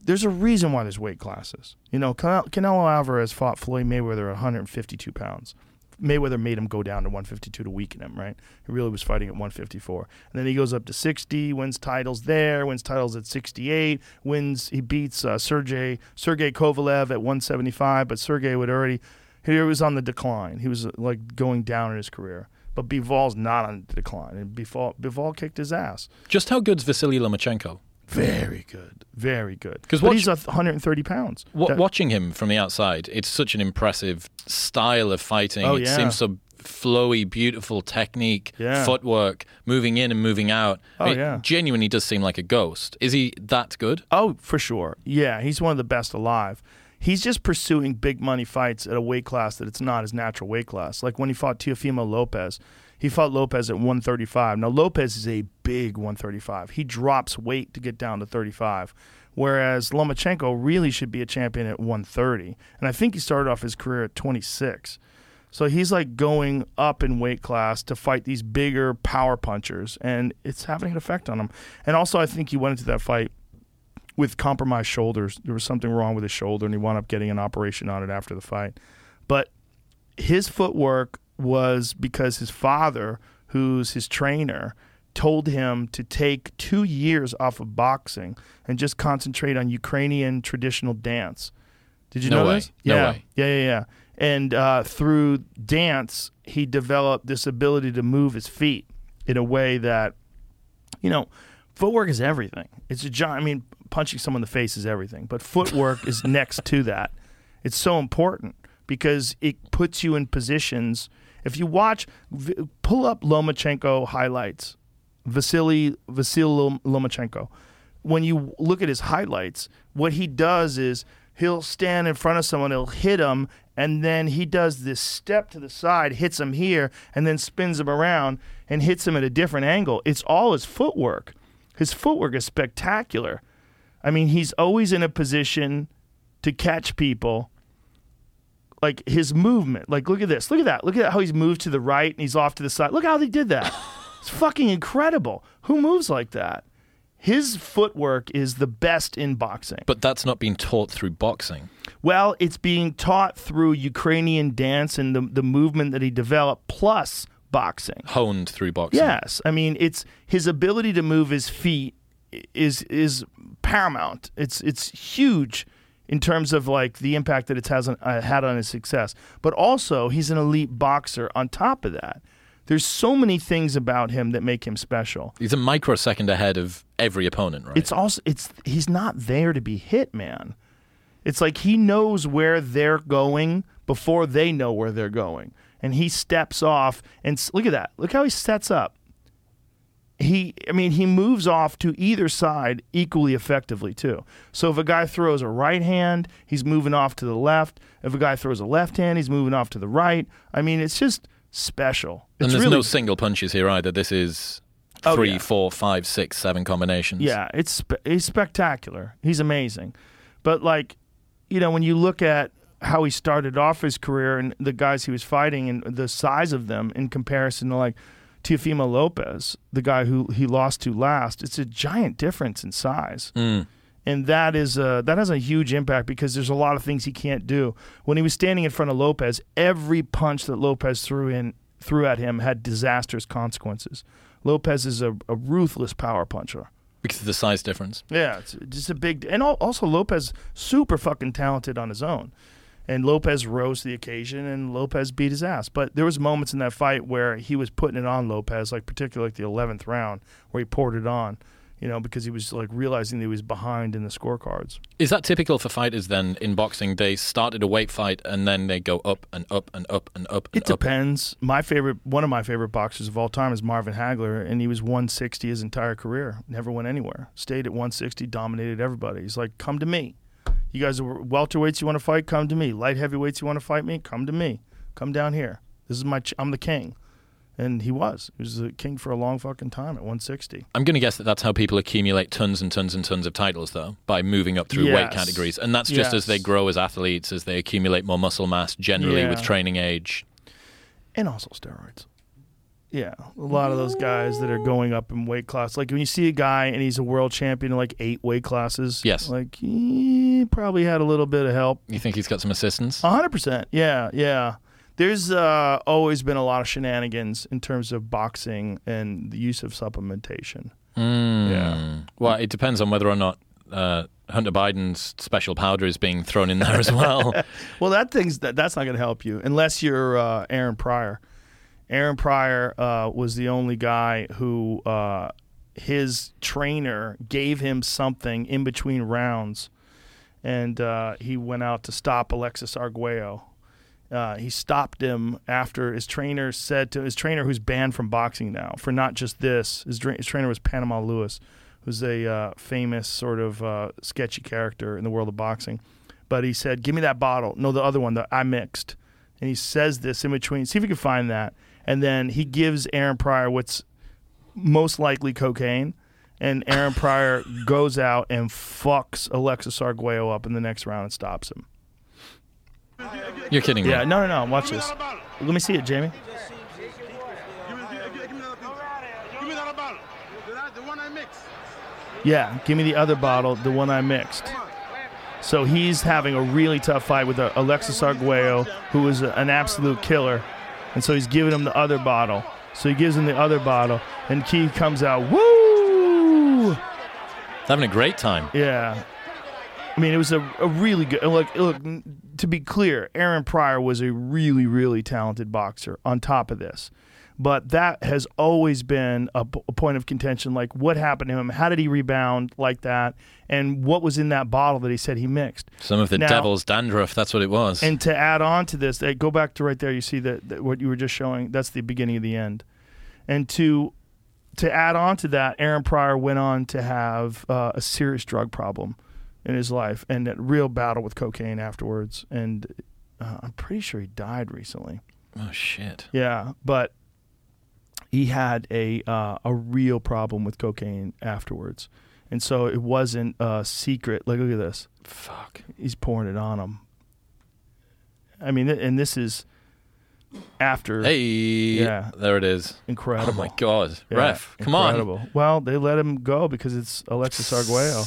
There's a reason why there's weight classes. You know, Cane- Canelo Alvarez fought Floyd Mayweather at 152 pounds. Mayweather made him go down to 152 to weaken him, right? He really was fighting at 154. And then he goes up to 60, wins titles there, wins titles at 68, wins, he beats uh, Sergey, Sergey Kovalev at 175, but Sergey would already, he was on the decline. He was uh, like going down in his career. But Bivol's not on the decline, and Bivol, Bivol kicked his ass. Just how good's Vasily Lomachenko? Very good, very good. 'Cause but watch- he's a 130 pounds. Wa That- watching him from the outside, it's such an impressive style of fighting. Oh, it yeah. seems so flowy, beautiful technique, Yeah. footwork, moving in and moving out. Oh, it yeah. genuinely does seem like a ghost. Is he that good? Oh, for sure. Yeah, he's one of the best alive. He's just pursuing big money fights at a weight class that it's not his natural weight class. Like when he fought Teofimo Lopez, he fought Lopez at 135. Now Lopez is a big 135. He drops weight to get down to 35. Whereas Lomachenko really should be a champion at 130. And I think he started off his career at 26. So he's like going up in weight class to fight these bigger power punchers, and it's having an effect on him. And also, I think he went into that fight with compromised shoulders. There was something wrong with his shoulder, and he wound up getting an operation on it after the fight. But his footwork was because his father, who's his trainer, told him to take two years off of boxing and just concentrate on Ukrainian traditional dance. Did you No know way. this? No yeah. way. Yeah, yeah, yeah. And uh, through dance, he developed this ability to move his feet in a way that, you know, footwork is everything. It's a giant. I mean, punching someone in the face is everything, but footwork is next to that. It's so important because it puts you in positions. If you watch, v- pull up Lomachenko highlights, Vasily Vasily Lomachenko. When you look at his highlights, what he does is he'll stand in front of someone, he'll hit him, and then he does this step to the side, hits him here, and then spins him around and hits him at a different angle. It's all his footwork. His footwork is spectacular. I mean, he's always in a position to catch people. Like his movement. Like, look at this. Look at that. Look at how he's moved to the right and he's off to the side. Look how they did that. it's fucking incredible. Who moves like that? His footwork is the best in boxing. But that's not being taught through boxing. Well, it's being taught through Ukrainian dance and the, the movement that he developed, plus boxing. Honed through boxing. Yes, I mean it's his ability to move his feet is is paramount. It's it's huge in terms of like the impact that it has on, uh, had on his success. But also, he's an elite boxer. On top of that, there's so many things about him that make him special. He's a microsecond ahead of every opponent, right? It's also it's he's not there to be hit, man. It's like he knows where they're going before they know where they're going. And he steps off and look at that. Look how he sets up. He I mean he moves off to either side equally effectively too. So if a guy throws a right hand, he's moving off to the left. If a guy throws a left hand, he's moving off to the right. I mean, it's just special. And there's really no single punches here either. This is Oh, three, yeah. four, five, six, seven combinations. Yeah, it's spe- he's spectacular. He's amazing. But like, you know, when you look at how he started off his career and the guys he was fighting and the size of them in comparison to like Teofimo Lopez, the guy who he lost to last, it's a giant difference in size. Mm. And that is uh, that has a huge impact because there's a lot of things he can't do. When he was standing in front of Lopez, every punch that Lopez threw in threw at him had disastrous consequences. Lopez is a, a ruthless power puncher. Because of the size difference. Yeah, it's just a big, and also Lopez super fucking talented on his own, and Lopez rose to the occasion, and Lopez beat his ass. But there was moments in that fight where he was putting it on Lopez, like particularly like the eleventh round where he poured it on, you know, because he was like realizing that he was behind in the scorecards. Is that typical for fighters then in boxing? They started a weight fight and then they go up and up and up and up and up. It up. depends. My favorite, one of my favorite boxers of all time is Marvin Hagler, and he was 160 his entire career. Never went anywhere. Stayed at 160, dominated everybody. He's like, come to me. You guys are welterweights. You want to fight? Come to me. Light heavyweights. You want to fight me? Come to me. Come down here. This is my. Ch- I'm the king, and he was. He was the king for a long fucking time at 160. I'm going to guess that that's how people accumulate tons and tons and tons of titles, though, by moving up through weight categories. And that's just as they grow as athletes, as they accumulate more muscle mass, generally with training age. and also steroids. Yeah, a lot of those guys that are going up in weight class. Like when you see a guy and he's a world champion in like eight weight classes. Yes. like he probably had a little bit of help. You think he's got some assistance? A hundred percent. Yeah, yeah. There's uh, always been a lot of shenanigans in terms of boxing and the use of supplementation. Mm. Yeah. Well, it depends on whether or not uh, Hunter Biden's special powder is being thrown in there as well. Well, that thing's that, that's not going to help you unless you're uh, Aaron Pryor. Aaron Pryor uh, was the only guy who uh, his trainer gave him something in between rounds, and uh, he went out to stop Alexis Arguello. Uh, he stopped him after his trainer said to his trainer, who's banned from boxing now for not just this. His, his trainer was Panama Lewis, who's a uh, famous sort of uh, sketchy character in the world of boxing. But he said, "Give me that bottle." No, the other one that I mixed. And he says this in between. See if you can find that. And then he gives Aaron Pryor what's most likely cocaine. And Aaron Pryor goes out and fucks Alexis Arguello up in the next round and stops him. You're kidding me. Yeah, no, no, no. Watch this. Let me see it, Jamie. Yeah, give me the other bottle, the one I mixed. So he's having a really tough fight with uh, Alexis Arguello, who is an absolute killer. And so he's giving him the other bottle. So he gives him the other bottle, and Keith comes out, woo! Having a great time. Yeah. I mean, it was a, a really good. Look, look. To be clear, Aaron Pryor was a really, really talented boxer. On top of this, but that has always been a, p- a point of contention. Like, what happened to him? How did he rebound like that? And what was in that bottle that he said he mixed? Some of the Now- devil's dandruff, that's what it was. And to add on to this, go back to right there. You see that, that what you were just showing. That's the beginning of the end. And to to add on to that, Aaron Pryor went on to have uh, a serious drug problem in his life and a real battle with cocaine afterwards. And uh, I'm pretty sure he died recently. oh, shit. Yeah, but he had a uh, a real problem with cocaine afterwards, and so it wasn't a secret. Like, look at this. Fuck. He's pouring it on him. I mean, and this is after Hey. Yeah. There it is. incredible. Oh, my God. Yeah, Ref, come on. Well, they let him go because it's Alexis Arguello,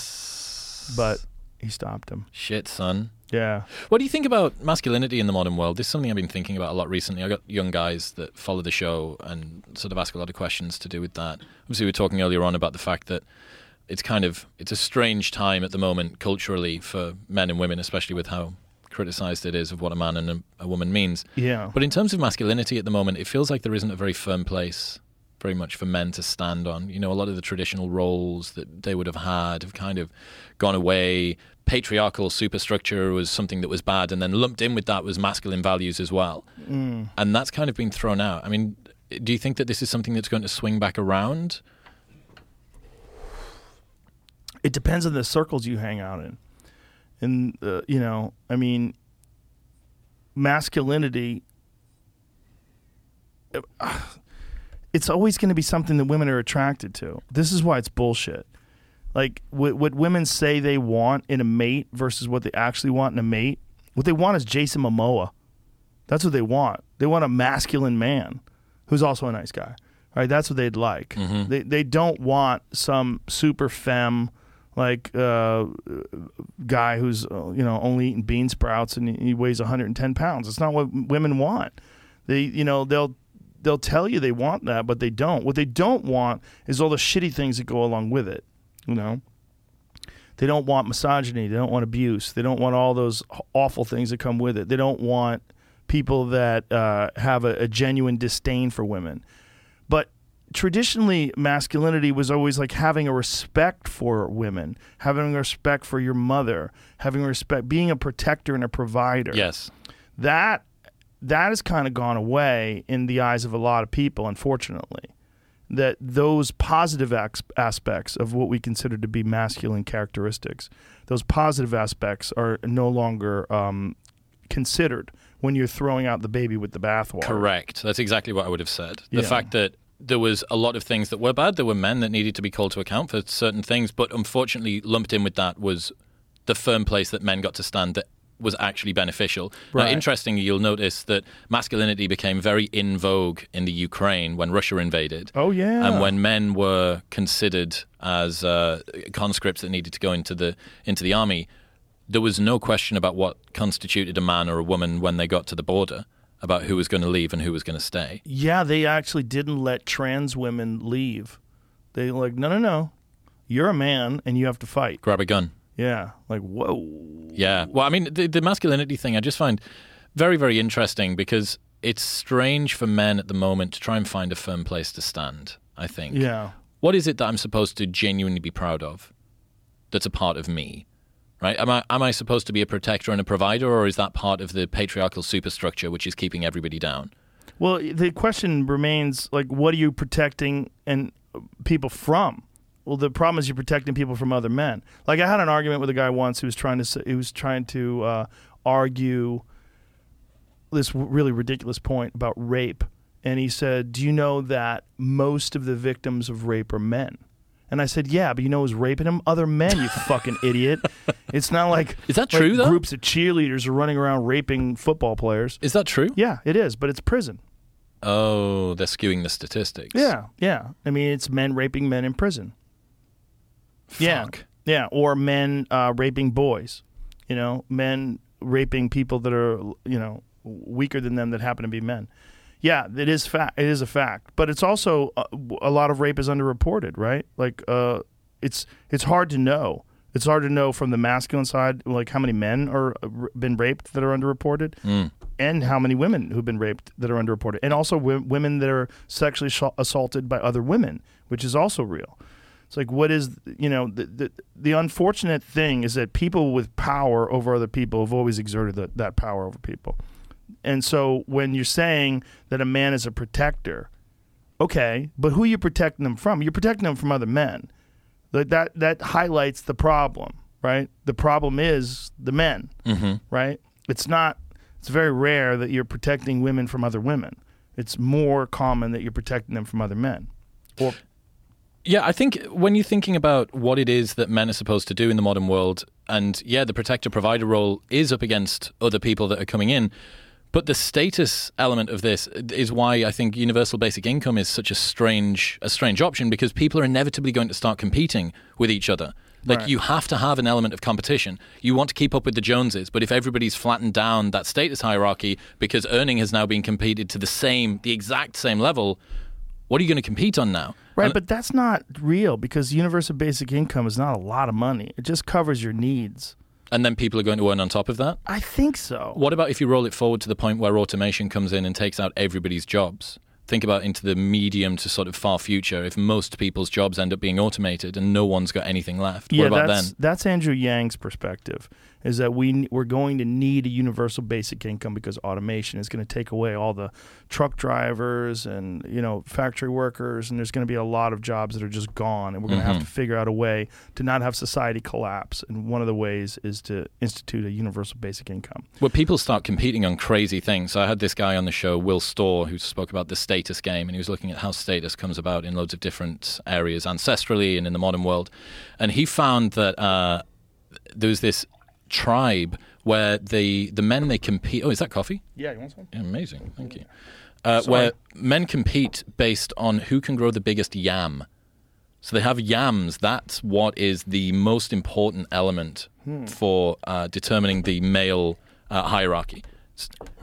but he stopped him. Shit, son. Yeah. What do you think about masculinity in the modern world? This is something I've been thinking about a lot recently. I got young guys that follow the show and sort of ask a lot of questions to do with that. Obviously, we were talking earlier on about the fact that it's kind of it's a strange time at the moment culturally for men and women, especially with how criticized it is of what a man and a, a woman means. Yeah. But in terms of masculinity at the moment, it feels like there isn't a very firm place very much for men to stand on. You know, a lot of the traditional roles that they would have had have kind of gone away. Patriarchal superstructure was something that was bad, and then lumped in with that was masculine values as well. Mm. And that's kind of been thrown out. I mean, do you think that this is something that's going to swing back around? it depends on the circles you hang out in. And uh, you know, I mean, masculinity. uh, It's always going to be something that women are attracted to. This is why it's bullshit. Like what, what women say they want in a mate versus what they actually want in a mate. What they want is Jason Momoa. That's what they want. They want a masculine man who's also a nice guy. Right? That's what they'd like. They they don't want some super femme like uh, guy who's uh, you know only eating bean sprouts and he weighs 110 pounds. It's not what women want. They you know they'll they'll tell you they want that, but they don't. What they don't want is all the shitty things that go along with it. You know. They don't want misogyny. They don't want abuse. They don't want all those awful things that come with it. They don't want people that uh, have a, a genuine disdain for women. But traditionally, masculinity was always like having a respect for women, having a respect for your mother, having respect, being a protector and a provider. Yes. That that has kind of gone away in the eyes of a lot of people, unfortunately. That those positive aspects of what we consider to be masculine characteristics, those positive aspects are no longer um, considered when you're throwing out the baby with the bathwater. Correct. That's exactly what I would have said. The Yeah. fact that there was a lot of things that were bad. There were men that needed to be called to account for certain things, but unfortunately, lumped in with that was the firm place that men got to stand that was actually beneficial. Now, interestingly, you'll notice that masculinity became very in vogue in the Ukraine when Russia invaded. Oh yeah. And when men were considered as uh, conscripts that needed to go into the into the army, there was no question about what constituted a man or a woman when they got to the border about who was going to leave and who was going to stay. Yeah, they actually didn't let trans women leave. They like, no, no, no. You're a man and you have to fight. Grab a gun. Yeah. Like, whoa. Yeah. Well, I mean, the, the masculinity thing I just find very, very interesting because it's strange for men at the moment to try and find a firm place to stand, I think. Yeah. What is it that I'm supposed to genuinely be proud of that's a part of me? Right? Am I am I supposed to be a protector and a provider or is that part of the patriarchal superstructure which is keeping everybody down? Well, the question remains like, what are you protecting and people from? Well, the problem is you're protecting people from other men. Like I had an argument with a guy once who was trying to he was trying to uh, argue this really ridiculous point about rape, and he said, "Do you know that most of the victims of rape are men?" And I said, "Yeah, but you know who's raping them? Other men, you fucking idiot. It's not like Is that like true, though? Groups of cheerleaders are running around raping football players. Is that true? Yeah, it is, but it's prison. Oh, they're skewing the statistics. Yeah, yeah. I mean, it's men raping men in prison. Yeah, Fuck. yeah, or men uh, raping boys. You know, men raping people that are you know weaker than them that happen to be men. Yeah, it is fact. It is a fact, but it's also uh, a lot of rape is underreported, right? Like, uh, it's it's hard to know. It's hard to know from the masculine side, like how many men are uh, r- been raped that are underreported, Mm. and how many women who've been raped that are underreported, and also w- women that are sexually sh- assaulted by other women, which is also real. It's like what is you know the, the the unfortunate thing is that people with power over other people have always exerted that that power over people, and so when you're saying that a man is a protector, okay, but who are you protecting them from? You're protecting them from other men. Like that that highlights the problem, right? The problem is the men, hmm right? It's not. It's very rare that you're protecting women from other women. It's more common that you're protecting them from other men. Or Yeah, I think when you're thinking about what it is that men are supposed to do in the modern world, and yeah, the protector provider role is up against other people that are coming in. But the status element of this is why I think universal basic income is such a strange a strange option because people are inevitably going to start competing with each other. Like Right. you have to have an element of competition. You want to keep up with the Joneses, but if everybody's flattened down that status hierarchy because earning has now been competed to the same, the exact same level, what are you going to compete on now? right, but that's not real because universal basic income is not a lot of money. It just covers your needs. and then people are going to earn on top of that. I think so. What about if you roll it forward to the point where automation comes in and takes out everybody's jobs? think about into the medium to sort of far future, if most people's jobs end up being automated and no one's got anything left, yeah, what about that's then? that's Andrew Yang's perspective. Is that we we're going to need a universal basic income because automation is going to take away all the truck drivers and you know factory workers, and there's going to be a lot of jobs that are just gone, and we're going to Mm-hmm. have to figure out a way to not have society collapse. And one of the ways is to institute a universal basic income. Well, people start competing on crazy things. So I had this guy on the show, Will Storr, who spoke about the status game, and he was looking at how status comes about in loads of different areas, ancestrally and in the modern world. And he found that uh, there was this tribe where the the men they compete. Oh, is that coffee? Yeah, you want some? Yeah, amazing, thank you. Uh, where men compete based on who can grow the biggest yam. So they have yams. That's what is the most important element for uh, determining the male uh, hierarchy.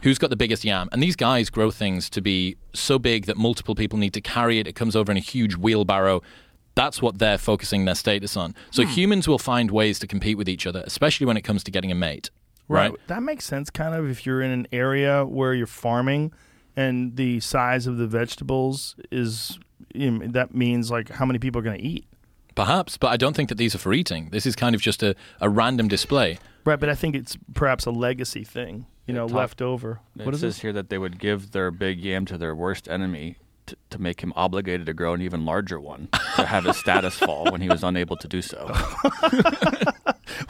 Who's got the biggest yam? And these guys grow things to be so big that multiple people need to carry it. It comes over in a huge wheelbarrow. That's what they're focusing their status on. So hmm. humans will find ways to compete with each other, especially when it comes to getting a mate. Right? That makes sense, kind of, if you're in an area where you're farming and the size of the vegetables is, you know, that means like how many people are going to eat. Perhaps, but I don't think that these are for eating. This is kind of just a, a random display. Right, but I think it's perhaps a legacy thing, you know, talk- left over. It What is says this? here that they would give their big yam to their worst enemy to, to make him obligated to grow an even larger one to have his status fall when he was unable to do so.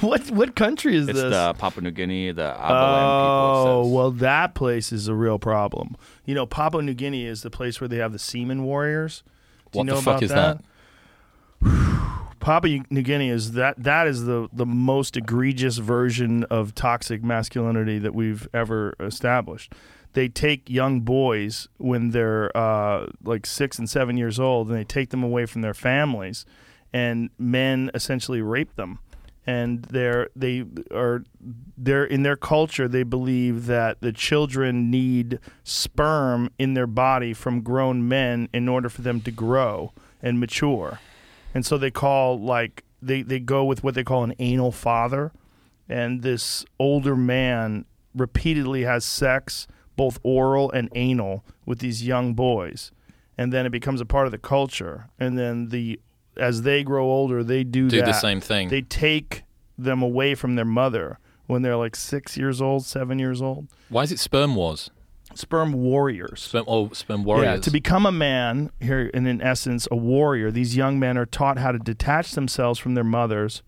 What what country is It's this? the Papua New Guinea, the Abalam Oh, people. says. well, that place is a real problem. You know, Papua New Guinea is the place where they have the semen warriors. Do What you know the fuck about is that? Papua New Guinea is that that is the the most egregious version of toxic masculinity that we've ever established. They take young boys when they're uh, like six and seven years old, and they take them away from their families, and men essentially rape them. And they're they are they're in their culture. They believe that the children need sperm in their body from grown men in order for them to grow and mature and so they call like they they go with what they call an anal father and this older man repeatedly has sex both oral and anal with these young boys and then it becomes a part of the culture and then the as they grow older they do, Do the same thing. they take them away from their mother when they're like six years old seven years old Why is it sperm wars? sperm warriors Sperm, oh, sperm warriors. yeah, to become a man here, and in essence, a warrior. These young men are taught how to detach themselves from their mothers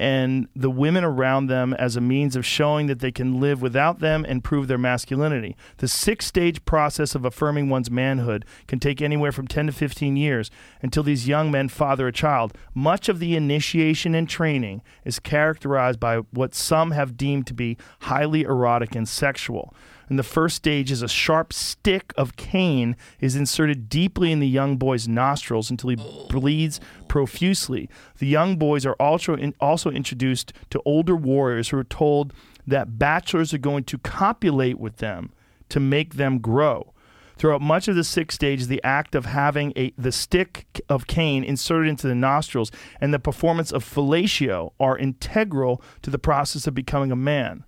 and the women around them as a means of showing that they can live without them and prove their masculinity. The six stage process of affirming one's manhood can take anywhere from 10 to 15 years until these young men father a child. Much of the initiation and training is characterized by what some have deemed to be highly erotic and sexual. And the first stage is a sharp stick of cane is inserted deeply in the young boy's nostrils until he bleeds profusely. The young boys are also in, also introduced to older warriors who are told that bachelors are going to copulate with them to make them grow. Throughout much of the sixth stage, the act of having a the stick of cane inserted into the nostrils and the performance of fellatio are integral to the process of becoming a man.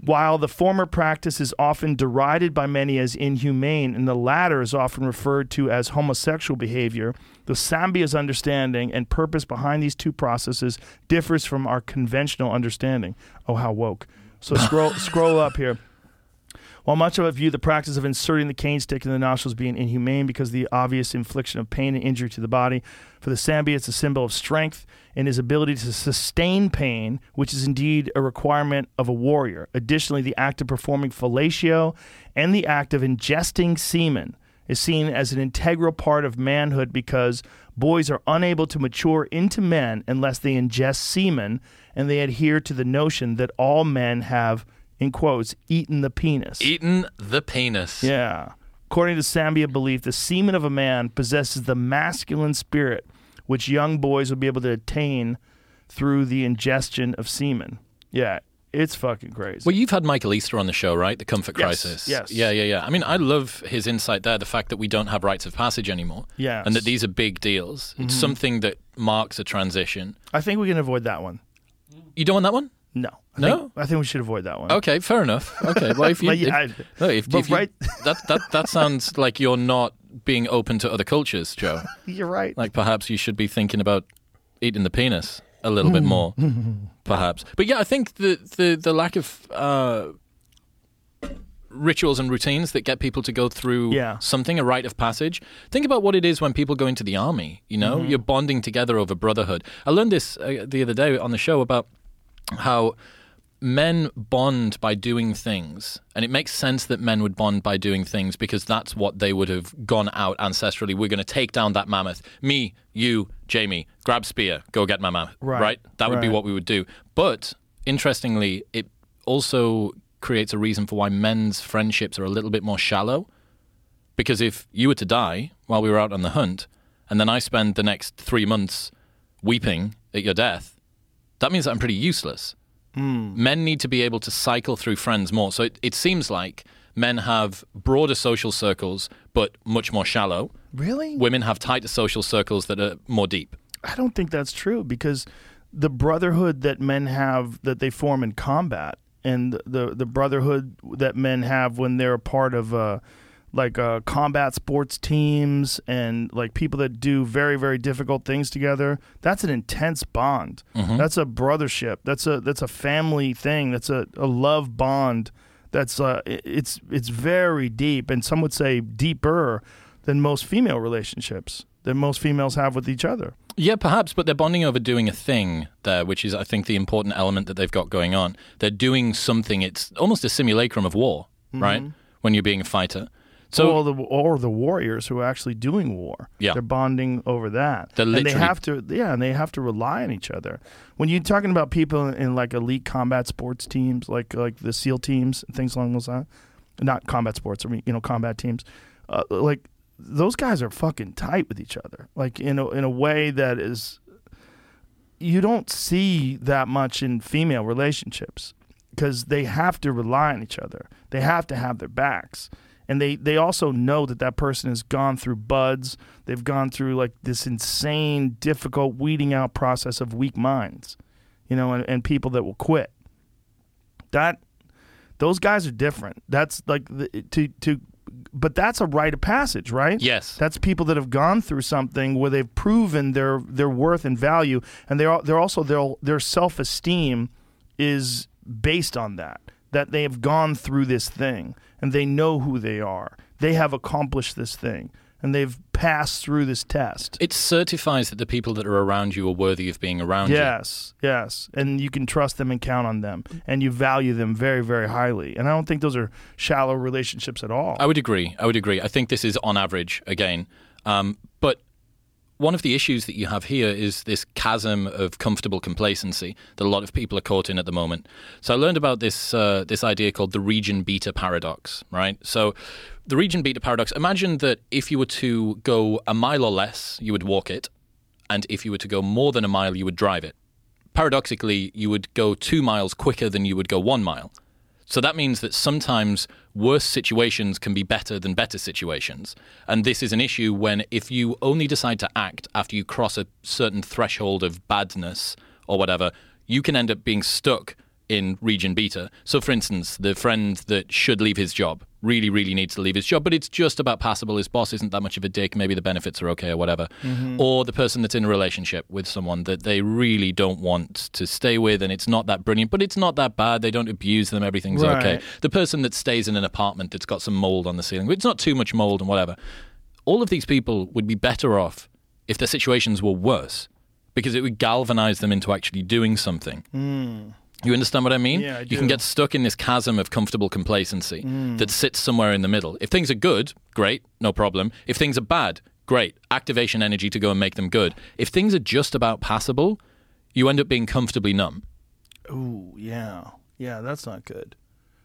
While the former practice is often derided by many as inhumane and the latter is often referred to as homosexual behavior, the Sambia's understanding and purpose behind these two processes differs from our conventional understanding. Oh, how woke. So scroll scroll up here. While much of it view the practice of inserting the cane stick in the nostrils being inhumane because of the obvious infliction of pain and injury to the body, for the Sambia it's a symbol of strength and his ability to sustain pain, which is indeed a requirement of a warrior. Additionally, the act of performing fellatio and the act of ingesting semen is seen as an integral part of manhood because boys are unable to mature into men unless they ingest semen and they adhere to the notion that all men have in quotes, eaten the penis. Eaten the penis. Yeah. According to Sambia belief, the semen of a man possesses the masculine spirit, which young boys will be able to attain through the ingestion of semen. Yeah, it's fucking crazy. Well, you've had Michael Easter on the show, right? The Comfort Yes, Crisis. yes. Yeah, yeah, yeah. I mean, I love his insight there. The fact that we don't have rites of passage anymore. Mm-hmm. And that these are big deals. It's something that marks a transition. I think we can avoid that one. You don't want that one? No. I No? Think, I think we should avoid that one. Okay, fair enough. Okay, well, if you, But if- I- no, if, but if you- right- that that that sounds like you're not being open to other cultures, Joe. You're right. Like perhaps you should be thinking about eating the penis a little bit more, perhaps. But yeah, I think the the the lack of uh, rituals and routines that get people to go through Yeah. something, a rite of passage. Think about what it is when people go into the army. You know, you're bonding together over brotherhood. I learned this uh, the other day on the show about how men bond by doing things and it makes sense that men would bond by doing things because that's what they would have gone out ancestrally. We're going to take down that mammoth. Me you jamie grab spear go get my mammoth Right, that would be what we would do. But interestingly it also creates a reason for why men's friendships are a little bit more shallow. Because if you were to die while we were out on the hunt and then i spend the next three months weeping at your death that means that i'm pretty useless men need to be able to cycle through friends more. So it, it seems like men have broader social circles, but much more shallow. really? Women have tighter social circles that are more deep. I don't think that's true because the brotherhood that men have that they form in combat and the the brotherhood that men have when they're a part of uh like uh, combat sports teams and like people that do very very difficult things together that's an intense bond that's a brothership that's a that's a family thing that's a, a love bond that's uh it's it's very deep and some would say deeper than most female relationships that most females have with each other Yeah, perhaps, but they're bonding over doing a thing there, which is, I think, the important element that they've got going on. They're doing something. It's almost a simulacrum of war, right? When you're being a fighter. So or the or the warriors who are actually doing war. Yeah. they're bonding over that. They're and they have to, yeah, and they have to rely on each other. When you're talking about people in, in like elite combat sports teams, like like the SEAL teams and things along those lines, not combat sports, I mean you know combat teams, uh, like those guys are fucking tight with each other, like in a, in a way that is you don't see that much in female relationships because they have to rely on each other. They have to have their backs. And they, they also know that that person has gone through BUD/S. They've gone through like this insane, difficult weeding out process of weak minds, you know, and, and people that will quit. That those guys are different. That's like the, to to, but that's a rite of passage, right? Yes. That's people that have gone through something where they've proven their their worth and value, and they're they're also their their self esteem is based on that. That they have gone through this thing and they know who they are. They have accomplished this thing and they've passed through this test. it certifies that the people that are around you are worthy of being around you. Yes, yes. And you can trust them and count on them. And you value them very, very highly. And I don't think those are shallow relationships at all. I would agree. I would agree. I think this is on average again. Um, one of the issues that you have here is this chasm of comfortable complacency that a lot of people are caught in at the moment. So I learned about this uh, this idea called the region beta paradox. Right. So the region beta paradox. Imagine that if you were to go a mile or less, you would walk it, and if you were to go more than a mile, you would drive it. Paradoxically, you would go two miles quicker than you would go one mile. So that means that sometimes worse situations can be better than better situations. And this is an issue when if you only decide to act after you cross a certain threshold of badness or whatever, you can end up being stuck in region beta. So, for instance, the friend that should leave his job really, really needs to leave his job, but it's just about passable. His boss isn't that much of a dick. Maybe the benefits are okay or whatever. Mm-hmm. Or the person that's in a relationship with someone that they really don't want to stay with and it's not that brilliant, but it's not that bad. They don't abuse them. Everything's okay. The person that stays in an apartment that's got some mold on the ceiling, but it's not too much mold and whatever. All of these people would be better off if their situations were worse because it would galvanize them into actually doing something. Hmm. You understand what I mean? Yeah, I do. You can get stuck in this chasm of comfortable complacency mm. that sits somewhere in the middle. If things are good, great, no problem. If things are bad, great, activation energy to go and make them good. If things are just about passable, you end up being comfortably numb. Ooh, yeah. Yeah, that's not good.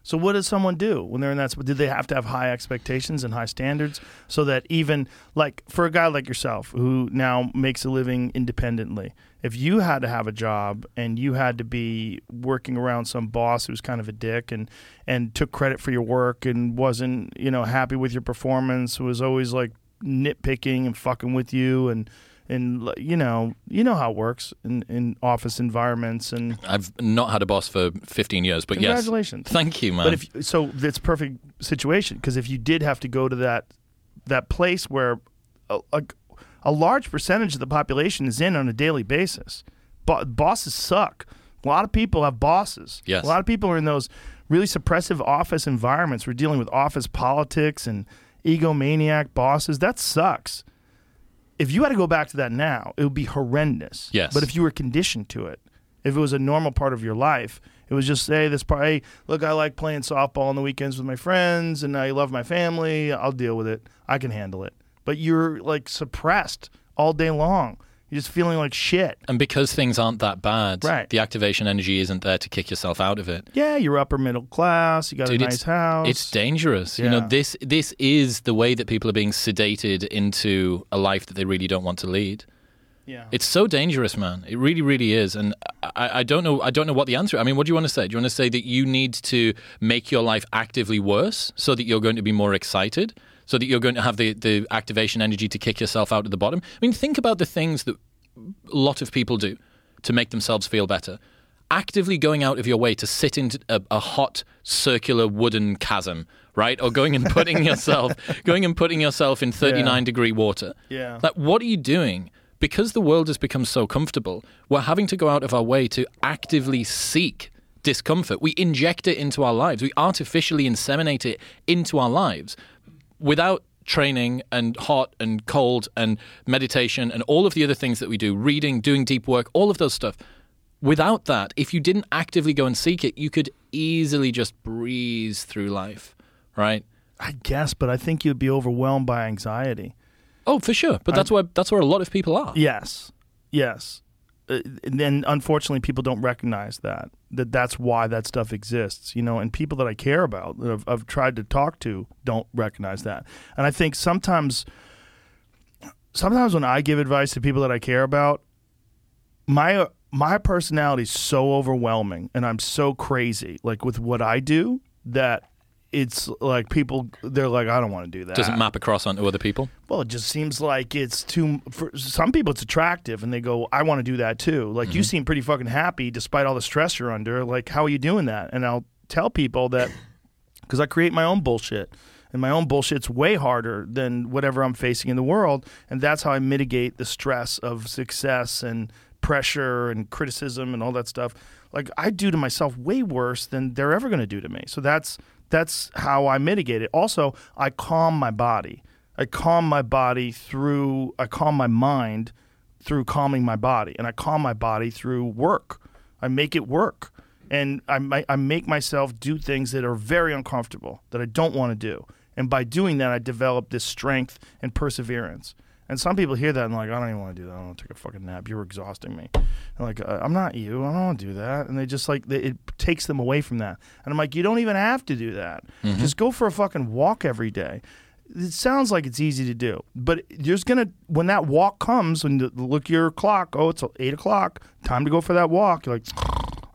So what does someone do when they're in that spot? Do they have to have high expectations and high standards so that even like for a guy like yourself who now makes a living independently, if you had to have a job and you had to be working around some boss who was kind of a dick and and took credit for your work and wasn't, you know, happy with your performance, was always like nitpicking and fucking with you and and you know you know how it works in, in office environments and I've not had a boss for 15 years, but yes. Congratulations. Thank you, man. But if so, that's perfect situation because if you did have to go to that that place where uh, a, a, a large percentage of the population is in on a daily basis, Bo- bosses suck. A lot of people have bosses. Yes. A lot of people are in those really suppressive office environments. We're dealing with office politics and egomaniac bosses. That sucks. If you had to go back to that now, it would be horrendous. Yes. But if you were conditioned to it, if it was a normal part of your life, it was just say this part. Hey, look, I like playing softball on the weekends with my friends, and I love my family. I'll deal with it. I can handle it. But you're like suppressed all day long. You're just feeling like shit. and because things aren't that bad, Right. the activation energy isn't there to kick yourself out of it. Yeah, you're upper middle class. You got Dude, a nice it's, house. It's dangerous. You know, this this is the way that people are being sedated into a life that they really don't want to lead. yeah. It's so dangerous, man. It really, really is. And I, I don't know. I don't know what the answer. Is. I mean, what do you want to say? Do you want to say that you need to make your life actively worse so that you're going to be more excited, so that you're going to have the the activation energy to kick yourself out at the bottom? I mean, think about the things that a lot of people do to make themselves feel better. Actively going out of your way to sit in a, a hot circular wooden chasm, right? Or going and putting yourself, going and putting yourself in 39 degree water. Yeah. Like, what are you doing? Because the world has become so comfortable, we're having to go out of our way to actively seek discomfort. We inject it into our lives. We artificially inseminate it into our lives without training and hot and cold and meditation and all of the other things that we do, reading, doing deep work, all of those stuff. Without that, if you didn't actively go and seek it, you could easily just breeze through life, right? I guess, but I think you'd be overwhelmed by anxiety. Oh, for sure. But that's where that's where a lot of people are. Yes, yes. Uh, then unfortunately, people don't recognize that that that's why that stuff exists. You know, and people that I care about, that I've, I've tried to talk to, don't recognize that. And I think sometimes, sometimes when I give advice to people that I care about, my my personality is so overwhelming, and I'm so crazy, like with what I do, that it's like people they're like, I don't want to do that. Doesn't map across onto other people. Well, it just seems like it's too. For some people, it's attractive, and they go, "I want to do that too." Like you mm-hmm. seem pretty fucking happy despite all the stress you're under. Like, how are you doing that? And I'll tell people that because I create my own bullshit, and my own bullshit's way harder than whatever I'm facing in the world, and that's how I mitigate the stress of success and pressure and criticism and all that stuff. Like I do to myself way worse than they're ever going to do to me. So that's that's how I mitigate it. Also, I calm my body. I calm my body through I calm my mind through calming my body and I calm my body through work. I make it work. And I, I make myself do things that are very uncomfortable that I don't want to do. And by doing that, I develop this strength and perseverance. And some people hear that and like, I don't even want to do that. I don't want to take a fucking nap. You're exhausting me. And like, uh, I'm not you. I don't want to do that. And they just like, they, it takes them away from that. And I'm like, you don't even have to do that. Just go for a fucking walk every day. It sounds like it's easy to do, but there's gonna when that walk comes, when you look at your clock, oh, it's eight o'clock, time to go for that walk. You're like,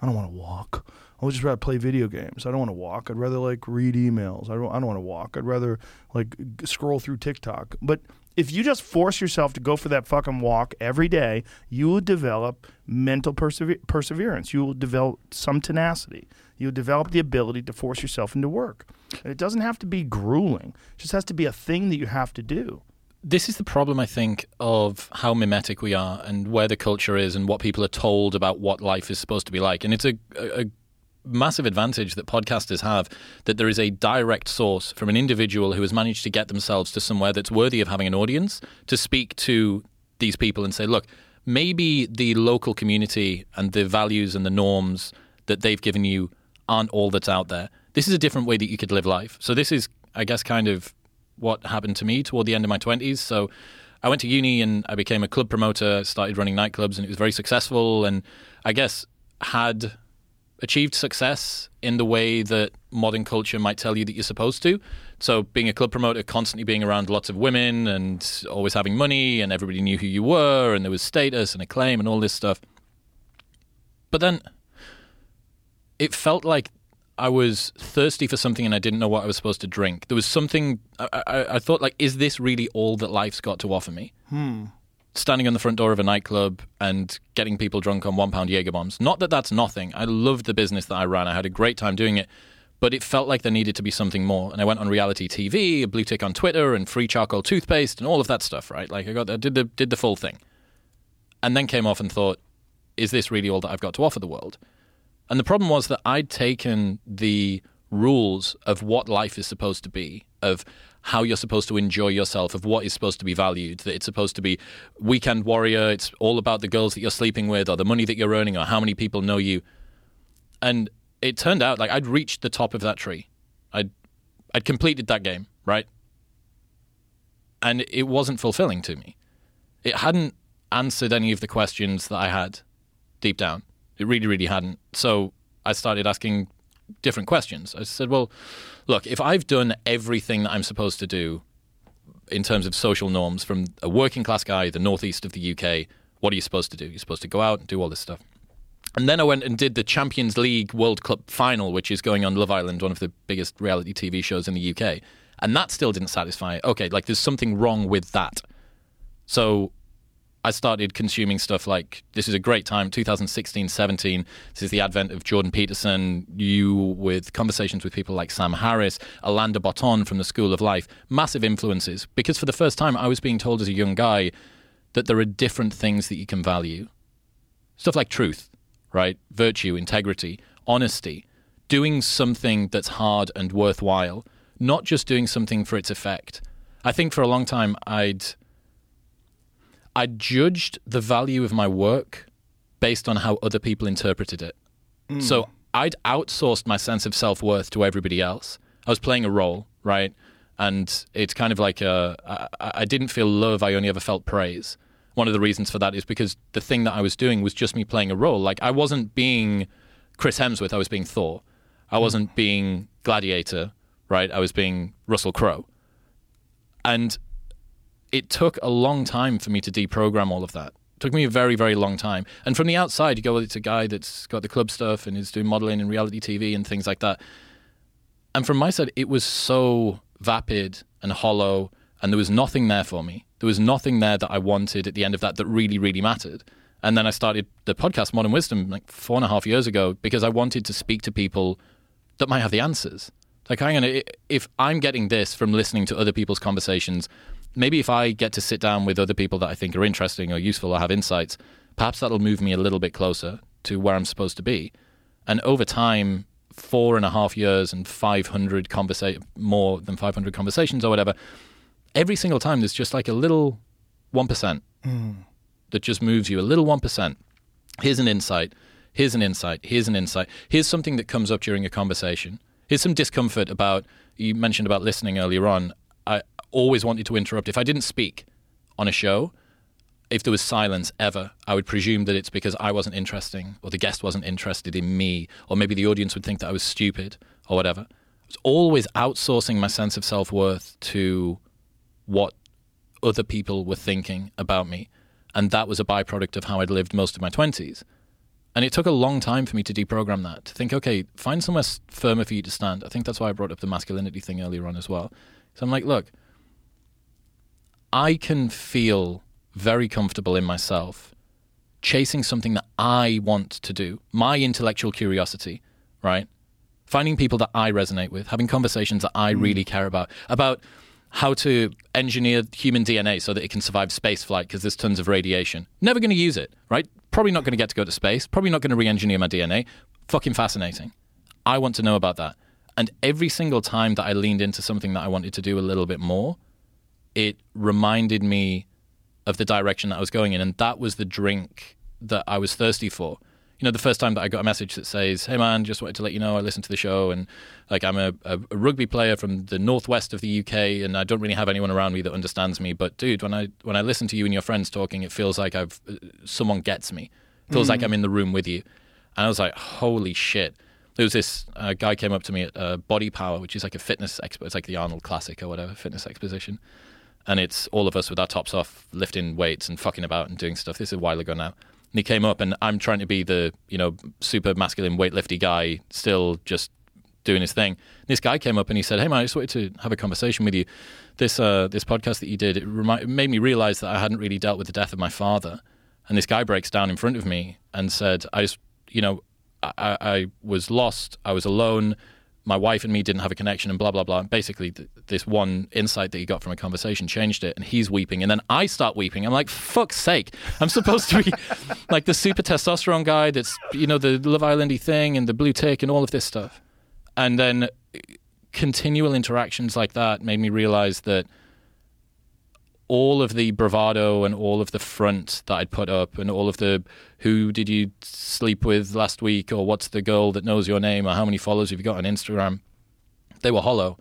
I don't want to walk. I would just rather play video games. I don't want to walk. I'd rather like read emails. I don't. I don't want to walk. I'd rather like scroll through TikTok. But if you just force yourself to go for that fucking walk every day, you will develop mental persever- perseverance. You will develop some tenacity. You'll develop the ability to force yourself into work. And it doesn't have to be grueling. It just has to be a thing that you have to do. This is the problem, I think, of how mimetic we are and where the culture is and what people are told about what life is supposed to be like. And it's a, a, a massive advantage that podcasters have that there is a direct source from an individual who has managed to get themselves to somewhere that's worthy of having an audience to speak to these people and say, look, maybe the local community and the values and the norms that they've given you aren't all that's out there. This is a different way that you could live life. So this is, I guess, kind of what happened to me toward the end of my 20s. So I went to uni and I became a club promoter, started running nightclubs, and it was very successful. And I guess had achieved success in the way that modern culture might tell you that you're supposed to. So being a club promoter, constantly being around lots of women and always having money, and everybody knew who you were, and there was status and acclaim and all this stuff. But then it felt like I was thirsty for something and I didn't know what I was supposed to drink. There was something I, I, I thought like, is this really all that life's got to offer me? Hmm. Standing on the front door of a nightclub and getting people drunk on one pound Jaeger bombs. Not that that's nothing. I loved the business that I ran. I had a great time doing it, but it felt like there needed to be something more. And I went on reality TV, a blue tick on Twitter, and free charcoal toothpaste, and all of that stuff. Right? Like I got, I did the did the full thing, and then came off and thought, is this really all that I've got to offer the world? And the problem was that I'd taken the rules of what life is supposed to be, of how you're supposed to enjoy yourself, of what is supposed to be valued, that it's supposed to be weekend warrior, it's all about the girls that you're sleeping with, or the money that you're earning, or how many people know you. And it turned out like I'd reached the top of that tree. I'd I'd completed that game, right? And it wasn't fulfilling to me. It hadn't answered any of the questions that I had deep down. It really, really hadn't. So I started asking different questions. I said, well, look, if I've done everything that I'm supposed to do in terms of social norms from a working class guy, the northeast of the UK, what are you supposed to do? You're supposed to go out and do all this stuff. And then I went and did the Champions League World Cup final, which is going on Love Island, one of the biggest reality TV shows in the UK. And that still didn't satisfy. Okay, like there's something wrong with that. So I started consuming stuff like this is a great time 2016 17 this is the advent of Jordan Peterson you with conversations with people like Sam Harris Alain de Botton from the School of Life massive influences. Because for the first time I was being told as a young guy that there are different things that you can value. Stuff like truth right? Virtue integrity honesty. Doing something that's hard and worthwhile not just doing something for its effect. I think for a long time I'd I judged the value of my work based on how other people interpreted it. Mm. So I'd outsourced my sense of self worth to everybody else. I was playing a role, right? And it's kind of like a, I, I didn't feel love, I only ever felt praise. One of the reasons for that is because the thing that I was doing was just me playing a role. Like I wasn't being Chris Hemsworth, I was being Thor. I mm. wasn't being Gladiator, right? I was being Russell Crowe. And it took a long time for me to deprogram all of that. It took me a very, very long time. And from the outside, you go, well, it's a guy that's got the club stuff and is doing modeling and reality TV and things like that. And from my side, it was so vapid and hollow, and there was nothing there for me. There was nothing there that I wanted at the end of that that really, really mattered. And then I started the podcast Modern Wisdom like four and a half years ago because I wanted to speak to people that might have the answers. Like, hang on, if I'm getting this from listening to other people's conversations, maybe if I get to sit down with other people that I think are interesting or useful or have insights, perhaps that'll move me a little bit closer to where I'm supposed to be. And over time, four and a half years and 500 conversa- more than 500 conversations or whatever, every single time there's just like a little 1% hmm. that just moves you, a little 1%. Here's an insight. Here's an insight. Here's an insight. Here's something that comes up during a conversation. Here's some discomfort about, you mentioned about listening earlier on. I always wanted to interrupt. If I didn't speak on a show, if there was silence ever, I would presume that it's because I wasn't interesting or the guest wasn't interested in me, or maybe the audience would think that I was stupid or whatever. I was always outsourcing my sense of self worth to what other people were thinking about me. And that was a byproduct of how I'd lived most of my 20s. And it took a long time for me to deprogram that, to think, okay, find somewhere firmer for you to stand. I think that's why I brought up the masculinity thing earlier on as well. So I'm like, look, I can feel very comfortable in myself chasing something that I want to do, my intellectual curiosity, right? Finding people that I resonate with, having conversations that I hmm. really care about, about how to engineer human DNA so that it can survive space flight because there's tons of radiation. Never going to use it, right? Probably not going to get to go to space, probably not going to re engineer my DNA. Fucking fascinating. I want to know about that. And every single time that I leaned into something that I wanted to do a little bit more, it reminded me of the direction that I was going in, and that was the drink that I was thirsty for. You know, the first time that I got a message that says, "Hey man, just wanted to let you know I listened to the show, and like I'm a, a, a rugby player from the northwest of the UK, and I don't really have anyone around me that understands me. But dude, when I when I listen to you and your friends talking, it feels like I've uh, someone gets me. It feels like I'm in the room with you." And I was like, "Holy shit!" There was this uh, guy came up to me at uh, Body Power, which is like a fitness expo. It's like the Arnold Classic or whatever fitness exposition and it's all of us with our tops off, lifting weights and fucking about and doing stuff. This is a while ago now. And he came up, and I'm trying to be the you know super masculine weightlifty guy, still just doing his thing. This guy came up and he said, "Hey man, I just wanted to have a conversation with you. This uh, this podcast that you did it, remi- made me realize that I hadn't really dealt with the death of my father." And this guy breaks down in front of me and said, "I just, you know, I I was lost. I was alone. My wife and me didn't have a connection, and blah blah blah." Basically, th- this one insight that he got from a conversation changed it, and he's weeping, and then I start weeping. I'm like, "Fuck's sake! I'm supposed to be like the super testosterone guy that's, you know, the Love Islandy thing and the blue tick and all of this stuff." And then continual interactions like that made me realize that all of the bravado and all of the front that I'd put up and all of the who did you sleep with last week or what's the girl that knows your name or how many followers have you got on Instagram, they were hollow.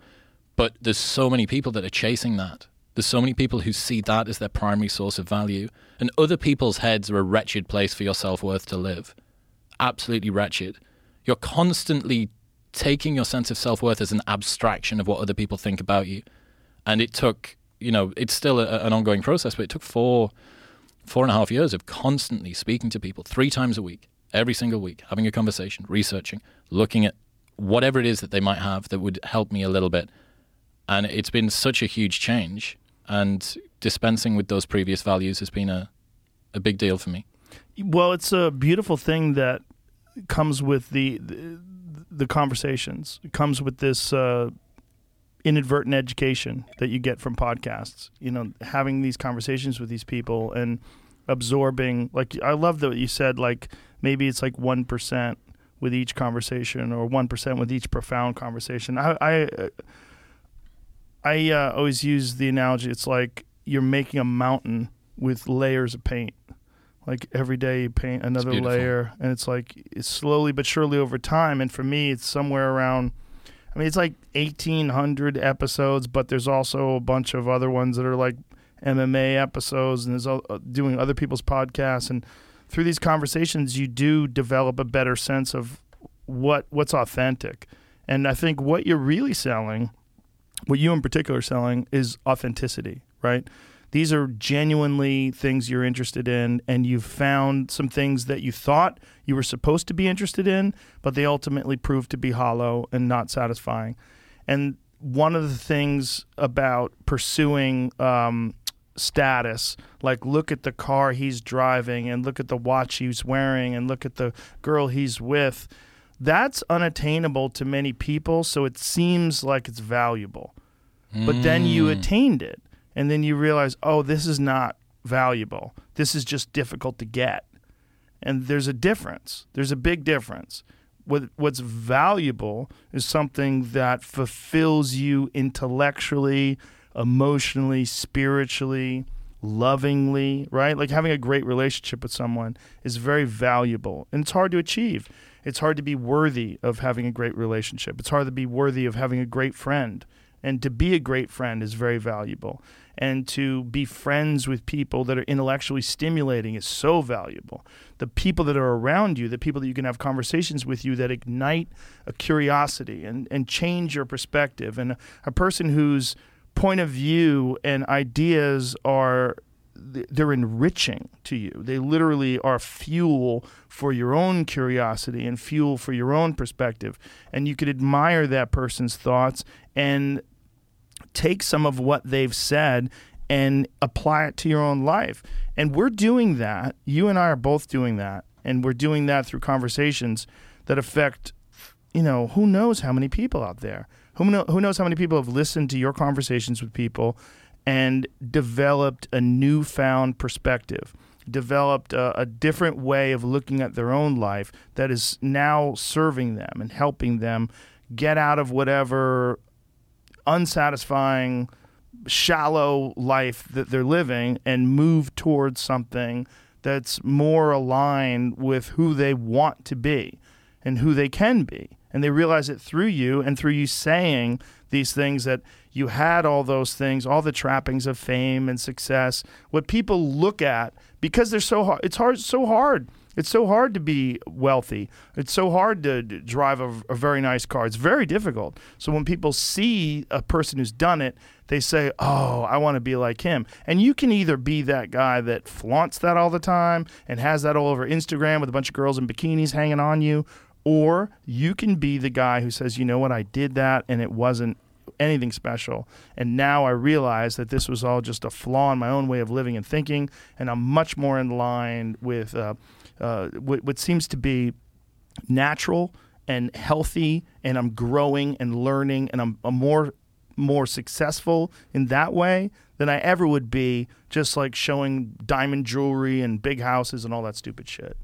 But there's so many people that are chasing that. There's so many people who see that as their primary source of value. And other people's heads are a wretched place for your self worth to live. Absolutely wretched. You're constantly taking your sense of self worth as an abstraction of what other people think about you. And it took, you know, it's still a, an ongoing process, but it took four, four and a half years of constantly speaking to people three times a week, every single week, having a conversation, researching, looking at whatever it is that they might have that would help me a little bit. And it's been such a huge change. And dispensing with those previous values has been a, a big deal for me. Well, it's a beautiful thing that comes with the the, the conversations. It comes with this uh, inadvertent education that you get from podcasts. You know, having these conversations with these people and absorbing. Like, I love that you said. Like, maybe it's like one percent with each conversation, or one percent with each profound conversation. I I, I uh, always use the analogy. It's like you're making a mountain with layers of paint like every day you paint another layer and it's like it's slowly but surely over time and for me it's somewhere around i mean it's like 1800 episodes but there's also a bunch of other ones that are like mma episodes and all, uh, doing other people's podcasts. And through these conversations you do develop a better sense of what what's authentic. And i think what you're really selling what you in particular are selling is authenticity right? These are genuinely things you're interested in and you've found some things that you thought you were supposed to be interested in but they ultimately proved to be hollow and not satisfying. And one of the things about pursuing um, status like look at the car he's driving and look at the watch he's wearing and look at the girl he's with that's unattainable to many people so it seems like it's valuable. But then you attained it and then you realize oh this is not valuable. This is just difficult to get and there's a difference. There's a big difference. What what's valuable is something that fulfills you intellectually emotionally spiritually lovingly right? Like having a great relationship with someone is very valuable and it's hard to achieve. It's hard to be worthy of having a great relationship. It's hard to be worthy of having a great friend and to be a great friend is very valuable and to be friends with people that are intellectually stimulating is so valuable the people that are around you the people that you can have conversations with you that ignite a curiosity and, and change your perspective and a person whose point of view and ideas are they're enriching to you. They literally are fuel for your own curiosity and fuel for your own perspective. And you could admire that person's thoughts and take some of what they've said and apply it to your own life. And we're doing that. You and I are both doing that. And we're doing that through conversations that affect, you know, who knows how many people out there. Who, know, who knows how many people have listened to your conversations with people and developed a newfound perspective, developed a, a different way of looking at their own life that is now serving them and helping them get out of whatever unsatisfying, shallow life that they're living and move towards something that's more aligned with who they want to be and who they can be. And they realize it through you and through you saying these things that you had all those things, all the trappings of fame and success. What people look at because they're so hard, it's hard, so hard. It's so hard to be wealthy. It's so hard to drive a, a very nice car. It's very difficult. So when people see a person who's done it, they say, "Oh, I want to be like him." And you can either be that guy that flaunts that all the time and has that all over Instagram with a bunch of girls in bikinis hanging on you, or you can be the guy who says, you know what, I did that and it wasn't anything special. And now I realize that this was all just a flaw in my own way of living and thinking, and I'm much more in line with uh, uh, what, what seems to be natural and healthy, and I'm growing and learning, and I'm, I'm more more successful in that way than I ever would be just like showing diamond jewelry and big houses and all that stupid shit.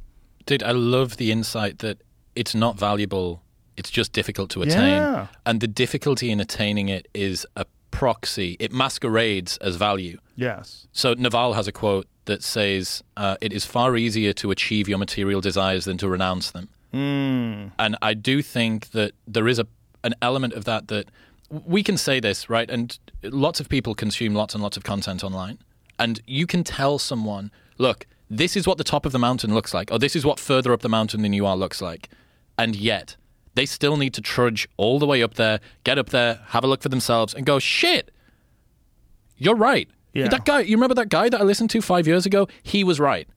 Dude, I love the insight that it's not valuable, it's just difficult to attain. Yeah. And the difficulty in attaining it is a proxy, it masquerades as value. Yes. So Naval has a quote that says, uh, "It is far easier to achieve your material desires than to renounce them." Mm. And I do think that there is a an element of that that we can say this right, and lots of people consume lots and lots of content online, and you can tell someone, "Look, this is what the top of the mountain looks like, or this is what further up the mountain than you are looks like," and yet they still need to trudge all the way up there, get up there, have a look for themselves, and go, "Shit." You're right. Yeah. That guy, you remember that guy that I listened to five years ago? He was right.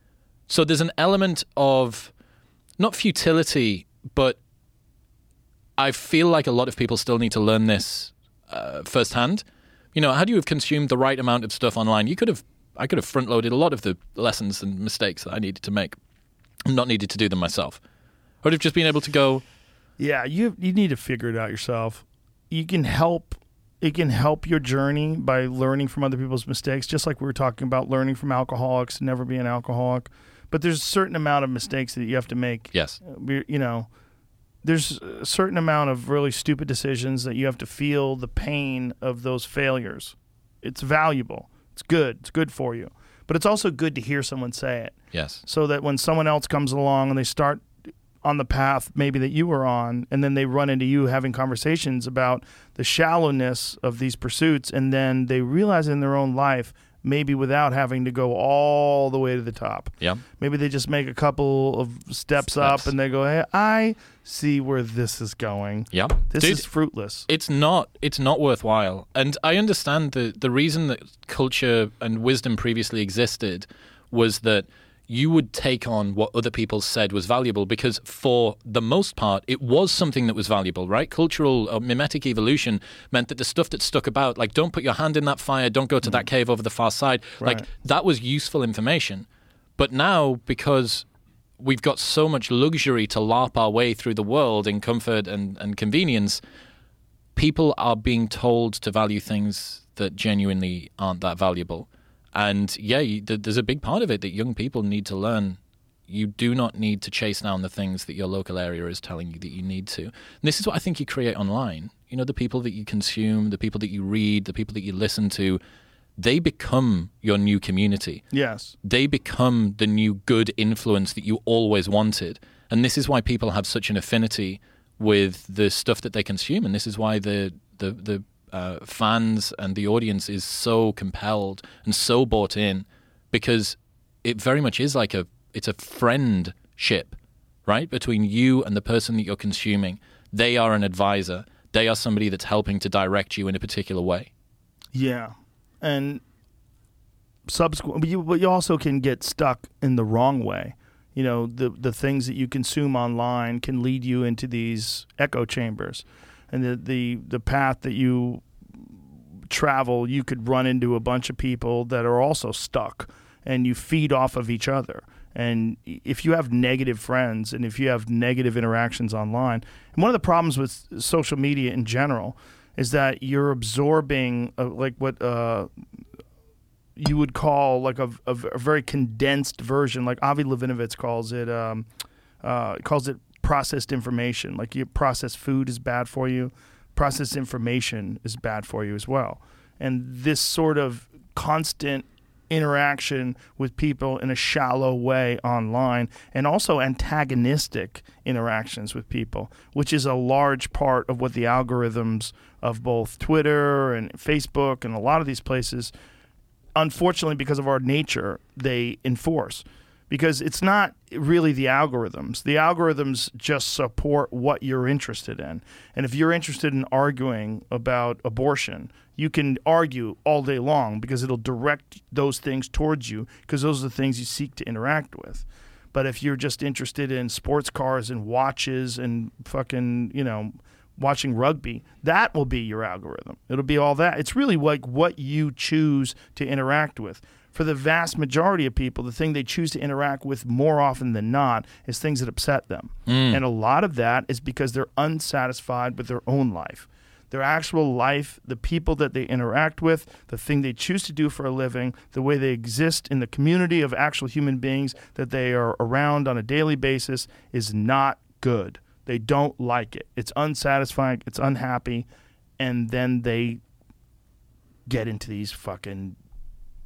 So there's an element of not futility, but I feel like a lot of people still need to learn this uh, firsthand. You know, had you have consumed the right amount of stuff online, you could have, I could have front loaded a lot of the lessons and mistakes that I needed to make, and not needed to do them myself. I would have just been able to go, Yeah, you you need to figure it out yourself. You can help it can help your journey by learning from other people's mistakes, just like we were talking about learning from alcoholics, never be an alcoholic. But there's a certain amount of mistakes that you have to make. yes, uh, You know, there's a certain amount of really stupid decisions that you have to feel the pain of those failures. It's valuable. It's good. It's good for you. But it's also good to hear someone say it yes, so that when someone else comes along and they start on the path maybe that you were on and then they run into you having conversations about the shallowness of these pursuits and then they realize in their own life maybe without having to go all the way to the top. Yeah, maybe they just make a couple of steps, up and they go hey i see where this is going. Yeah. this Dude, is fruitless. it's not it's not worthwhile. And i understand the the reason that culture and wisdom previously existed was that you would take on what other people said was valuable because for the most part it was something that was valuable right? Cultural or mimetic evolution meant that the stuff that stuck about like don't put your hand in that fire don't go to that mm. cave over the far side like that was useful information. But now because we've got so much luxury to larp our way through the world in comfort and, and convenience, people are being told to value things that genuinely aren't that valuable. And yeah, you, there's a big part of it that young people need to learn. You do not need to chase down the things that your local area is telling you that you need to. And this is what I think you create online. You know, the people that you consume, the people that you read, the people that you listen to, they become your new community yes they become the new good influence that you always wanted. And this is why people have such an affinity with the stuff that they consume, and this is why the the the uh, fans and the audience is so compelled and so bought in, because it very much is like a it's a friendship, right, between you and the person that you're consuming. They are an advisor. They are somebody that's helping to direct you in a particular way. Yeah, and subsequent, but you, but you also can get stuck in the wrong way. You know, the the things that you consume online can lead you into these echo chambers, and the the the path that you travel, you could run into a bunch of people that are also stuck, and you feed off of each other. And if you have negative friends and if you have negative interactions online, and one of the problems with social media in general is that you're absorbing uh, like what uh, you would call like a, a, a very condensed version, like Avi Levinovitz calls it. Um, uh, calls it processed information. Like you processed food is bad for you, processed information is bad for you as well. And this sort of constant interaction with people in a shallow way online and also antagonistic interactions with people, which is a large part of what the algorithms of both Twitter and Facebook and a lot of these places unfortunately, because of our nature, they enforce. Because it's not really the algorithms. The algorithms just support what you're interested in. And if you're interested in arguing about abortion, you can argue all day long because it'll direct those things towards you because those are the things you seek to interact with. But if you're just interested in sports cars and watches and fucking, you know, watching rugby, that will be your algorithm. It'll be all that. It's really like what you choose to interact with. For the vast majority of people, the thing they choose to interact with more often than not is things that upset them. Mm. And a lot of that is because they're unsatisfied with their own life. Their actual life, the people that they interact with, the thing they choose to do for a living, the way they exist in the community of actual human beings that they are around on a daily basis is not good. They don't like it. It's unsatisfying, it's unhappy, and then they get into these fucking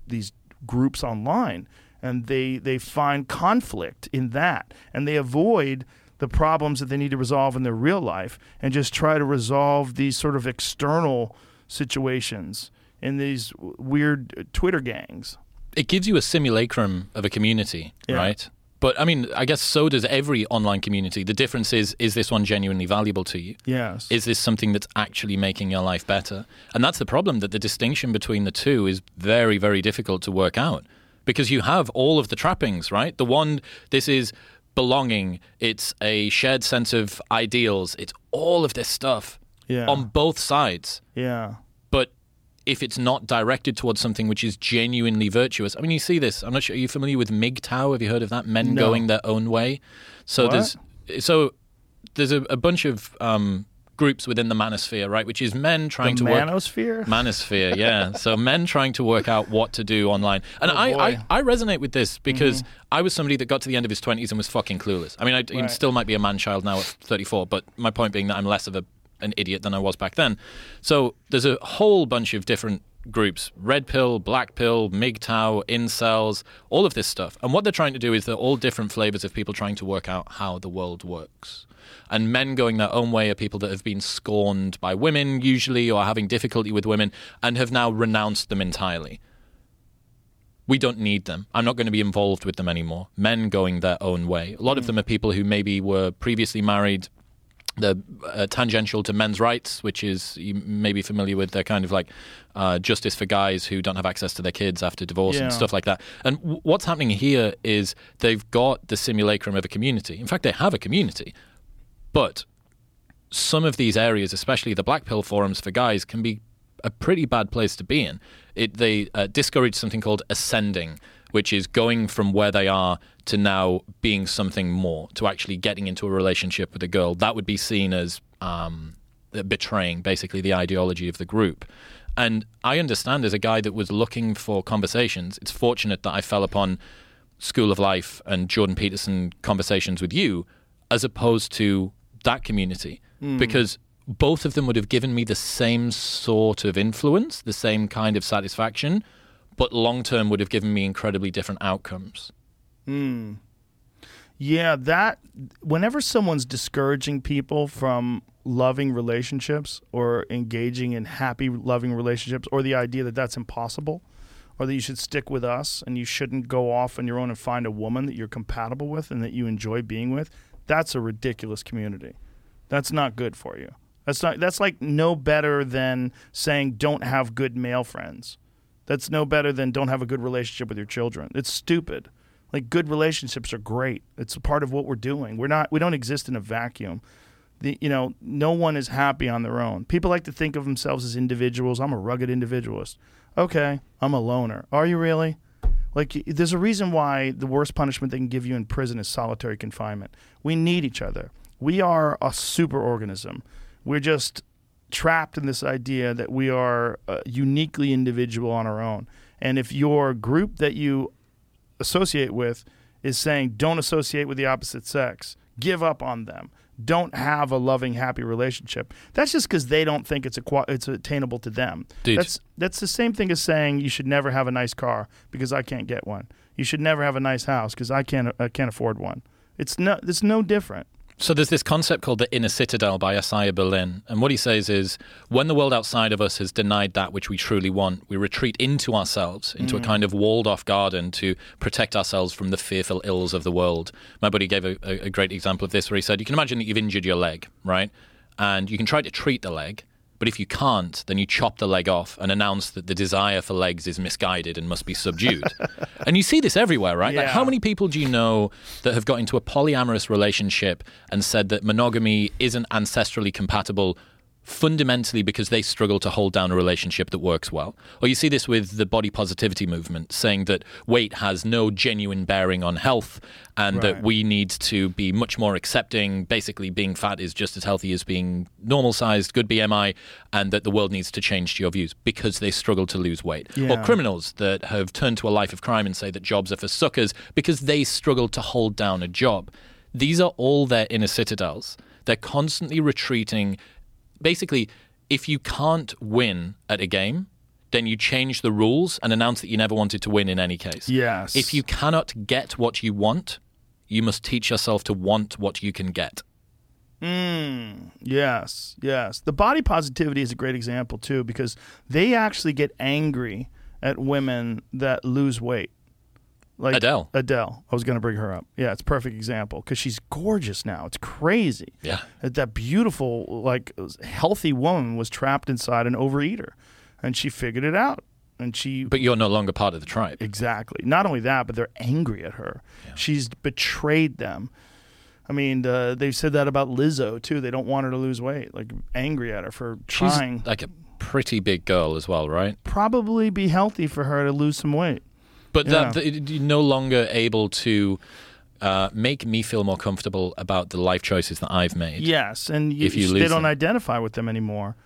these groups online and they they find conflict in that and they avoid the problems that they need to resolve in their real life and just try to resolve these sort of external situations in these weird uh, Twitter gangs. it gives you a simulacrum of a community, Yeah. right? But I mean, I guess so does every online community. The difference is is this one genuinely valuable to you? Yes. Is this something that's actually making your life better? And that's the problem that the distinction between the two is very, very difficult to work out because you have all of the trappings, right? The one, this is belonging, it's a shared sense of ideals, it's all of this stuff Yeah. on both sides. yeah. If it's not directed towards something which is genuinely virtuous, I mean, you see this. I'm not sure. Are you familiar with MGTOW? Have you heard of that? Men No. going their own way. So What? there's so there's a, a bunch of um, groups within the manosphere, right? Which is men trying The to work. manosphere? Manosphere, yeah. so men trying to work out what to do online. And Oh, I. I, I resonate with this because I was somebody that got to the end of his 20s and was fucking clueless. I mean, I Right. still might be a man child now at 34, but my point being that I'm less of a, an idiot than I was back then. So there's a whole bunch of different groups red pill, black pill, MGTOW, incels, all of this stuff. And what they're trying to do is they're all different flavors of people trying to work out how the world works. And men going their own way are people that have been scorned by women, usually, or having difficulty with women, and have now renounced them entirely. We don't need them. I'm not going to be involved with them anymore. Men going their own way. A lot of mm. them are people who maybe were previously married, they're uh, tangential to men's rights, which is you may be familiar with. They're kind of like uh, justice for guys who don't have access to their kids after divorce Yeah. and stuff like that. And w- what's happening here is they've got the simulacrum of a community. In fact, they have a community, but some of these areas, especially the black pill forums for guys, can be a pretty bad place to be in. It, they uh, discourage something called ascending, which is going from where they are to now being something more, to actually getting into a relationship with a girl. That would be seen as um, betraying basically the ideology of the group. And I understand as a guy that was looking for conversations, it's fortunate that I fell upon School of Life and Jordan Peterson conversations with you as opposed to that community because both of them would have given me the same sort of influence, the same kind of satisfaction, but long term would have given me incredibly different outcomes. Hmm. Yeah, that whenever someone's discouraging people from loving relationships or engaging in happy loving relationships or the idea that that's impossible or that you should stick with us and you shouldn't go off on your own and find a woman that you're compatible with and that you enjoy being with, that's a ridiculous community. That's not good for you. That's not that's like no better than saying don't have good male friends. That's no better than don't have a good relationship with your children. It's stupid. Like good relationships are great. It's a part of what we're doing. We're not we don't exist in a vacuum. The you know, no one is happy on their own. People like to think of themselves as individuals. I'm a rugged individualist. Okay, I'm a loner. Are you really? Like there's a reason why the worst punishment they can give you in prison is solitary confinement. We need each other. We are a super organism. We're just trapped in this idea that we are uh, uniquely individual on our own. And if your group that you associate with is saying don't associate with the opposite sex, give up on them, don't have a loving, happy relationship. That's just because they don't think it's a it's attainable to them. Dude. That's that's the same thing as saying you should never have a nice car because I can't get one. You should never have a nice house because I can't I can't afford one. It's no it's no different. So there's this concept called the inner citadel by Isaiah Berlin, and what he says is when the world outside of us has denied that which we truly want, we retreat into ourselves, into a mm. kind of walled-off garden to protect ourselves from the fearful ills of the world. My buddy gave a, a great example of this, where he said, "You can imagine that you've injured your leg, right? And you can try to treat the leg, But if you can't, then you chop the leg off and announce that the desire for legs is misguided and must be subdued. and you see this everywhere, right? Like, how many people do you know that have got into a polyamorous relationship and said that monogamy isn't ancestrally compatible? Fundamentally, because they struggle to hold down a relationship that works well. Or you see this with the body positivity movement, saying that weight has no genuine bearing on health and that we need to be much more accepting. Basically, being fat is just as healthy as being normal sized, good BMI, and that the world needs to change to your views because they struggle to lose weight. Or criminals that have turned to a life of crime and say that jobs are for suckers because they struggle to hold down a job. These are all their inner citadels. They're constantly retreating. Basically, if you can't win at a game, then you change the rules and announce that you never wanted to win in any case. Yes. If you cannot get what you want, you must teach yourself to want what you can get. Hmm. Yes, yes. The body positivity is a great example too because they actually get angry at women that lose weight. Like Adele. Adele. I was going to bring her up. Yeah, it's a perfect example because she's gorgeous now. It's crazy. Yeah. That that beautiful, like healthy woman was trapped inside an overeater, and she figured it out. And she But you're no longer part of the tribe. Exactly. Not only that, but they're angry at her. She's betrayed them. I mean, uh, they've said that about Lizzo too. They don't want her to lose weight. Like angry at her for She's trying. like a pretty big girl as well, right? Probably be healthy for her to lose some weight. But Yeah. that, you're no longer able to uh, make me feel more comfortable about the life choices that I've made. Yes, and you, If you they don't them. identify with them anymore.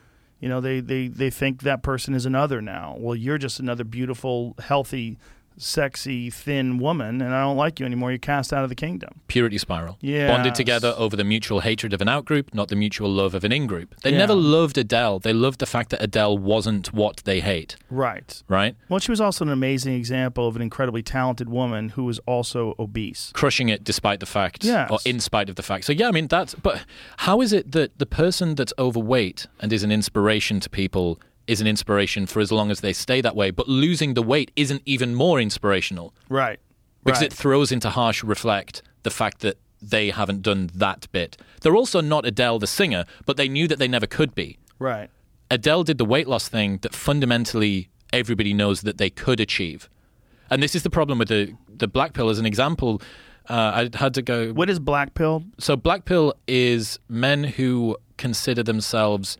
You know, they, they, they think that person is another now. Well, you're just another beautiful, healthy, sexy, thin woman, and I don't like you anymore. You're cast out of the kingdom. Purity spiral. Yeah. Bonded together over the mutual hatred of an outgroup, not the mutual love of an in-group. They Yeah. never loved Adele. They loved the fact that Adele wasn't what they hate, Right. right? Well, she was also an amazing example of an incredibly talented woman who was also obese. crushing it despite the fact Yes. or in spite of the fact. So yeah, I mean that's but how is it that the person that's overweight and is an inspiration to people is an inspiration for as long as they stay that way, but losing the weight isn't even more inspirational Right. because right. it throws into harsh reflect the fact that they haven't done that bit. They're also not Adele the singer, but they knew that they never could be. right. Adele did the weight loss thing that fundamentally everybody knows that they could achieve. And this is the problem with the the black pill as an example. Uh, I had to go What is black pill? so black pill is men who consider themselves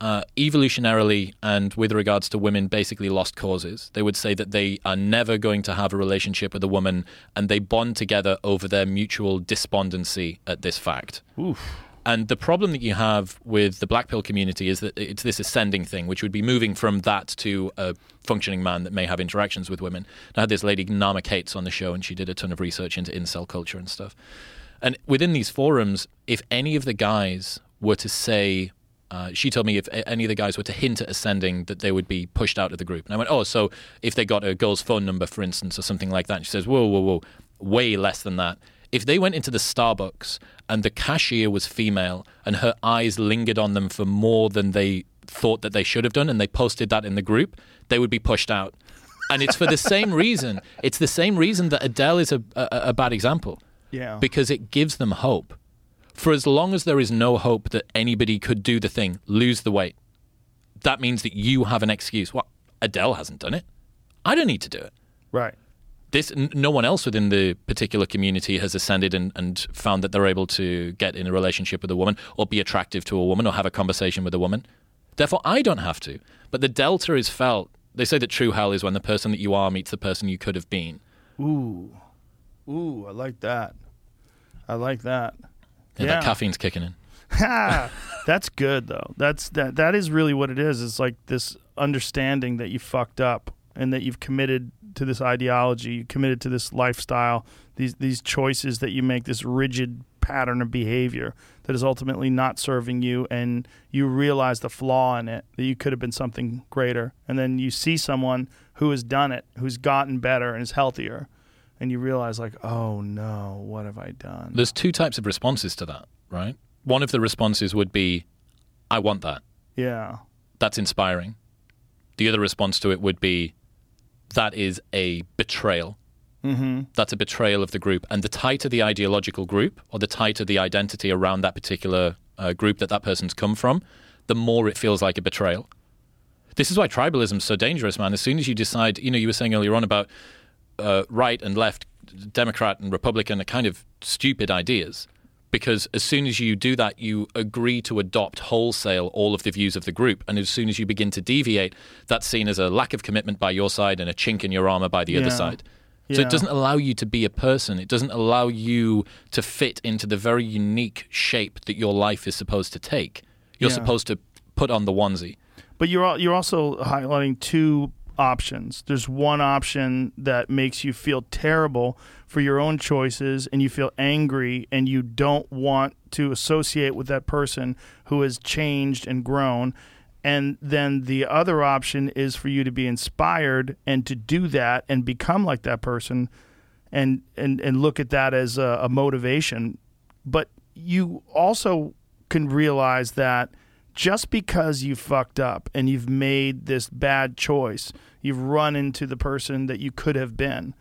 uh, evolutionarily and with regards to women basically lost causes they would say that they are never going to have a relationship with a woman and they bond together over their mutual despondency at this fact and the problem that you have with the black pill community is that it's this ascending thing, which would be moving from that to a functioning man that may have interactions with women. I had this lady, Naama Kates, on the show, and she did a ton of research into incel culture and stuff. And within these forums, if any of the guys were to say, uh, she told me if any of the guys were to hint at ascending, that they would be pushed out of the group. And I went, oh, so if they got a girl's phone number, for instance, or something like that, and she says, whoa, whoa, whoa, way less than that. If they went into the Starbucks and the cashier was female and her eyes lingered on them for more than they thought that they should have done, and they posted that in the group, they would be pushed out. And it's for the same reason. It's the same reason that Adele is a, a, a bad example Yeah. because it gives them hope. For as long as there is no hope that anybody could do the thing, lose the weight, that means that you have an excuse. Well, Adele hasn't done it. I don't need to do it. right. This n- no one else within the particular community has ascended and, and found that they're able to get in a relationship with a woman or be attractive to a woman or have a conversation with a woman. Therefore, I don't have to. But the delta is felt. They say that true hell is when the person that you are meets the person you could have been. Ooh. Ooh, I like that. I like that. Yeah, Yeah. that caffeine's kicking in. That's good though. That's that that is really what it is. It's like this understanding that you fucked up and that you've committed to this ideology, you committed to this lifestyle, these these choices that you make this rigid pattern of behavior that is ultimately not serving you and you realize the flaw in it that you could have been something greater and then you see someone who has done it who's gotten better and is healthier and you realize like oh no what have i done There's two types of responses to that, right? One of the responses would be, I want that. yeah That's inspiring. The other response to it would be, that is a betrayal. Mm-hmm. That's a betrayal of the group. And the tighter the ideological group or the tighter the identity around that particular uh, group that that person's come from, the more it feels like a betrayal. This is why tribalism is so dangerous, man. As soon as you decide, you know, you were saying earlier on about uh, right and left, Democrat and Republican are kind of stupid ideas. Because as soon as you do that, you agree to adopt wholesale all of the views of the group. And as soon as you begin to deviate, that's seen as a lack of commitment by your side and a chink in your armor by the other side. So Yeah. it doesn't allow you to be a person. It doesn't allow you to fit into the very unique shape that your life is supposed to take. You're Yeah. supposed to put on the onesie. But you're you're also highlighting two options. There's one option that makes you feel terrible for your own choices and you feel angry and you don't want to associate with that person who has changed and grown. And then the other option is for you to be inspired and to do that and become like that person and and, and look at that as a, a motivation. But you also can realize that just because you fucked up and you've made this bad choice, you've run into the person that you could have been.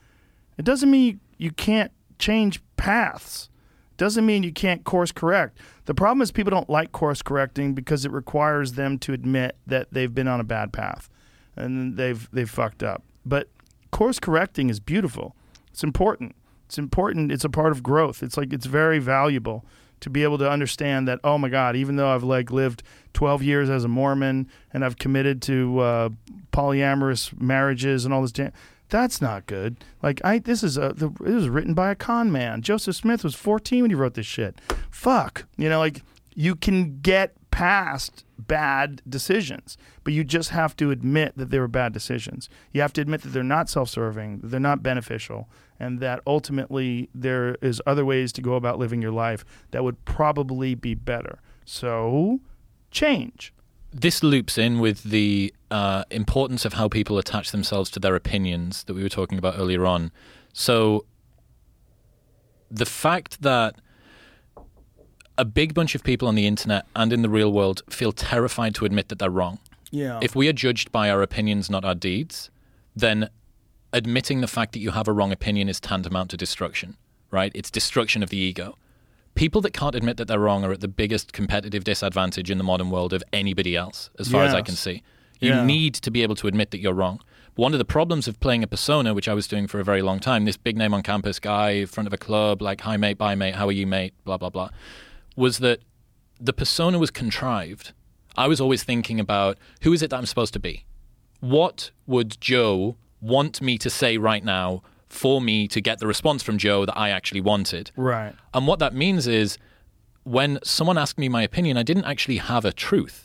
It doesn't mean you, can't change paths. It Doesn't mean you can't course correct. The problem is people don't like course correcting because it requires them to admit that they've been on a bad path and they've they've fucked up. But course correcting is beautiful. It's important. It's important. It's a part of growth. It's like it's very valuable to be able to understand that oh my god, even though I've like lived 12 years as a Mormon and I've committed to uh, polyamorous marriages and all this jam- that's not good. Like I this is a the, it was written by a con man. Joseph Smith was 14 when he wrote this shit. Fuck. You know like you can get past bad decisions, but you just have to admit that they were bad decisions. You have to admit that they're not self-serving, they're not beneficial, and that ultimately there is other ways to go about living your life that would probably be better. So, change. This loops in with the uh, importance of how people attach themselves to their opinions that we were talking about earlier on. So, the fact that a big bunch of people on the internet and in the real world feel terrified to admit that they're wrong. Yeah. If we are judged by our opinions, not our deeds, then admitting the fact that you have a wrong opinion is tantamount to destruction, right? It's destruction of the ego. People that can't admit that they're wrong are at the biggest competitive disadvantage in the modern world of anybody else, as far as I can see. You Yeah. need to be able to admit that you're wrong. One of the problems of playing a persona, which I was doing for a very long time, this big name on campus guy in front of a club, like, hi mate, bye mate, how are you mate, blah, blah, blah, was that the persona was contrived. I was always thinking about who is it that I'm supposed to be? What would Joe want me to say right now for me to get the response from Joe that I actually wanted? right. And what that means is when someone asked me my opinion, I didn't actually have a truth.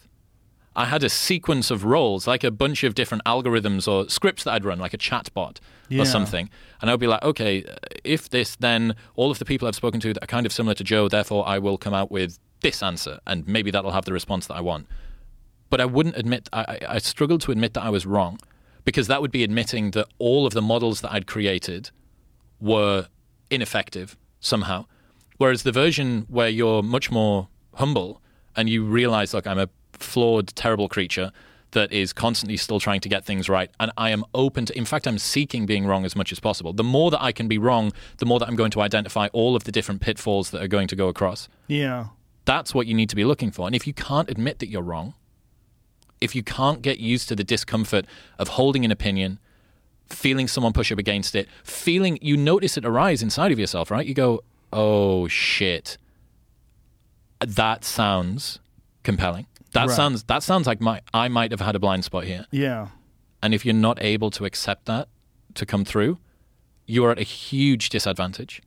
I had a sequence of roles, like a bunch of different algorithms or scripts that I'd run, like a chatbot Yeah. or something. And I would be like, okay, if this, then all of the people I've spoken to that are kind of similar to Joe, therefore I will come out with this answer, and maybe that'll have the response that I want. But I wouldn't admit, I, I I struggled to admit that I was wrong because that would be admitting that all of the models that I'd created were ineffective somehow. Whereas the version where you're much more humble and you realize, look, I'm a flawed, terrible creature that is constantly still trying to get things right. And I am open to, in fact, I'm seeking being wrong as much as possible. The more that I can be wrong, the more that I'm going to identify all of the different pitfalls that are going to go across. Yeah. That's what you need to be looking for. And if you can't admit that you're wrong, if you can't get used to the discomfort of holding an opinion, feeling someone push up against it, feeling you notice it arise inside of yourself, right? You go, oh shit, that sounds compelling. That Right. sounds that sounds like my I might have had a blind spot here. Yeah. And if you're not able to accept that to come through, you are at a huge disadvantage.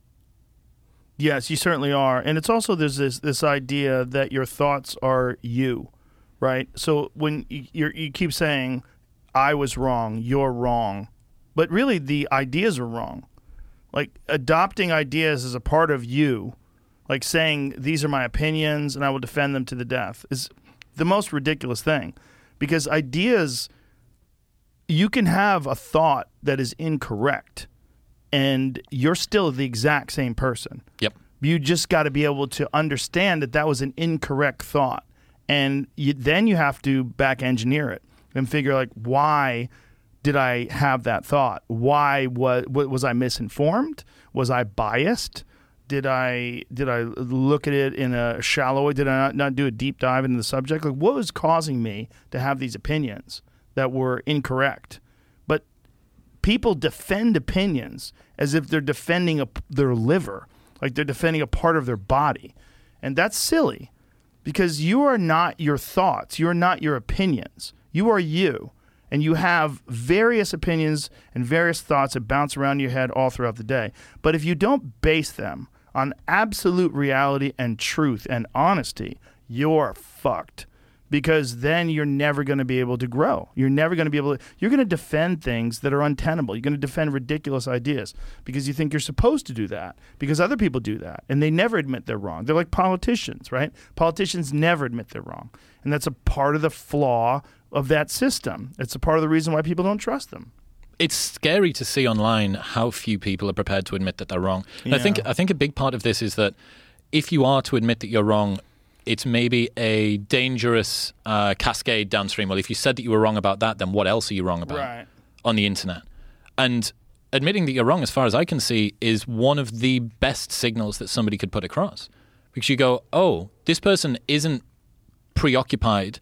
Yes, you certainly are, and it's also there's this this idea that your thoughts are you, right? So when you you keep saying, "I was wrong," "You're wrong," but really the ideas are wrong. Like adopting ideas as a part of you, like saying these are my opinions and I will defend them to the death, is the most ridiculous thing, because ideas. You can have a thought that is incorrect and you're still the exact same person. Yep. You just got to be able to understand that that was an incorrect thought, and you, then you have to back engineer it and figure like why did I have that thought? Why was was I misinformed? Was I biased? Did I did I look at it in a shallow way? Did I not, not do a deep dive into the subject? Like, what was causing me to have these opinions that were incorrect? But people defend opinions as if they're defending a, their liver, like they're defending a part of their body, and that's silly because you are not your thoughts. You are not your opinions. You are you. And you have various opinions and various thoughts that bounce around your head all throughout the day. But if you don't base them on absolute reality and truth and honesty, you're fucked. Because then you're never going to be able to grow. You're never going to be able to, you're going to defend things that are untenable. You're going to defend ridiculous ideas because you think you're supposed to do that because other people do that and they never admit they're wrong. They're like politicians, right? Politicians never admit they're wrong. And that's a part of the flaw of that system. It's a part of the reason why people don't trust them. It's scary to see online how few people are prepared to admit that they're wrong. And I think I think a big part of this is that if you are to admit that you're wrong, it's maybe a dangerous uh, cascade downstream. Well, if you said that you were wrong about that, then what else are you wrong about Right. on the internet? And admitting that you're wrong, as far as I can see, is one of the best signals that somebody could put across. Because you go, oh, this person isn't preoccupied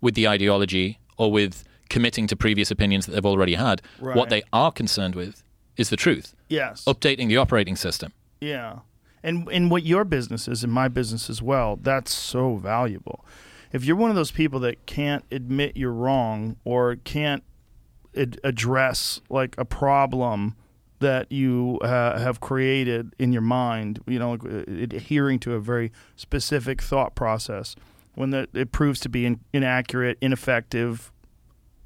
with the ideology or with committing to previous opinions that they've already had. Right. What they are concerned with is the truth, Yes. updating the operating system. Yeah. And in what your business is and my business as well, that's so valuable. If you're one of those people that can't admit you're wrong or can't ad- address like a problem that you uh, have created in your mind, you know, uh, adhering to a very specific thought process, when that it proves to be in- inaccurate, ineffective,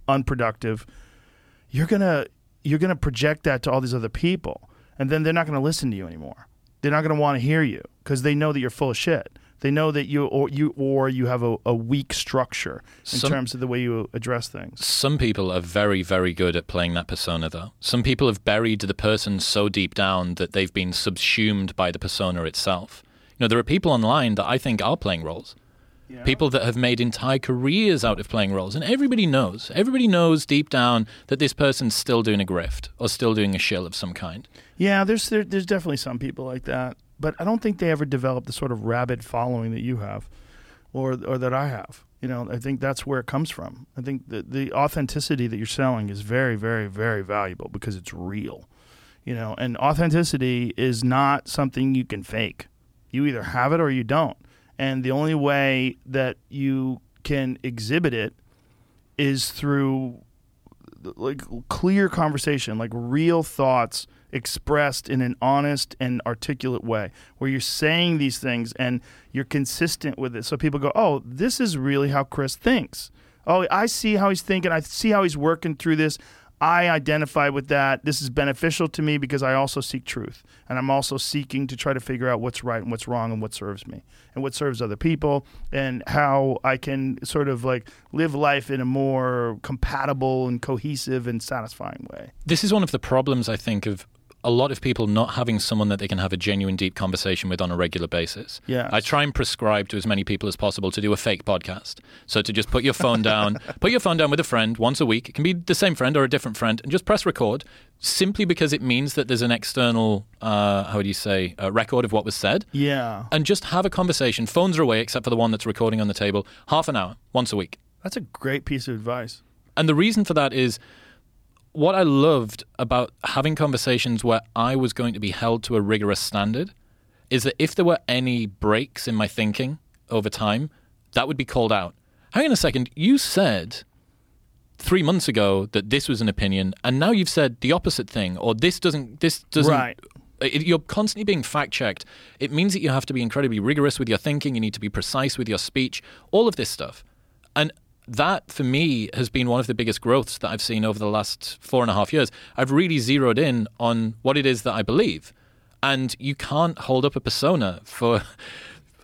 unproductive, you're gonna you're gonna project that to all these other people, and then they're not gonna listen to you anymore. They're not gonna want to hear you because they know that you're full of shit. They know that you or you or you have a, a weak structure in Some- terms of the way you address things. Some people are very, very good at playing that persona, though. Some people have buried the person so deep down that they've been subsumed by the persona itself. You know, there are people online that I think are playing roles. People that have made entire careers out of playing roles. And everybody knows, everybody knows deep down that this person's still doing a grift or still doing a shill of some kind. Yeah, there's there, there's definitely some people like that, but I don't think they ever develop the sort of rabid following that you have, or or that I have. You know, I think that's where it comes from. I think the the authenticity that you're selling is very, very, very valuable because it's real. You know, and authenticity is not something you can fake. You either have it or you don't. And the only way that you can exhibit it is through like clear conversation, like real thoughts expressed in an honest and articulate way, where you're saying these things and you're consistent with it. So people go, "Oh, this is really how Chris thinks. Oh, I see how he's thinking. I see how he's working through this. I identify with that. This is beneficial to me because I also seek truth, and I'm also seeking to try to figure out what's right and what's wrong and what serves me and what serves other people, and how I can sort of like live life in a more compatible and cohesive and satisfying way. This is one of the problems, I think, of a lot of people not having someone that they can have a genuine, deep conversation with on a regular basis. Yes. I try and prescribe to as many people as possible to do a fake podcast. So to just put your phone down, put your phone down with a friend once a week. It can be the same friend or a different friend, and just press record. Simply because it means that there's an external, uh, how would you say, uh, record of what was said. Yeah, And just have a conversation. Phones are away, except for the one that's recording on the table. Half an hour, once a week. that's a great piece of advice. And the reason for that is what I loved about having conversations where I was going to be held to a rigorous standard is that if there were any breaks in my thinking over time, that would be called out. Hang on a second, you said three months ago that this was an opinion, and now you've said the opposite thing, or this doesn't, this doesn't. Right. It, you're constantly being fact checked. It means that you have to be incredibly rigorous with your thinking. You need to be precise with your speech. All of this stuff, and that for me has been one of the biggest growths that I've seen over the last four and a half years. I've really zeroed in on what it is that I believe, and you can't hold up a persona for.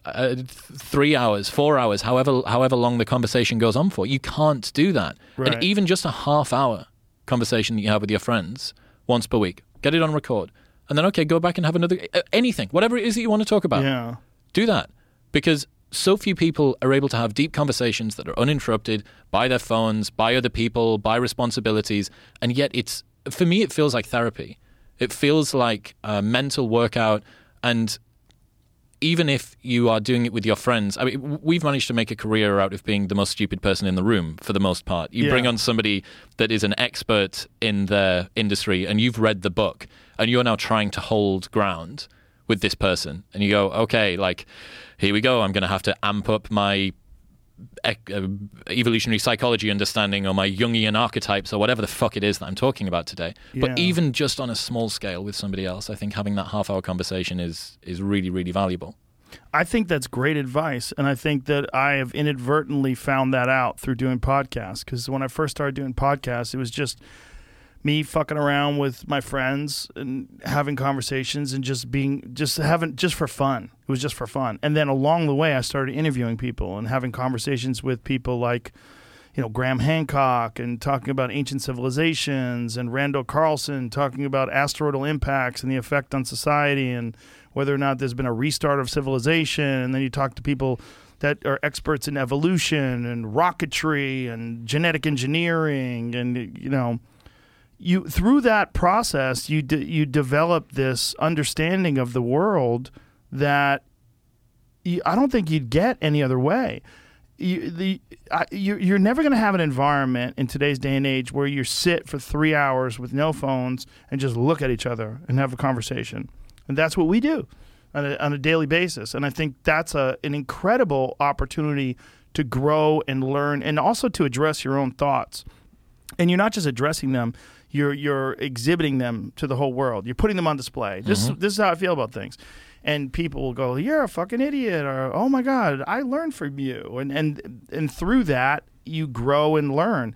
Uh, three hours, four hours, however however long the conversation goes on for, you can't do that. Right. And even just a half hour conversation that you have with your friends once per week, get it on record, and then okay, go back and have another uh, anything, whatever it is that you want to talk about Yeah, do that because so few people are able to have deep conversations that are uninterrupted by their phones, by other people, by responsibilities, and yet it's for me it feels like therapy. It feels like a mental workout, and even if you are doing it with your friends, I mean, we've managed to make a career out of being the most stupid person in the room for the most part. You Yeah. bring on somebody that is an expert in their industry and you've read the book and you're now trying to hold ground with this person. And you go, okay, like, here we go. I'm going to have to amp up my uh, evolutionary psychology understanding or my Jungian archetypes or whatever the fuck it is that I'm talking about today. Yeah. But even just on a small scale with somebody else, I think having that half hour conversation is is really really valuable. I think that's great advice, and I think that I have inadvertently found that out through doing podcasts. Because when I first started doing podcasts, it was just me fucking around with my friends and having conversations and just being just having just for fun. It was just for fun, and then along the way, I started interviewing people and having conversations with people like. You know Graham Hancock and talking about ancient civilizations, and Randall Carlson talking about asteroidal impacts and the effect on society, and whether or not there's been a restart of civilization. And then you talk to people that are experts in evolution and rocketry and genetic engineering, and you know, you through that process, you de- you develop this understanding of the world that you, I don't think you'd get any other way. You, the I, you're, you're never going to have an environment in today's day and age where you sit for three hours with no phones and just look at each other and have a conversation, and that's what we do on a, on a daily basis. And I think that's a an incredible opportunity to grow and learn, and also to address your own thoughts and you're not just addressing them you're you're exhibiting them to the whole world. You're putting them on display. This Mm-hmm. this is how i feel about things. And people will go you're a fucking idiot or oh my god i learned from you. And and and through that you grow and learn.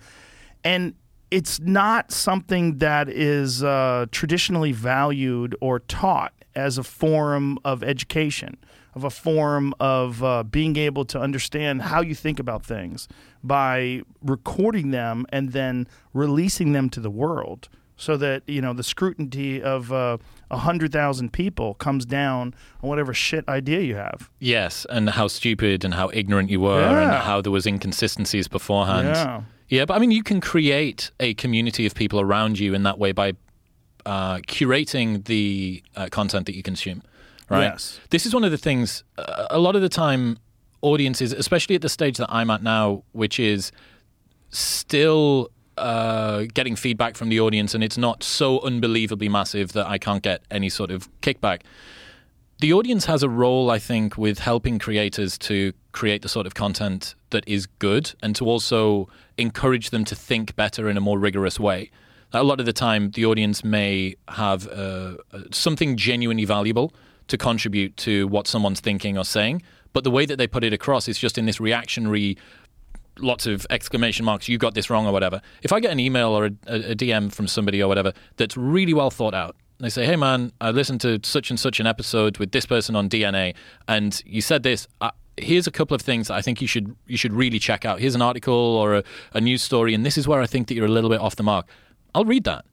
And it's not something that is uh, traditionally valued or taught as a form of education, of a form of uh, being able to understand how you think about things by recording them and then releasing them to the world so that you know the scrutiny of uh, a hundred thousand people comes down on whatever shit idea you have. Yes, and how stupid and how ignorant you were, and how there was inconsistencies beforehand. Yeah. Yeah, but I mean, you can create a community of people around you in that way by uh, curating the uh, content that you consume. Right. Yes. This is one of the things. Uh, a lot of the time, audiences, especially at the stage that I'm at now, which is still uh, getting feedback from the audience, and it's not so unbelievably massive that I can't get any sort of kickback. The audience has a role, I think, with helping creators to create the sort of content that is good and to also encourage them to think better in a more rigorous way. A lot of the time, the audience may have uh, uh, something genuinely valuable to contribute to what someone's thinking or saying, but the way that they put it across is just in this reactionary lots of exclamation marks, you got this wrong or whatever. If I get an email or a, a, DM from somebody or whatever that's really well thought out, they say, hey man, I listened to such and such an episode with this person on DNA, and you said this. Uh, here's a couple of things that I think you should you should really check out. Here's an article or a, a news story, and this is where I think that you're a little bit off the mark. I'll read that.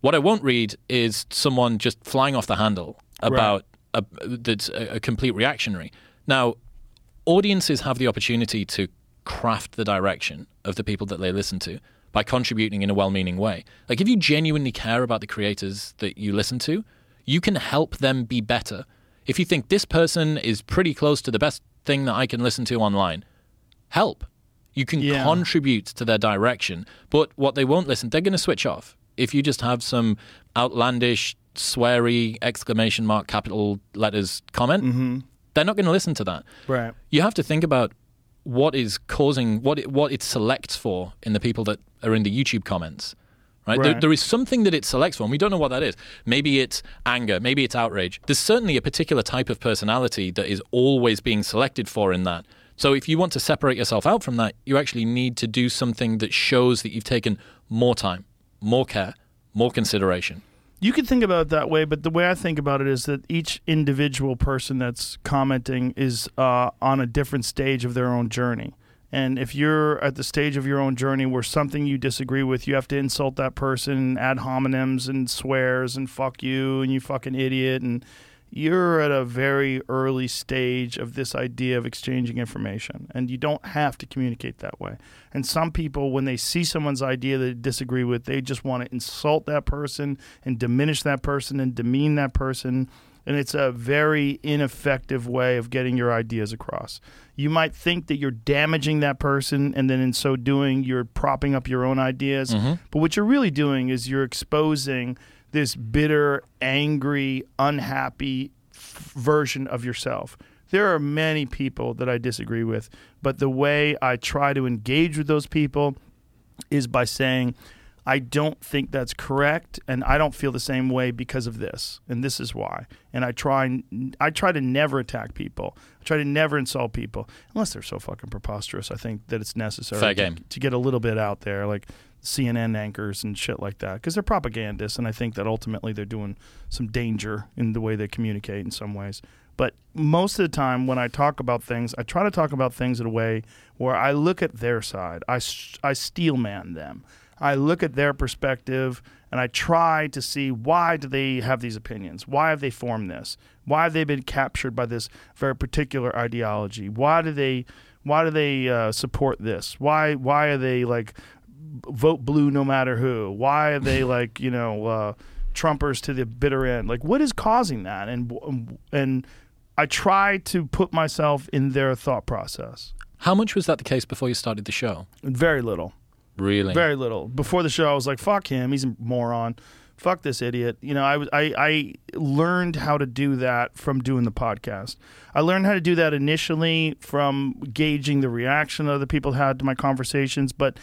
What I won't read is someone just flying off the handle about a, that's a, a complete reactionary. Now, audiences have the opportunity to craft the direction of the people that they listen to by contributing in a well-meaning way. Like if you genuinely care about the creators that you listen to, you can help them be better. If you think this person is pretty close to the best thing that I can listen to online, help. You can Yeah. contribute to their direction, but what they won't listen, they're going to switch off. If you just have some outlandish, sweary exclamation mark capital letters comment, mm-hmm. they're not going to listen to that Right. you have to think about what is causing what it, what it selects for in the people that are in the YouTube comments. Right? There, Right. there is something that it selects for, and we don't know what that is. Maybe it's anger, maybe it's outrage. There's certainly a particular type of personality that is always being selected for in that. So if you want to separate yourself out from that, you actually need to do something that shows that you've taken more time, more care, more consideration. You could think about it that way, but the way I think about it is that each individual person that's commenting is uh, on a different stage of their own journey. And if you're at the stage of your own journey where something you disagree with, you have to insult that person, ad hominems and swears and fuck you and you fucking idiot. And you're at a very early stage of this idea of exchanging information. And you don't have to communicate that way. And some people, when they see someone's idea that they disagree with, they just want to insult that person and diminish that person and demean that person And it's a very ineffective way of getting your ideas across. You might think that you're damaging that person, and then in so doing, you're propping up your own ideas. Mm-hmm. But what you're really doing is you're exposing this bitter, angry, unhappy f- version of yourself. There are many people that I disagree with, but the way I try to engage with those people is by saying, I don't think that's correct, and I don't feel the same way because of this, and this is why. And I try, I try to never attack people. I try to never insult people, unless they're so fucking preposterous. I think that it's necessary to, to get a little bit out there, like CNN anchors and shit like that, because they're propagandists, and I think that ultimately they're doing some danger in the way they communicate in some ways. But most of the time, when I talk about things, I try to talk about things in a way where I look at their side. I, steel man them. I look at their perspective and I try to see why do they have these opinions? Why have they formed this? Why have they been captured by this very particular ideology? Why do they why do they uh, support this? Why why are they like vote blue no matter who? Why are they like you know uh, Trumpers to the bitter end? Like what is causing that? And and I try to put myself in their thought process. How much was that the case before you started the show? Very little. Really? Very little. Before the show, I was like, "Fuck him. He's a moron. Fuck this idiot." You know, I was I I learned how to do that from doing the podcast. I learned how to do that initially from gauging the reaction other people had to my conversations, but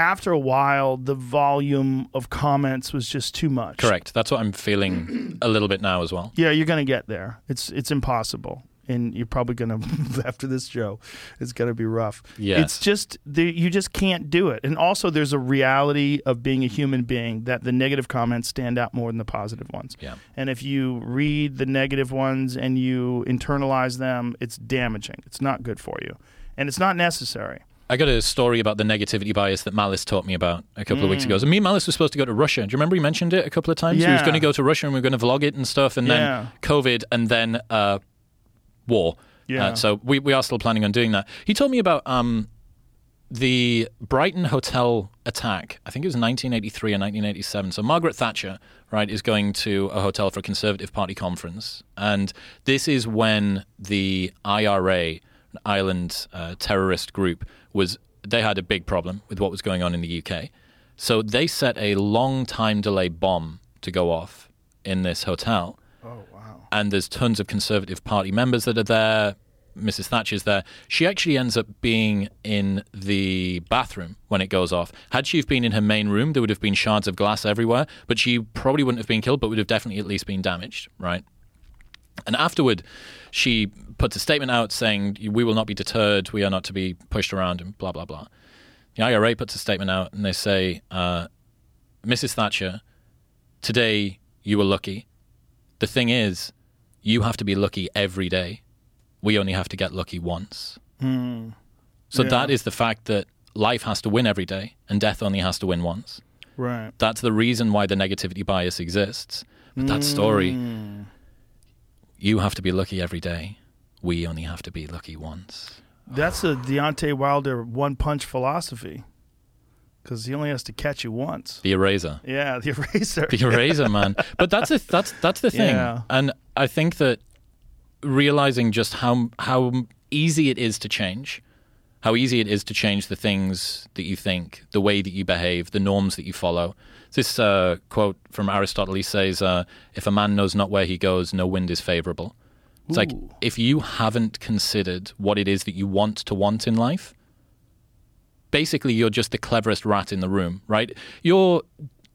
after a while, the volume of comments was just too much. Correct. That's what I'm feeling a little bit now as well. Yeah, you're gonna get there. It's it's impossible, and you're probably gonna after this show, it's gonna be rough. Yeah. it's just the, you just can't do it. And also, there's a reality of being a human being that the negative comments stand out more than the positive ones. Yeah. And if you read the negative ones and you internalize them, it's damaging. It's not good for you, and it's not necessary. I got a story about the negativity bias that Malice taught me about a couple of weeks ago. So me and Malice were supposed to go to Russia. Do you remember he mentioned it a couple of times? Yeah. He was going to go to Russia and we were going to vlog it and stuff, and Yeah. then COVID, and then uh, war. Yeah. Uh, so we, we are still planning on doing that. He told me about um, the Brighton hotel attack. I think it was 1983 or 1987. So Margaret Thatcher, right, is going to a hotel for a Conservative Party conference, and this is when the IRA, an Ireland uh, terrorist group, was they had a big problem with what was going on in the UK. So they set a long time delay bomb to go off in this hotel Oh, wow. and there's tons of Conservative Party members that are there. Mrs. Thatcher's there. She actually ends up being in the bathroom when it goes off. Had she have been in her main room, there would have been shards of glass everywhere, but she probably wouldn't have been killed, but would have definitely at least been damaged, right? And afterward, she puts a statement out saying, We will not be deterred. We are not to be pushed around, and blah, blah, blah. The IRA puts a statement out and they say, uh, Mrs. Thatcher, today you were lucky. The thing is, you have to be lucky every day. We only have to get lucky once. So that is the fact that life has to win every day and death only has to win once. Right. That's the reason why the negativity bias exists. But that story, you have to be lucky every day. We only have to be lucky once. That's a Deontay Wilder one punch philosophy, because he only has to catch you once. The eraser. Yeah, the eraser. the eraser man but that's a, that's that's the thing Yeah. and i think that realizing just how how easy it is to change how easy it is to change the things that you think the way that you behave the norms that you follow this uh, quote from aristotle he says uh, if a man knows not where he goes no wind is favorable it's like if you haven't considered what it is that you want to want in life basically you're just the cleverest rat in the room, right? Your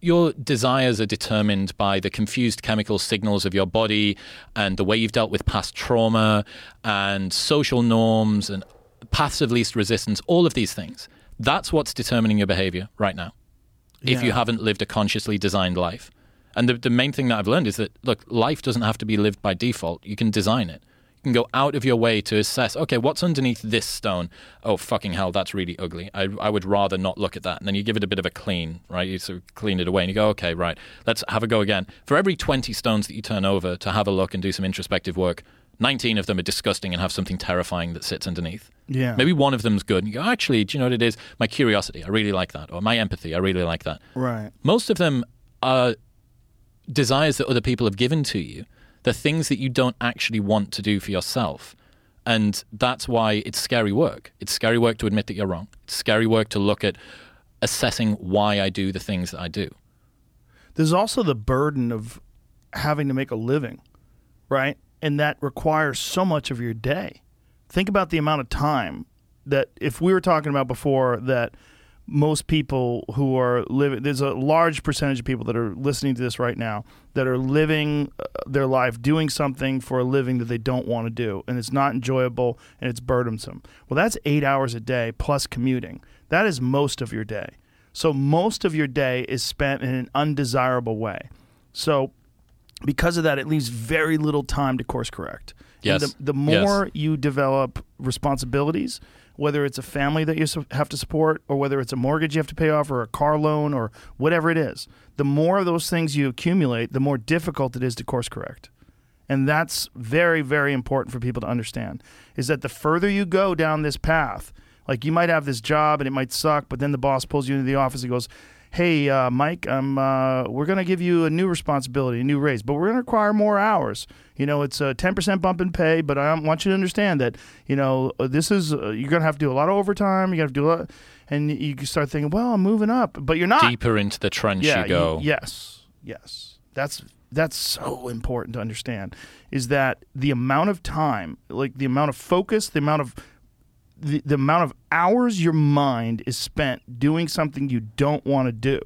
your desires are determined by the confused chemical signals of your body and the way you've dealt with past trauma and social norms and paths of least resistance, all of these things. That's what's determining your behavior right now. If you haven't lived a consciously designed life. And the, the main thing that I've learned is that, look, life doesn't have to be lived by default. You can design it. You can go out of your way to assess, okay, what's underneath this stone? Oh, fucking hell, that's really ugly. I, I would rather not look at that. And then you give it a bit of a clean, right? You sort of clean it away and you go, okay, right, let's have a go again. For every 20 stones that you turn over to have a look and do some introspective work, 19 of them are disgusting and have something terrifying that sits underneath. Yeah. Maybe one of them's good. And you go, actually, do you know what it is? My curiosity, I really like that. Or my empathy, I really like that. Right. Most of them are desires that other people have given to you the things that you don't actually want to do for yourself. And that's why it's scary work. It's scary work to admit that you're wrong. It's scary work to look at assessing why I do the things that I do. There's also the burden of having to make a living, right? And that requires so much of your day. Think about the amount of time that if we were talking about before that most people who are living there's a large percentage of people that are listening to this right now that are living uh, their life doing something for a living that they don't want to do and it's not enjoyable and it's burdensome. Well that's 8 hours a day plus commuting. That is most of your day. So most of your day is spent in an undesirable way. So because of that it leaves very little time to course correct Yes. and the, the Yes. more you develop responsibilities, whether it's a family that you have to support, or whether it's a mortgage you have to pay off, or a car loan, or whatever it is, the more of those things you accumulate, the more difficult it is to course correct. And that's very, very important for people to understand is that the further you go down this path, like you might have this job and it might suck, but then the boss pulls you into the office and goes, Hey, uh, Mike, um, uh, we're going to give you a new responsibility, a new raise, but we're going to require more hours. You know, it's a 10% bump in pay, but I want you to understand that, you know, uh, this is, uh, you're going to have to do a lot of overtime. You got to do a lot. And you start thinking, well, I'm moving up, but you're not Deeper into the trench yeah, you go. y- yes, yes. That's that's so important to understand. Is that the amount of time, like the amount of focus, the amount of the, the amount of hours your mind is spent doing something you don't want to do.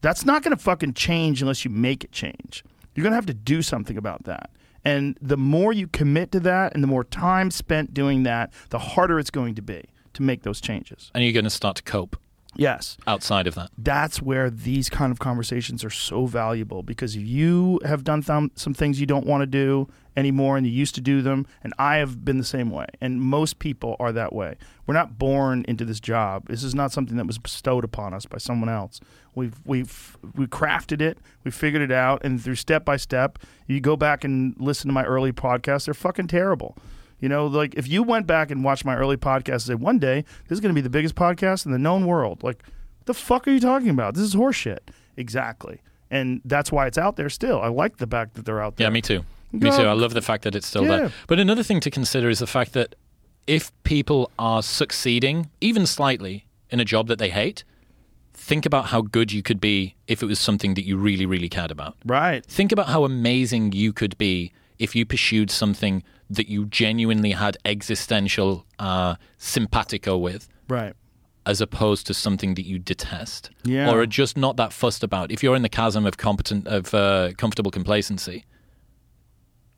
That's not going to fucking change unless you make it change. You're going to have to do something about that. And the more you commit to that and the more time spent doing that, the harder it's going to be to make those changes. And you're going to start to cope Yes. Outside of that. that's where these kind of conversations are so valuable because you have done th- some things you don't want to do anymore and you used to do them and i have been the same way and most people are that way. We're not born into this job. This is not something that was bestowed upon us by someone else. We've we've we crafted it we figured it out and through step by step you go back and listen to my early podcasts they're fucking terrible you know, like if you went back and watched my early podcast and said, one day this is going to be the biggest podcast in the known world, like, the fuck are you talking about? This is horseshit. Exactly. And that's why it's out there still. I like the fact that they're out there. Yeah, me too. Me too. I love the fact that it's still Yeah. there. But another thing to consider is the fact that if people are succeeding, even slightly, in a job that they hate, think about how good you could be if it was something that you really, really cared about. Right. Think about how amazing you could be if you pursued something that you genuinely had existential uh, simpatico with Right. as opposed to something that you detest Yeah. or are just not that fussed about. If you're in the chasm of competent of uh, comfortable complacency,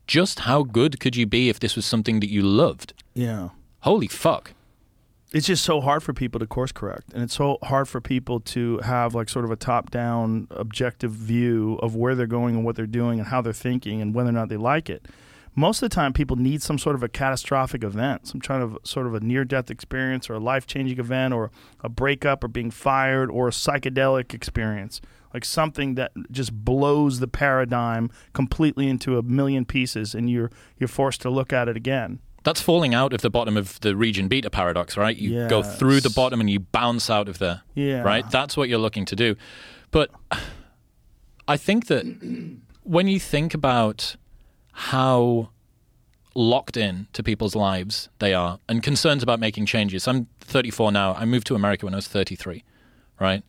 just how good could you be if this was something that you loved? Yeah. Holy fuck! It's just so hard for people to course correct. And it's so hard for people to have like sort of a top down objective view of where they're going and what they're doing and how they're thinking and whether or not they like it. Most of the time, people need some sort of a catastrophic event, some kind of sort of a near death experience or a life changing event or a breakup or being fired or a psychedelic experience, like something that just blows the paradigm completely into a million pieces and you're, you're forced to look at it again. That's falling out of the bottom of the region beta paradox, right? You go through the bottom and you bounce out of there. Yeah. Right? That's what you're looking to do. But I think that when you think about how locked in to people's lives they are and concerns about making changes. I'm 34 now. I moved to America when I was 33, right?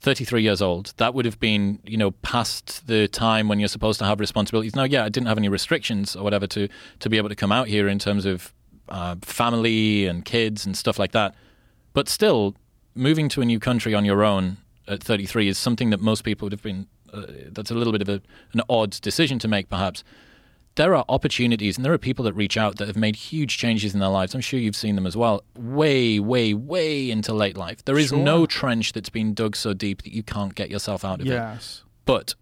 33 years old. That would have been, you know, past the time when you're supposed to have responsibilities. Now, yeah, I didn't have any restrictions or whatever to to be able to come out here in terms of uh, family and kids and stuff like that. But still, moving to a new country on your own at 33 is something that most people would have been. Uh, that's a little bit of a, an odd decision to make, perhaps there are opportunities and there are people that reach out that have made huge changes in their lives. I'm sure you've seen them as well. Way, way, way into late life. There is Sure. no trench that's been dug so deep that you can't get yourself out of it. Yes. But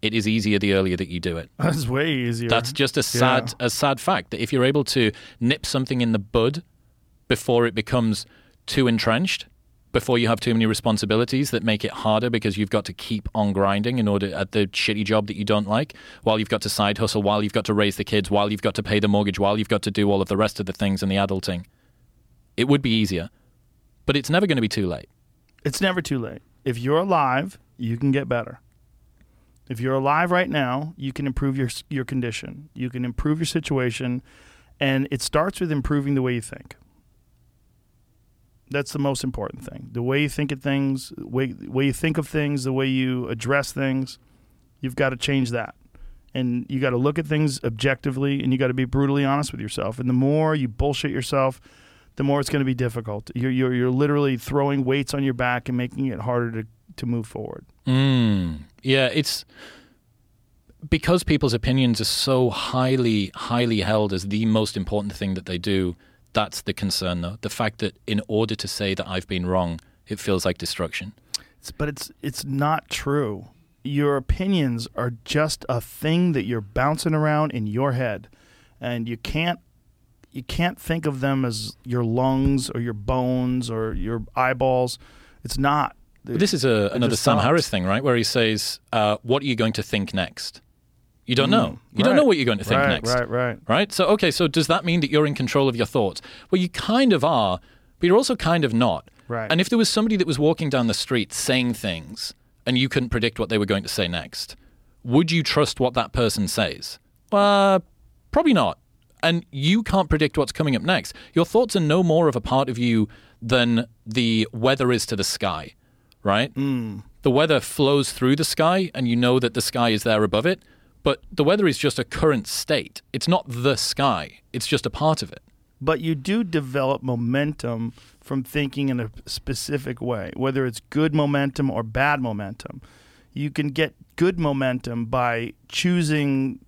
it is easier the earlier that you do it. That's way easier. That's just a sad, a sad fact that if you're able to nip something in the bud before it becomes too entrenched, before you have too many responsibilities that make it harder because you've got to keep on grinding in order at the shitty job that you don't like, while you've got to side hustle, while you've got to raise the kids, while you've got to pay the mortgage, while you've got to do all of the rest of the things and the adulting. It would be easier, but it's never going to be too late. It's never too late. If you're alive, you can get better. If you're alive right now, you can improve your your condition. You can improve your situation, and it starts with improving the way you think. That's the most important thing. The way you think of things, the way, way you think of things, the way you address things, you've got to change that. And you got to look at things objectively and you got to be brutally honest with yourself. And the more you bullshit yourself, the more it's going to be difficult. You're, you're, you're literally throwing weights on your back and making it harder to, to move forward. Mm, yeah, it's because people's opinions are so highly, highly held as the most important thing that they do. That's the concern, though. The fact that in order to say that I've been wrong, it feels like destruction. But it's it's not true. Your opinions are just a thing that you're bouncing around in your head, and you can't you can't think of them as your lungs or your bones or your eyeballs. It's not. But this is a, another Sam stops. Harris thing, right? Where he says, uh, "What are you going to think next?" You don't know. You don't Mm, know what you're going to think right, next. Right, right. right? So, okay, so does that mean that you're in control of your thoughts? Well, you kind of are, but you're also kind of not. Right. And if there was somebody that was walking down the street saying things and you couldn't predict what they were going to say next, would you trust what that person says? Uh, probably not. And you can't predict what's coming up next. Your thoughts are no more of a part of you than the weather is to the sky, right? The weather flows through the sky, and you know that the sky is there above it. But the weather is just a current state. It's not the sky. It's just a part of it. but you do develop momentum from thinking in a specific way, whether it's good momentum or bad momentum. You can get good momentum by choosing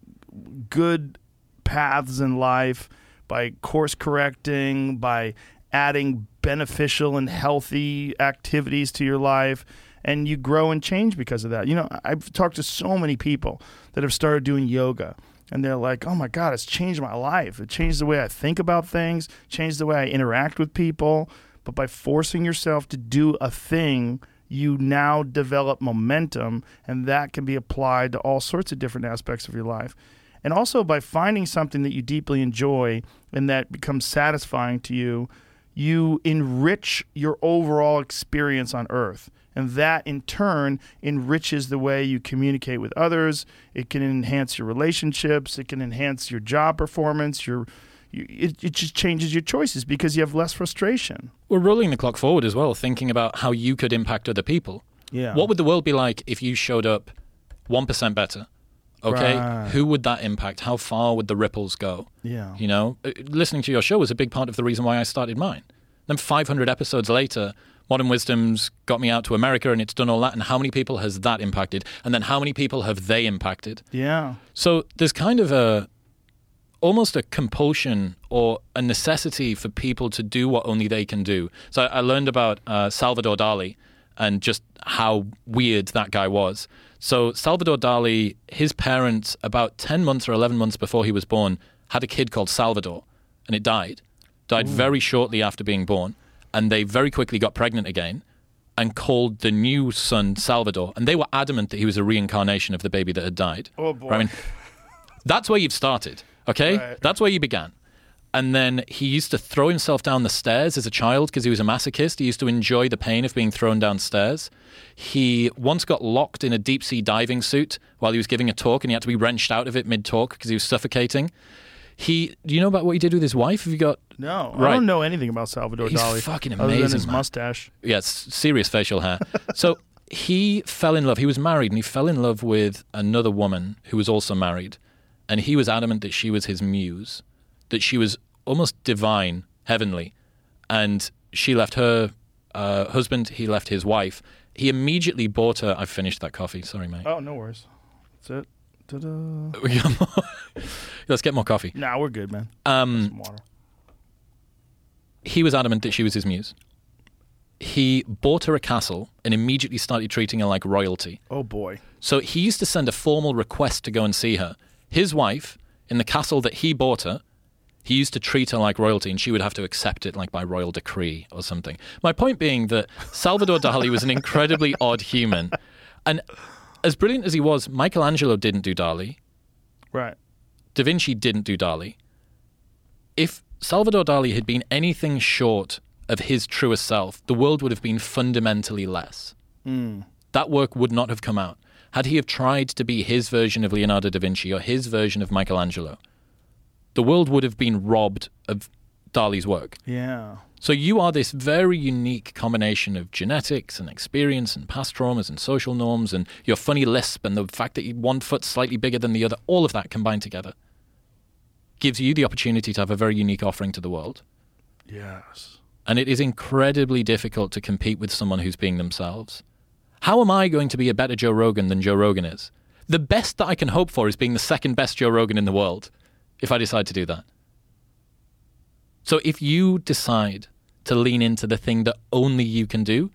good paths in life, by course correcting, by adding beneficial and healthy activities to your life. And you grow and change because of that. You know, I've talked to so many people that have started doing yoga and they're like, "Oh my God, it's changed my life. It changed the way I think about things, changed the way I interact with people." But by forcing yourself to do a thing, you now develop momentum, and that can be applied to all sorts of different aspects of your life. And also by finding something that you deeply enjoy and that becomes satisfying to you, you enrich your overall experience on earth. And that in turn enriches the way you communicate with others. It can enhance your relationships. It can enhance your job performance. Your, you, it, it just changes your choices because you have less frustration. We're rolling the clock forward as well, thinking about how you could impact other people. Yeah. What would the world be like if you showed up 1% better? Okay. Right. Who would that impact? How far would the ripples go? Yeah. You know, Uh, listening to your show was a big part of the reason why I started mine. Then 500 episodes later, Modern Wisdom's got me out to America and it's done all that. And how many people has that impacted? And then how many people have they impacted? Yeah. So there's kind of a almost a compulsion or a necessity for people to do what only they can do. So I, learned about uh, Salvador Dali and just how weird that guy was. So Salvador Dali, his parents, about 10 months or 11 months before he was born, had a kid called Salvador, and it died. Died very shortly after being born, and they very quickly got pregnant again and called the new son Salvador. And they were adamant that he was a reincarnation of the baby that had died. Oh, boy. I mean, that's where you've started, okay? Right. That's where you began. And then he used to throw himself down the stairs as a child because he was a masochist. He used to enjoy the pain of being thrown downstairs. He once got locked in a deep sea diving suit while he was giving a talk and he had to be wrenched out of it mid talk because he was suffocating. He, do you know about what he did with his wife? Have you got No, I don't know anything about Salvador He's Dali. fucking other than amazing, his man. mustache. yes, serious facial hair. so he fell in love. He was married and he fell in love with another woman who was also married. And he was adamant that she was his muse, that she was almost divine, heavenly. And she left her uh, husband, he left his wife. He immediately bought her. I finished that coffee. Sorry, mate. Oh, no worries. That's it. Ta-da. Let's get more coffee. Nah, we're good, man. Um, Some water. he was adamant that she was his muse. He bought her a castle and immediately started treating her like royalty. Oh boy. So he used to send a formal request to go and see her. His wife, in the castle that he bought her, he used to treat her like royalty and she would have to accept it like by royal decree or something. My point being that Salvador Dali was an incredibly odd human. And as brilliant as he was, Michelangelo didn't do Dali. Right. Da Vinci didn't do Dali. If Salvador Dali had been anything short of his truest self, the world would have been fundamentally less. That's that work would not have come out. Had he have tried to be his version of Leonardo da Vinci or his version of Michelangelo, the world would have been robbed of Dali's work. Yeah. So you are this very unique combination of genetics and experience and past traumas and social norms and your funny lisp and the fact that you one foot's slightly bigger than the other, all of that combined together gives you the opportunity to have a very unique offering to the world. Yes. And it is incredibly difficult to compete with someone who's being themselves. How am I going to be a better Joe Rogan than Joe Rogan is? The best that I can hope for is being the second best Joe Rogan in the world if I decide to do that. So if you decide to lean into the thing that only you can do,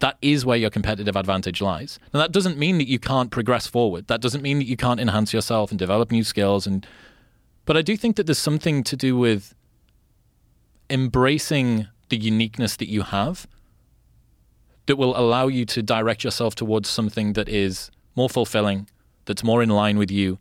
that is where your competitive advantage lies. Now that doesn't mean that you can't progress forward. That doesn't mean that you can't enhance yourself and develop new skills and but I do think that there's something to do with embracing the uniqueness that you have that will allow you to direct yourself towards something that is more fulfilling, that's more in line with you,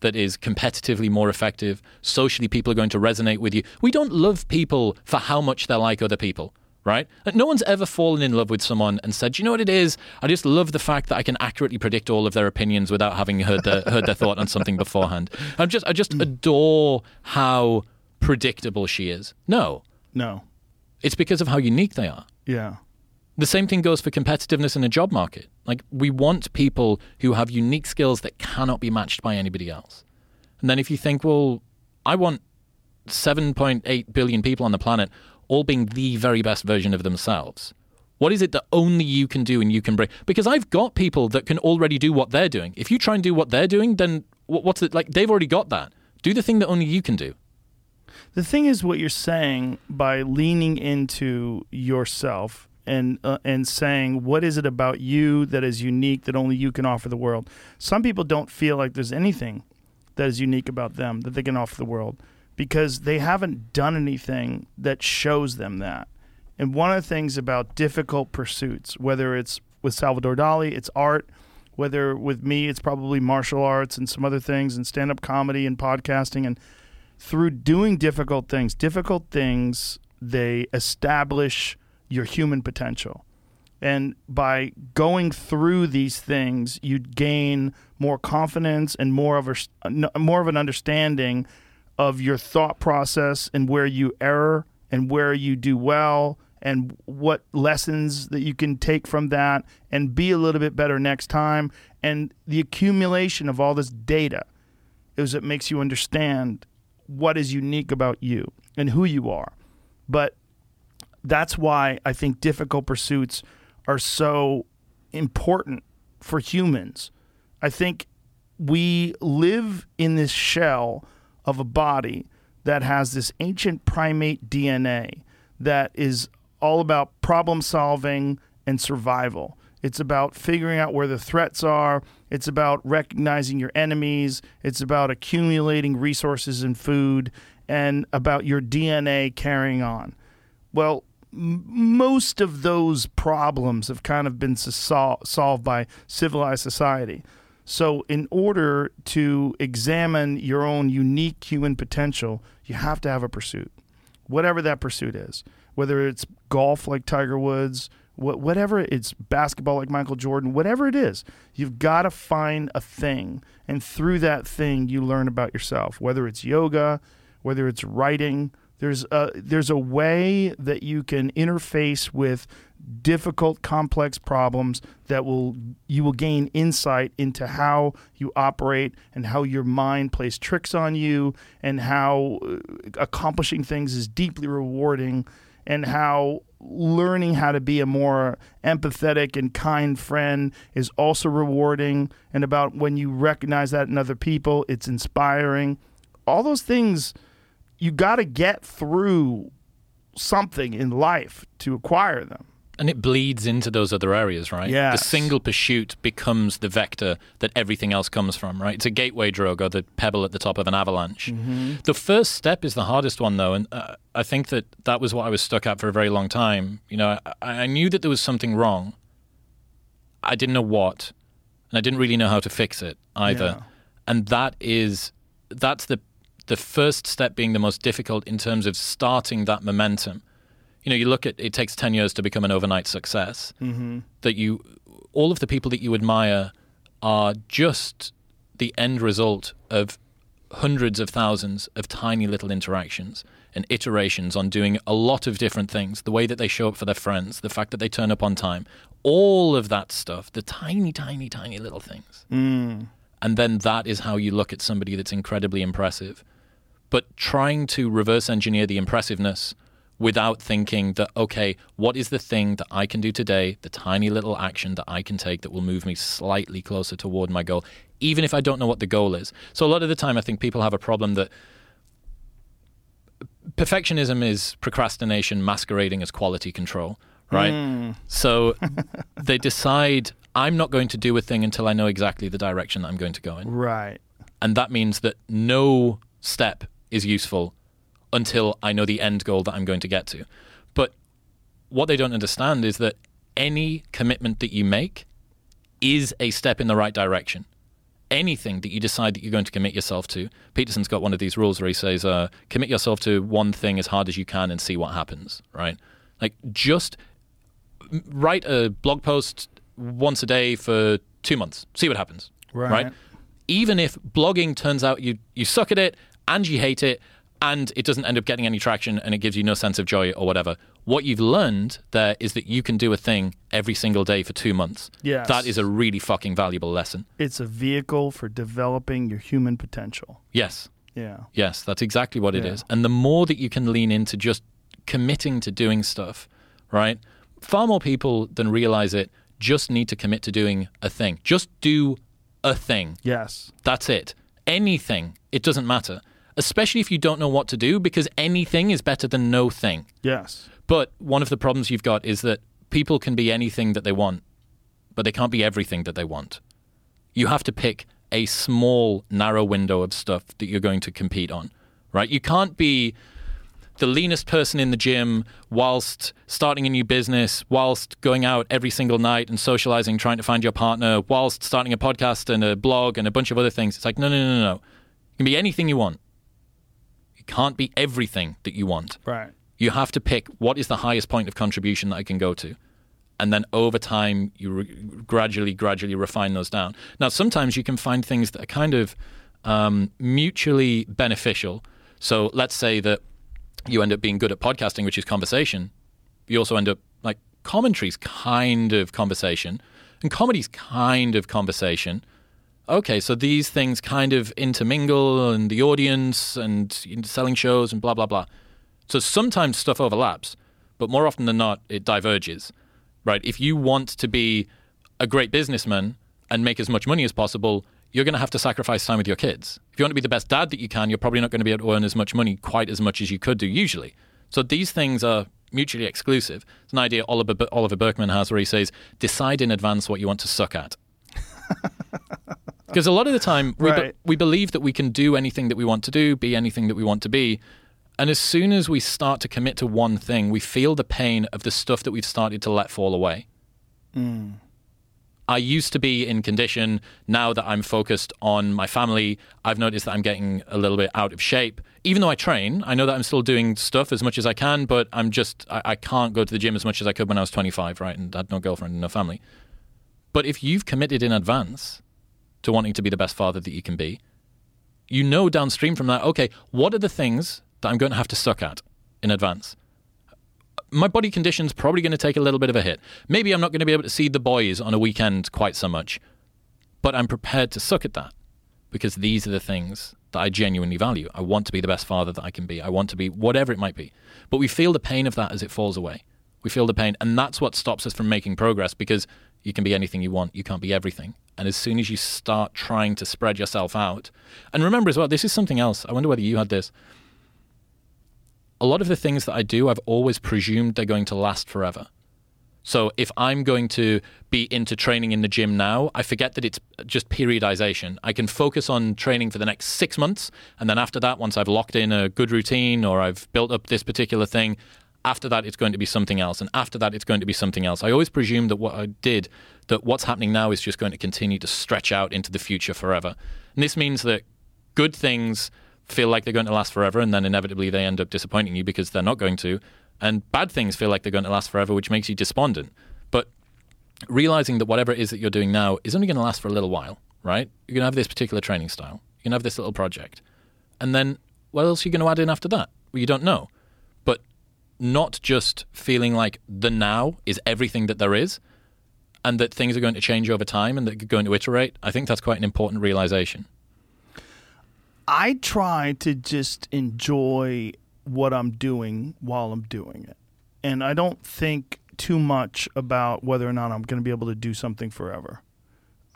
that is competitively more effective. Socially, people are going to resonate with you. We don't love people for how much they're like other people, right? No one's ever fallen in love with someone and said, "You know what it is? I just love the fact that I can accurately predict all of their opinions without having heard their heard their thought on something beforehand." I'm just I just adore how predictable she is. No, No. it's because of how unique they are. Yeah. The same thing goes for competitiveness in a job market. Like, we want people who have unique skills that cannot be matched by anybody else. And then if you think, well, I want 7.8 billion people on the planet all being the very best version of themselves. What is it that only you can do and you can bring? Because I've got people that can already do what they're doing. If you try and do what they're doing, then what's it like? They've already got that. Do the thing that only you can do. The thing is, what you're saying by leaning into yourself and uh, and saying what is it about you that is unique that only you can offer the world. Some people don't feel like there's anything that is unique about them that they can offer the world because they haven't done anything that shows them that. And one of the things about difficult pursuits, whether it's with Salvador Dali, it's art, whether with me, it's probably martial arts and some other things and stand up comedy and podcasting and through doing difficult things, difficult things, they establish your human potential. And by going through these things, you'd gain more confidence and more of a more of an understanding of your thought process and where you error and where you do well and what lessons that you can take from that and be a little bit better next time and the accumulation of all this data is what makes you understand what is unique about you and who you are. But that's why I think difficult pursuits are so important for humans. I think we live in this shell of a body that has this ancient primate DNA that is all about problem solving and survival. It's about figuring out where the threats are. It's about recognizing your enemies. It's about accumulating resources and food and about your DNA carrying on. Well, most of those problems have kind of been sol- solved by civilized society. So, in order to examine your own unique human potential, you have to have a pursuit, whatever that pursuit is. Whether it's golf like Tiger Woods, wh- whatever it's basketball like Michael Jordan, whatever it is, you've got to find a thing, and through that thing, you learn about yourself. Whether it's yoga, whether it's writing, there's a there's a way that you can interface with difficult complex problems that will you will gain insight into how you operate and how your mind plays tricks on you and how uh, accomplishing things is deeply rewarding and how learning how to be a more empathetic and kind friend is also rewarding and about when you recognize that in other people it's inspiring. All those things you got to get through something in life to acquire them And it bleeds into those other areas, right? Yes. The single pursuit becomes the vector that everything else comes from, right? It's a gateway drug or the pebble at the top of an avalanche. The first step is the hardest one, though, and uh, I think that that was what I was stuck at for a very long time. You know, I, I knew that there was something wrong. I didn't know what, and I didn't really know how to fix it either. Yeah. And that is that's the the first step being the most difficult in terms of starting that momentum. You know, you look at it takes ten years to become an overnight success. Mm-hmm. That you all of the people that you admire are just the end result of hundreds of thousands of tiny little interactions and iterations on doing a lot of different things the way that they show up for their friends, the fact that they turn up on time, all of that stuff, the tiny, tiny, tiny little things. And then that is how you look at somebody that's incredibly impressive. But trying to reverse engineer the impressiveness without thinking that, okay, what is the thing that I can do today, the tiny little action that I can take that will move me slightly closer toward my goal, even if I don't know what the goal is. So a lot of the time, I think people have a problem that perfectionism is procrastination masquerading as quality control, right? Hmm. So they decide, I'm not going to do a thing until I know exactly the direction that I'm going to go in. Right. And that means that no step is useful until I know the end goal that I'm going to get to. But what they don't understand is that any commitment that you make is a step in the right direction. Anything that you decide that you're going to commit yourself to, Peterson's got one of these rules where he says, uh, commit yourself to one thing as hard as you can and see what happens, right? Like just write a blog post once a day for two months, see what happens, Right. even if blogging turns out you you suck at it and you hate it and it doesn't end up getting any traction and it gives you no sense of joy or whatever what you've learned there is that you can do a thing every single day for 2 months Yes. that is a really fucking valuable lesson It's a vehicle for developing your human potential. yes Yeah. Yes, that's exactly what it is. Yeah. And the more that you can lean into just committing to doing stuff, right? Far more people than realize it just need to commit to doing a thing. Just do a thing. Yes. That's it. Anything. It doesn't matter. Especially if you don't know what to do, because anything is better than no thing. Yes. But one of the problems you've got is that people can be anything that they want, but they can't be everything that they want. You have to pick a small, narrow window of stuff that you're going to compete on, right? You can't be the leanest person in the gym whilst starting a new business, whilst going out every single night and socializing, trying to find your partner, whilst starting a podcast and a blog and a bunch of other things. It's like, no, no, no, no, no. You can be anything you want. Can't be everything that you want Right. you have to pick what is the highest point of contribution that I can go to. And then over time, you re- gradually, gradually refine those down. Now, sometimes you can find things that are kind of um, mutually beneficial. So let's say that you end up being good at podcasting, which is conversation. You also end up like commentary's kind of conversation, and comedy's kind of conversation. Okay, so these things kind of intermingle, and the audience, and selling shows, and blah blah blah. So sometimes stuff overlaps, but more often than not, it diverges. Right? If you want to be a great businessman and make as much money as possible, you're going to have to sacrifice time with your kids. If you want to be the best dad that you can, you're probably not going to be able to earn as much money quite as much as you could do usually. So these things are mutually exclusive. It's an idea Oliver, Oliver Burkeman has where he says, decide in advance what you want to suck at. Because a lot of the time, we, be- we believe that we can do anything that we want to do, be anything that we want to be. And as soon as we start to commit to one thing, we feel the pain of the stuff that we've started to let fall away. Mm. I used to be in condition. Now that I'm focused on my family, I've noticed that I'm getting a little bit out of shape. Even though I train, I know that I'm still doing stuff as much as I can, but I'm just, I, I can't go to the gym as much as I could when I was 25, right? And had no girlfriend and no family. But if you've committed in advance to wanting to be the best father that you can be, you know downstream from that, okay, what are the things that I'm going to have to suck at in advance? My body condition's probably going to take a little bit of a hit. Maybe I'm not going to be able to see the boys on a weekend quite so much, but I'm prepared to suck at that because these are the things that I genuinely value. I want to be the best father that I can be. I want to be whatever it might be. But we feel the pain of that as it falls away. We feel the pain, and that's what stops us from making progress because you can be anything you want, you can't be everything. And as soon as you start trying to spread yourself out, and remember as well, this is something else. I wonder whether you had this. A lot of the things that I do, I've always presumed they're going to last forever. So if I'm going to be into training in the gym now, I forget that it's just periodization. I can focus on training for the next six months. And then after that, once I've locked in a good routine or I've built up this particular thing, after that, it's going to be something else. And after that, it's going to be something else. I always presumed that what I did, that what's happening now is just going to continue to stretch out into the future forever. And this means that good things feel like they're going to last forever, and then inevitably they end up disappointing you because they're not going to. And bad things feel like they're going to last forever, which makes you despondent. But realizing that whatever it is that you're doing now is only going to last for a little while, right? You're going to have this particular training style. You're going to have this little project. And then what else are you going to add in after that? Well, you don't know. Not just feeling like the now is everything that there is and that things are going to change over time and that you're going to iterate. I think that's quite an important realization. I try to just enjoy what I'm doing while I'm doing it. And I don't think too much about whether or not I'm going to be able to do something forever.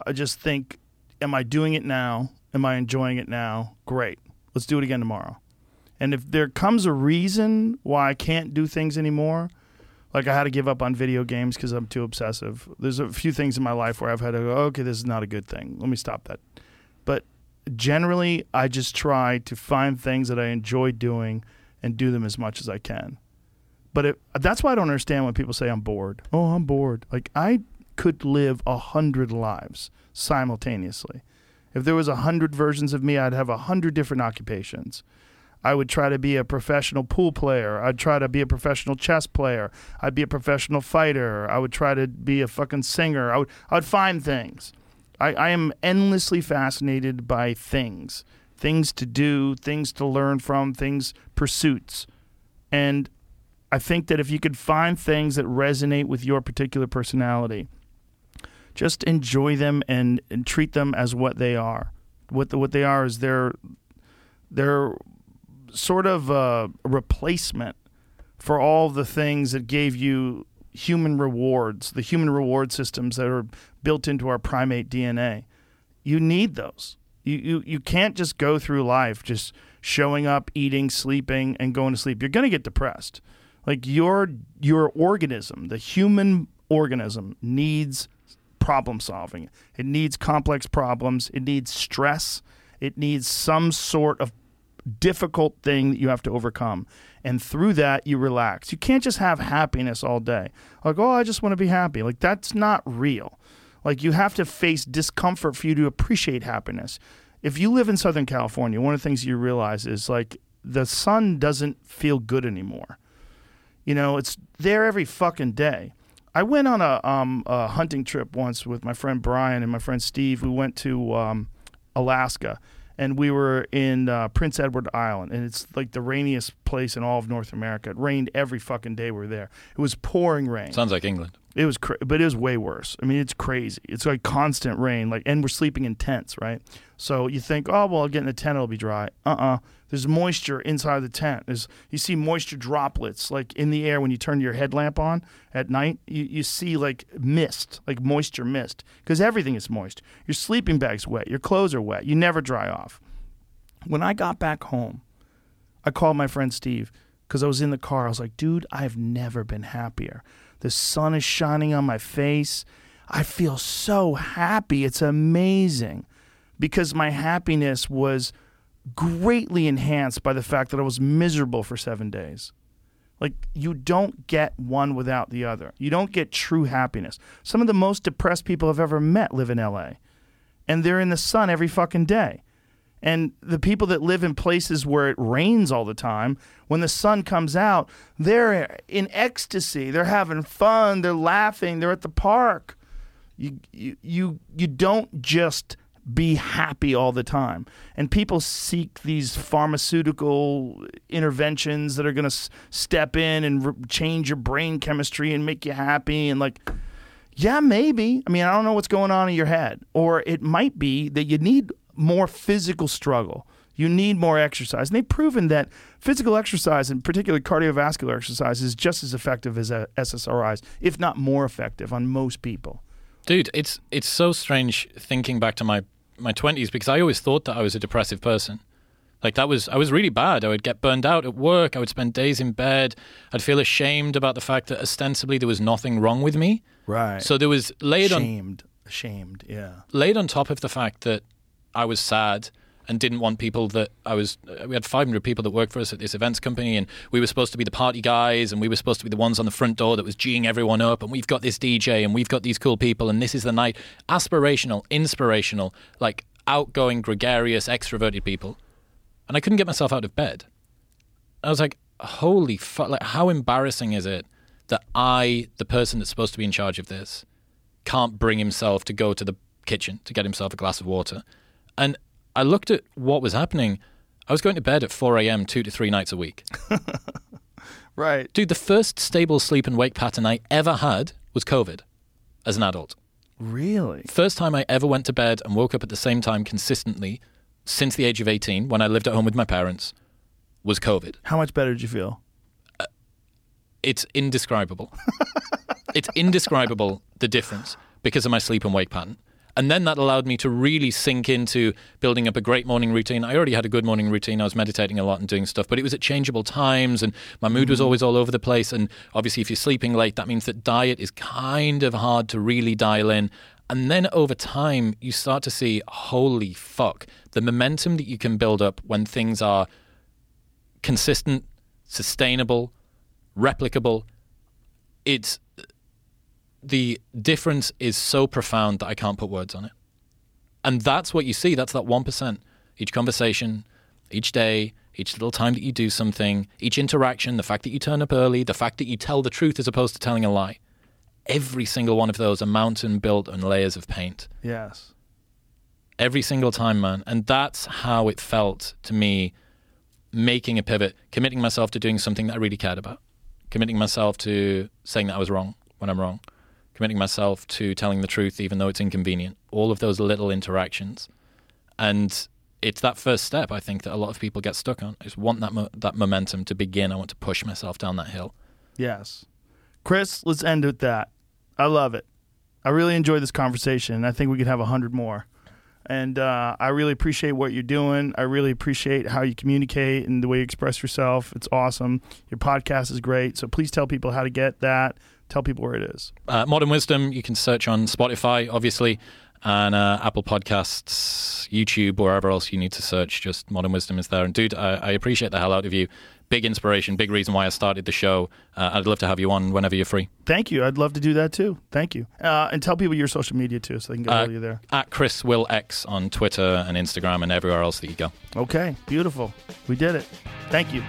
I just think, am I doing it now? Am I enjoying it now? Great. Let's do it again tomorrow. And if there comes a reason why I can't do things anymore, like I had to give up on video games because I'm too obsessive. There's a few things in my life where I've had to go, okay, this is not a good thing. Let me stop that. But generally, I just try to find things that I enjoy doing and do them as much as I can. But it, that's why I don't understand when people say I'm bored. Oh, I'm bored. Like I could live a hundred lives simultaneously. If there was a hundred versions of me, I'd have a hundred different occupations. I would try to be a professional pool player. I'd try to be a professional chess player. I'd be a professional fighter. I would try to be a fucking singer. I would I'd find things. I, I am endlessly fascinated by things. Things to do, things to learn from, things pursuits. And I think that if you could find things that resonate with your particular personality, just enjoy them and, and treat them as what they are. What the, what they are is they're they're sort of a replacement for all the things that gave you human rewards, the human reward systems that are built into our primate DNA. You need those. You, you, you can't just go through life just showing up, eating, sleeping, and going to sleep. You're going to get depressed. Like your your organism, the human organism needs problem solving. It needs complex problems. It needs stress. It needs some sort of difficult thing that you have to overcome. And through that, you relax. You can't just have happiness all day. Like, oh, I just want to be happy. Like, that's not real. Like, you have to face discomfort for you to appreciate happiness. If you live in Southern California, one of the things you realize is like the sun doesn't feel good anymore. You know, it's there every fucking day. I went on a, um, a hunting trip once with my friend Brian and my friend Steve. We went to um, Alaska and we were in uh, Prince Edward Island, and it's like the rainiest place in all of North America. It rained every fucking day we were there. It was pouring rain. Sounds like England. It was, cra- but it was way worse. I mean, it's crazy. It's like constant rain, like, and we're sleeping in tents, right? So you think, oh well, I'll get in a tent, it'll be dry. Uh-uh. There's moisture inside the tent. There's you see moisture droplets like in the air when you turn your headlamp on at night. You you see like mist, like moisture mist, because everything is moist. Your sleeping bag's wet. Your clothes are wet. You never dry off. When I got back home, I called my friend Steve because I was in the car. I was like, dude, I've never been happier. The sun is shining on my face. I feel so happy. It's amazing because my happiness was greatly enhanced by the fact that I was miserable for seven days. Like, you don't get one without the other. You don't get true happiness. Some of the most depressed people I've ever met live in LA, and they're in the sun every fucking day. And the people that live in places where it rains all the time, when the sun comes out, they're in ecstasy. They're having fun. They're laughing. They're at the park. You, you, you, you don't just be happy all the time. And people seek these pharmaceutical interventions that are going to s- step in and r- change your brain chemistry and make you happy. And like, yeah, maybe. I mean, I don't know what's going on in your head. Or it might be that you need more physical struggle. You need more exercise. And they've proven that physical exercise, and particularly cardiovascular exercise, is just as effective as uh, SSRIs, if not more effective on most people. Dude, it's it's so strange thinking back to my my 20s because I always thought that I was a depressive person. Like that was I was really bad. I would get burned out at work. I would spend days in bed. I'd feel ashamed about the fact that ostensibly there was nothing wrong with me. Right. So there was laid on Ashamed. Ashamed. Yeah. laid on top of the fact that I was sad and didn't want people that I was. We had 500 people that worked for us at this events company, and we were supposed to be the party guys, and we were supposed to be the ones on the front door that was geeing everyone up, and we've got this DJ, and we've got these cool people, and this is the night. Aspirational, inspirational, like outgoing, gregarious, extroverted people, and I couldn't get myself out of bed. I was like, holy fuck! Like, how embarrassing is it that I, the person that's supposed to be in charge of this, can't bring himself to go to the kitchen to get himself a glass of water. And I looked at what was happening. I was going to bed at 4 a.m. two to three nights a week. Right. Dude, the first stable sleep and wake pattern I ever had was COVID as an adult. Really? First time I ever went to bed and woke up at the same time consistently since the age of 18 when I lived at home with my parents was COVID. How much better did you feel? Uh, it's indescribable. it's indescribable the difference because of my sleep and wake pattern. And then that allowed me to really sink into building up a great morning routine. I already had a good morning routine. I was meditating a lot and doing stuff, but it was at changeable times and my mood was mm-hmm. always all over the place. And obviously, if you're sleeping late, that means that diet is kind of hard to really dial in. And then over time, you start to see, holy fuck, the momentum that you can build up when things are consistent, sustainable, replicable. It's the difference is so profound that I can't put words on it. And that's what you see. That's that 1%. Each conversation, each day, each little time that you do something, each interaction, the fact that you turn up early, the fact that you tell the truth as opposed to telling a lie. Every single one of those are mountain built on layers of paint. Yes. Every single time, man. And that's how it felt to me making a pivot, committing myself to doing something that I really cared about, committing myself to saying that I was wrong when I'm wrong, committing myself to telling the truth even though it's inconvenient. All of those little interactions. And it's that first step I think that a lot of people get stuck on. I just want that mo- that momentum to begin. I want to push myself down that hill. Yes. Chris, let's end with that. I love it. I really enjoyed this conversation. I think we could have a hundred more. And uh, I really appreciate what you're doing. I really appreciate how you communicate and the way you express yourself. It's awesome. Your podcast is great. So please tell people how to get that. Tell people where it is. Uh, Modern Wisdom, you can search on Spotify, obviously, and uh, Apple Podcasts, YouTube, wherever else you need to search. Just Modern Wisdom is there. And dude, I, I appreciate the hell out of you. Big inspiration, big reason why I started the show. Uh, I'd love to have you on whenever you're free. Thank you. I'd love to do that too. Thank you. Uh, and tell people your social media too so they can get Uh, of you there. At Chris Will X on Twitter and Instagram and everywhere else that you go. Okay. Beautiful. We did it. Thank you.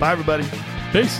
Bye, everybody. Peace.